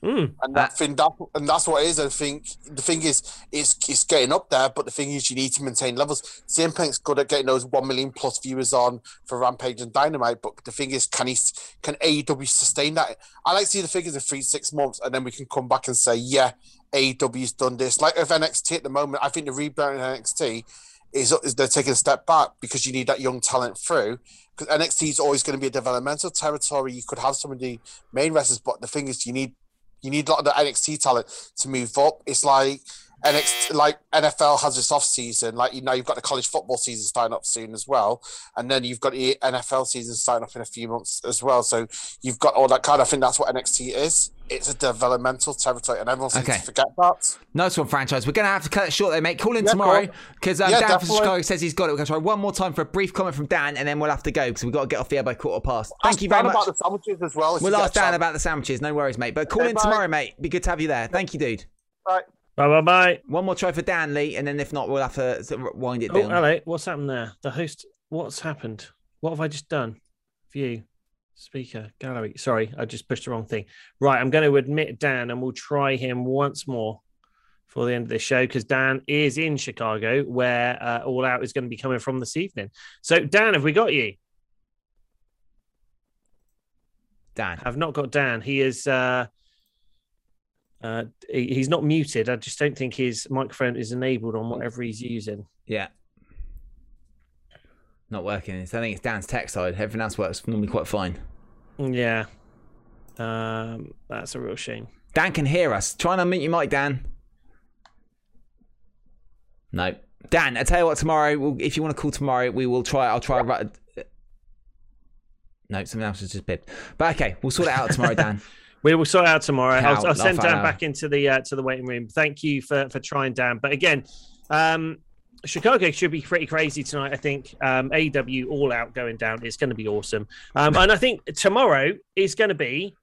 Mm. And that thing that and that's what it is. I think the thing is it's it's getting up there, but the thing is you need to maintain levels. CM Punk's good at getting those one million plus viewers on for Rampage and Dynamite, but the thing is, can he can AEW sustain that? I like to see the figures in three six months, and then we can come back and say, yeah, AEW's done this. Like with NXT at the moment, I think the rebound in NXT is, is they're taking a step back because you need that young talent through. Because NXT is always going to be a developmental territory. You could have some of the main wrestlers, but the thing is, you need you need a lot of the NXT talent to move up. It's like NXT, like NFL has this off season. Like you know, you've got the college football season starting up soon as well, and then you've got the NFL season starting up in a few months as well. So you've got all that kind. I think that's what NXT is. It's a developmental territory, and everyone seems Okay. to forget that. Nice one, franchise. We're going to have to cut it short, though, mate. Call in Yeah, tomorrow because um, Yeah, Dan from. Chicago says he's got it. We're going to try one more time for a brief comment from Dan, and then we'll have to go because we've got to get off the air by quarter past. Thank Ask you very Dan much. about the sandwiches as well. We'll ask Dan about the sandwiches. No worries, mate. But call Okay, in bye. tomorrow, mate. Be good to have you there. Thank you, dude. Right. Bye bye bye. One more try for Dan Lee, and then if not, we'll have to wind it Oh, down. hello. What's happened there? The host. What's happened? What have I just done? View, speaker, gallery. Sorry, I just pushed the wrong thing. Right, I'm going to admit Dan, and we'll try him once more for the end of this show because Dan is in Chicago, where uh, All Out is going to be coming from this evening. So, Dan, have we got you? Dan. I've not got Dan. He is. Uh, uh, he's not muted. I just don't think his microphone is enabled on whatever he's using. Yeah. Not working. So I think it's Dan's tech side. Everything else works normally quite fine. Yeah, um, that's a real shame. Dan can hear us. Try and unmute your mic, Dan. No. Dan, I tell you what, tomorrow, we'll, if you want to call tomorrow, we will try. I'll try. No, something else has just bipped. But okay, we'll sort it out tomorrow, Dan. [laughs] We will sort out tomorrow. How? I'll, I'll send Dan loud. back into the uh, to the waiting room. Thank you for for trying, Dan. But again, um, Chicago should be pretty crazy tonight. I think um, AW all out going down. It's going to be awesome. Um, and I think tomorrow is going to be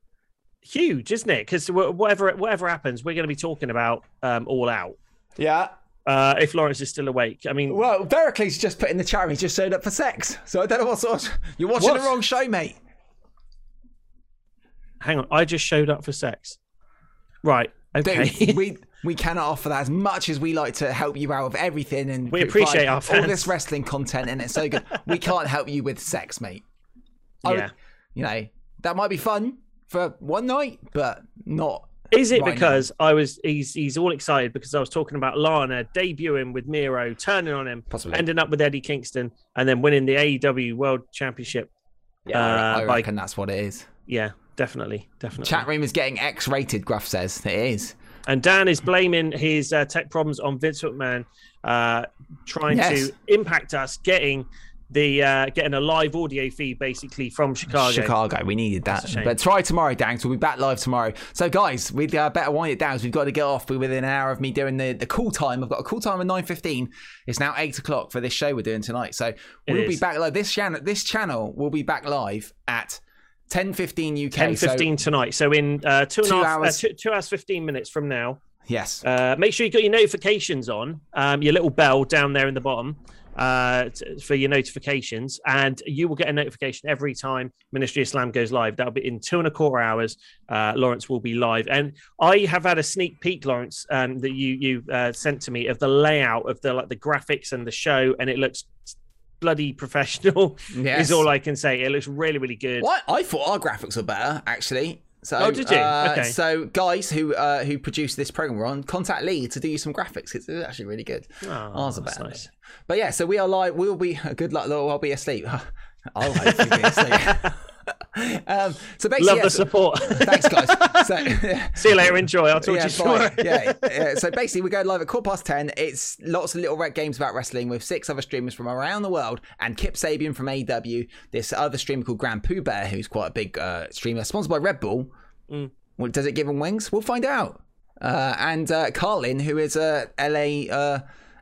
huge, isn't it? Because whatever whatever happens, we're going to be talking about um, all out. Yeah. Uh, if Lawrence is still awake, I mean, Well, Veracles just put in the chat room. He just showed up for sex. So I don't know what sort of. You're watching What? the wrong show, mate. Hang on, I just showed up for sex. Right. Okay. Dude, [laughs] we we cannot offer that as much as we like to help you out with everything and We appreciate our all this wrestling content and it's so good. we [laughs] can't help you with sex, mate. I would- yeah. you know that might be fun for one night, but not. Is it right because I was he's he's all excited because I was talking about Lana debuting with Miro, turning on him, Possibly. ending up with Eddie Kingston, and then winning the AEW World Championship? Yeah, I, I uh, by- reckon that's what it is. Yeah, definitely, definitely. Chat room is getting X-rated. Gruff says it is. And Dan is blaming his uh, tech problems on Vince McMahon, uh, trying Yes. to impact us getting the uh, getting a live audio feed basically from Chicago. Chicago, we needed that. But try tomorrow, Dan. So we'll be back live tomorrow. So guys, we'd uh, better wind it down. We've got to get off. We're within an hour of me doing the, the cool time. I've got a cool time at nine fifteen. It's now eight o'clock for this show we're doing tonight. So we'll be back live. This channel, this channel will be back live at ten fifteen UK. 10 So- tonight. So in uh, two and Two half- uh, hours. two, two hours 15 minutes from now, yes. Uh, make sure you got your notifications on, um, your little bell down there in the bottom uh, t- for your notifications, and you will get a notification every time Ministry of Slam goes live. That'll be in two and a quarter hours. Uh, Lawrence will be live, and I have had a sneak peek, Lawrence, um, that you you uh, sent to me of the layout of the like the graphics and the show, and it looks bloody professional. [laughs] Yes. Is all I can say. It looks really really good. What I thought our graphics were better actually. So, Oh, did you? uh, Okay. So, guys who uh, who produce this program, we're on contact Lee to do you some graphics. It's it's actually really good. Oh, Ours are better. nice. But yeah, so we are live. We'll be [laughs] good luck. Lord, I'll be asleep. [laughs] I'll hopefully be asleep. um, so basically, Love yeah, the support. thanks, guys. So, [laughs] See you later. Enjoy. I'll talk yeah, to you tomorrow. [laughs] yeah, yeah. So basically, we go live at quarter past ten. It's lots of little rec games about wrestling with six other streamers from around the world, and Kip Sabian from AW. This other streamer called GrandPOOBear, who's quite a big uh, streamer, sponsored by Red Bull. Mm. Well, does it give him wings? We'll find out. Uh, and uh, Carlin, who is a LA uh,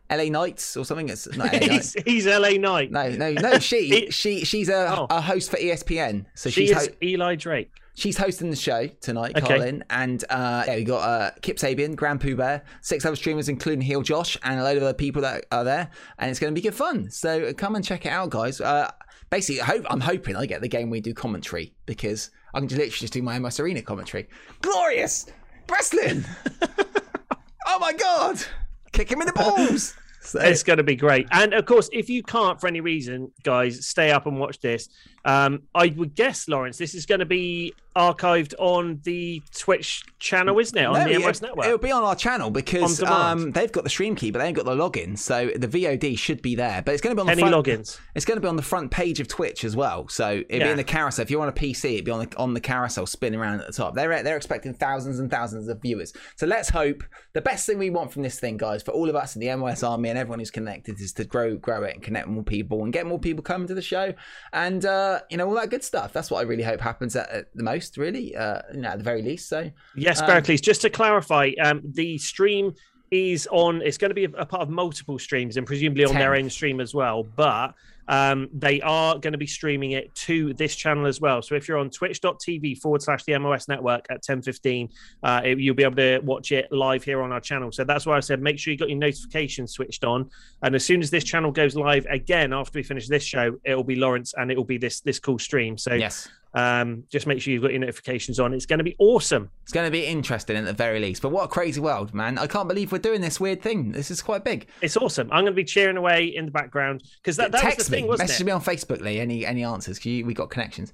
LA Knights or something. It's not LA [laughs] he's, he's LA Knight. No, no, no. She, she, she's a, Oh. a host for ESPN. So she she's is ho- Eli Drake. She's hosting the show tonight, Okay. Colin. And uh, yeah, we got uh, Kip Sabian, GrandPOOBear, six other streamers, including Heel Josh, and a load of other people that are there. And it's going to be good fun. So come and check it out, guys. Uh, basically, I hope, I'm hoping I get the game we do commentary because I can literally just do my MS Arena commentary. Glorious wrestling! [laughs] oh my god! Kick him in the balls. So, [laughs] It's going to be great. And of course, if you can't for any reason, guys, stay up and watch this. Um, I would guess, Lawrence, this is going to be archived on the Twitch channel, isn't it? On No, the yeah, Network. It'll be on our channel because um, they've got the stream key, but they ain't got the login. So the VOD should be there. But it's going to be on the Any front. logins? It's going to be on the front page of Twitch as well. So it'd be in the carousel. If you're on a PC, it'd be on the on the carousel spinning around at the top. They're they're expecting thousands and thousands of viewers. So let's hope the best thing we want from this thing, guys, for all of us in the MOS army and everyone who's connected, is to grow grow it and connect more people and get more people coming to the show and uh, you know all that good stuff. That's what I really hope happens at, at the most, really. Uh, you know, at the very least. So Yes, Um, Berkeley. Just to clarify, um, the stream is on. It's going to be a, a part of multiple streams and presumably on Ten. their own stream as well. But um, they are going to be streaming it to this channel as well. So if you're on twitch.tv forward slash the MOS network at 1015, uh, you'll be able to watch it live here on our channel. So that's why I said make sure you got your notifications switched on. And as soon as this channel goes live again after we finish this show, it'll be Lawrence and it will be this this cool stream. So Yes. Um, just make sure you've got your notifications on. It's going to be awesome. It's going to be interesting at the very least. But what a crazy world, man. I can't believe we're doing this weird thing. This is quite big. It's awesome. I'm going to be cheering away in the background because that, that was the thing, wasn't Message it? me on Facebook, Lee. Any any answers? 'Cause you, we got connections.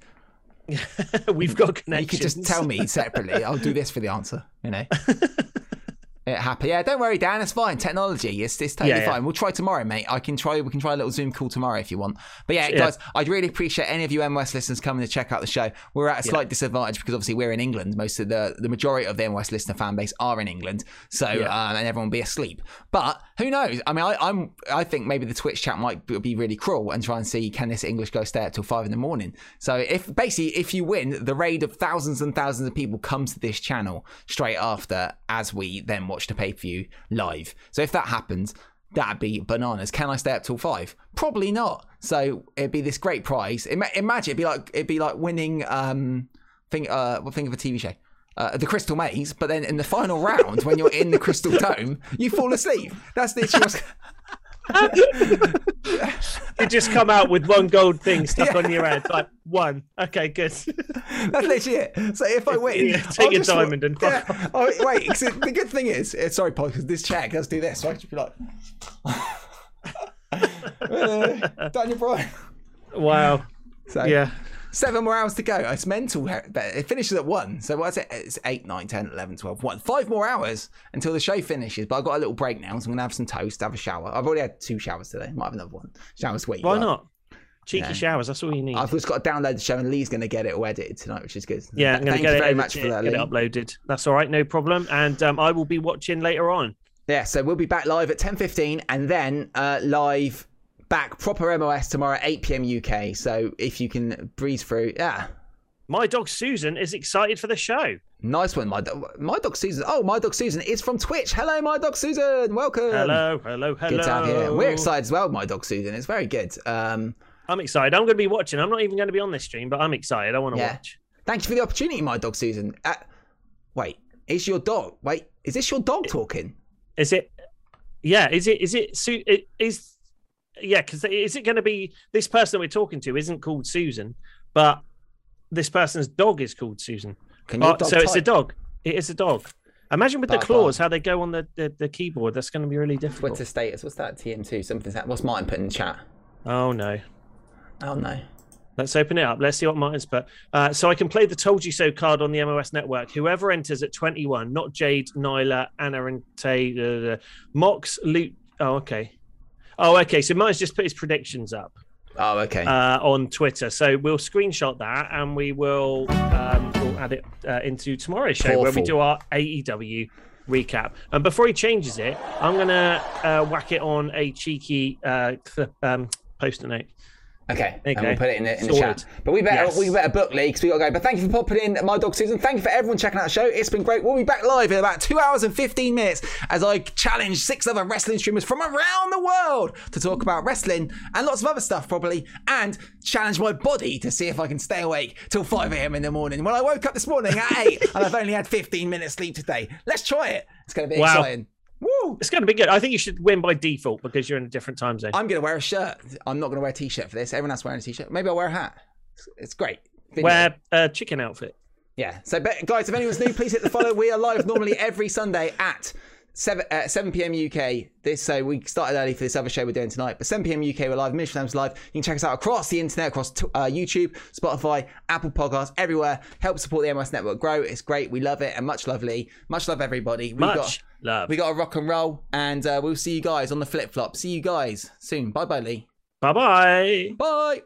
[laughs] We've got connections. You could just tell me [laughs] separately. I'll do this for the answer. You know. [laughs] It happy. Yeah, don't worry, Dan. It's fine. Technology, it's, it's totally Yeah, yeah. fine. We'll try tomorrow, mate. I can try. We can try a little Zoom call tomorrow if you want. But yeah, Yeah. guys, I'd really appreciate any of you MOS listeners coming to check out the show. We're at a slight disadvantage because obviously we're in England. Most of the the majority of the MOS listener fan base are in England, so um, and everyone will be asleep. But who knows? I mean, I, I'm I think maybe the Twitch chat might be- be really cruel and try and see can this English guy stay up till five in the morning. So if basically if you win, the raid of thousands and thousands of people comes to this channel straight after as we then watch the pay per view live. So if that happens. That'd be bananas. Can I stay up till five? Probably not. So it'd be this great prize. Ima- imagine it'd be like it'd be like winning. Um, think uh, well, think of a TV show, uh, the Crystal Maze. But then in the final round, when you're in the Crystal Dome, you fall asleep. That's literally what's. [laughs] [laughs] You just come out with one gold thing stuck on your head. Like one. Okay, good. That's literally it. So if I win, Yeah, take your diamond and yeah. Oh, wait, the good thing is, uh, sorry, Paul, because this chair does do this. So I should be like, [laughs] uh, Daniel Bryan. Wow. So Yeah. Seven more hours to go. It's mental. It finishes at one. So what's it? It's 8, 9, 10, 11, 12, 1. Five more hours until the show finishes. But I've got a little break now. So I'm going to have some toast, have a shower. I've already had two showers today. Might have another one. Shower's sweet. Why not? Cheeky Yeah. showers. That's all you need. I've just got to download the show and Lee's going to get it all edited tonight, which is good. yeah, I'm going Thank you very much for that, get Lee. it uploaded. That's all right, no problem. And um, I will be watching later on. Yeah, so we'll be back live at 10.15 and then uh, live back proper MOS tomorrow at 8 p.m. UK. So if you can breeze through, yeah. My dog Susan is excited for the show. Nice one, my dog. My dog Susan. Oh, my dog Susan is from Twitch. Hello, my dog Susan. Welcome. Hello, hello, hello. Good to have you. here. We're excited as well, my dog Susan. It's very good. Um, I'm excited. I'm going to be watching. I'm not even going to be on this stream, but I'm excited. I want to Yeah. watch. thank you for the opportunity, my dog Susan. Uh, wait, is your dog? Wait, is this your dog talking? Is it? Yeah. Is it? Is it? Su- it is. Yeah. Because is it going to be this person that we're talking to? Isn't called Susan, but this person's dog is called Susan. Oh, dog so it's a dog. It is a dog. Imagine with the claws how they go on the, the, the keyboard. That's going to be really difficult. Twitter status. What's that? TM2. Something's that. What's Martin put in the chat? Oh no. Oh no. Let's open it up. Let's see what Martin's put. Uh, so I can play the "Told You So" card on the MOS network. Whoever enters at 21, not Jade, Nyla, Anna, and Tay, uh, Mox, Luke. Oh, okay. Oh, okay. So mine's just put his predictions up Oh, okay. uh, on Twitter. So we'll screenshot that and we will um, we'll add it uh, into tomorrow's show where we do our AEW recap. And before he changes it, I'm gonna uh, whack it on a cheeky uh, um, post-it note. Okay, Okay. and we'll put it in the, in the chat. But we better Yes. we better book Lee because we got to go. But thank you for popping in, my dog Susan. Thank you for everyone checking out the show. It's been great. We'll be back live in about two hours and fifteen minutes as I challenge six other wrestling streamers from around the world to talk about wrestling and lots of other stuff, probably, and challenge my body to see if I can stay awake till five a.m. in the morning. When I woke up this morning at eight and I've only had fifteen minutes sleep today. Let's try it. It's going to be Wow. exciting. Woo! It's going to be good. I think you should win by default because you're in a different time zone. I'm going to wear a shirt. I'm not going to wear a t-shirt for this. Everyone else wearing a t-shirt. Maybe I'll wear a hat. It's, it's great. Video. Wear a chicken outfit. Yeah. So, but guys, if anyone's new, please hit the follow. We are live normally every Sunday at 7, uh, 7 p.m. UK. This so we started early for this other show we're doing tonight, but 7 p.m. UK we're live. Mission Times live. You can check us out across the internet, across t- uh, YouTube, Spotify, Apple Podcasts, everywhere. Help support the MOS Network grow. It's great. We love it, and much lovely. Much love everybody. We Much got love. we got a rock and roll, and uh, we'll see you guys on the flip flop. See you guys soon. Bye bye, Lee. Bye bye. Bye.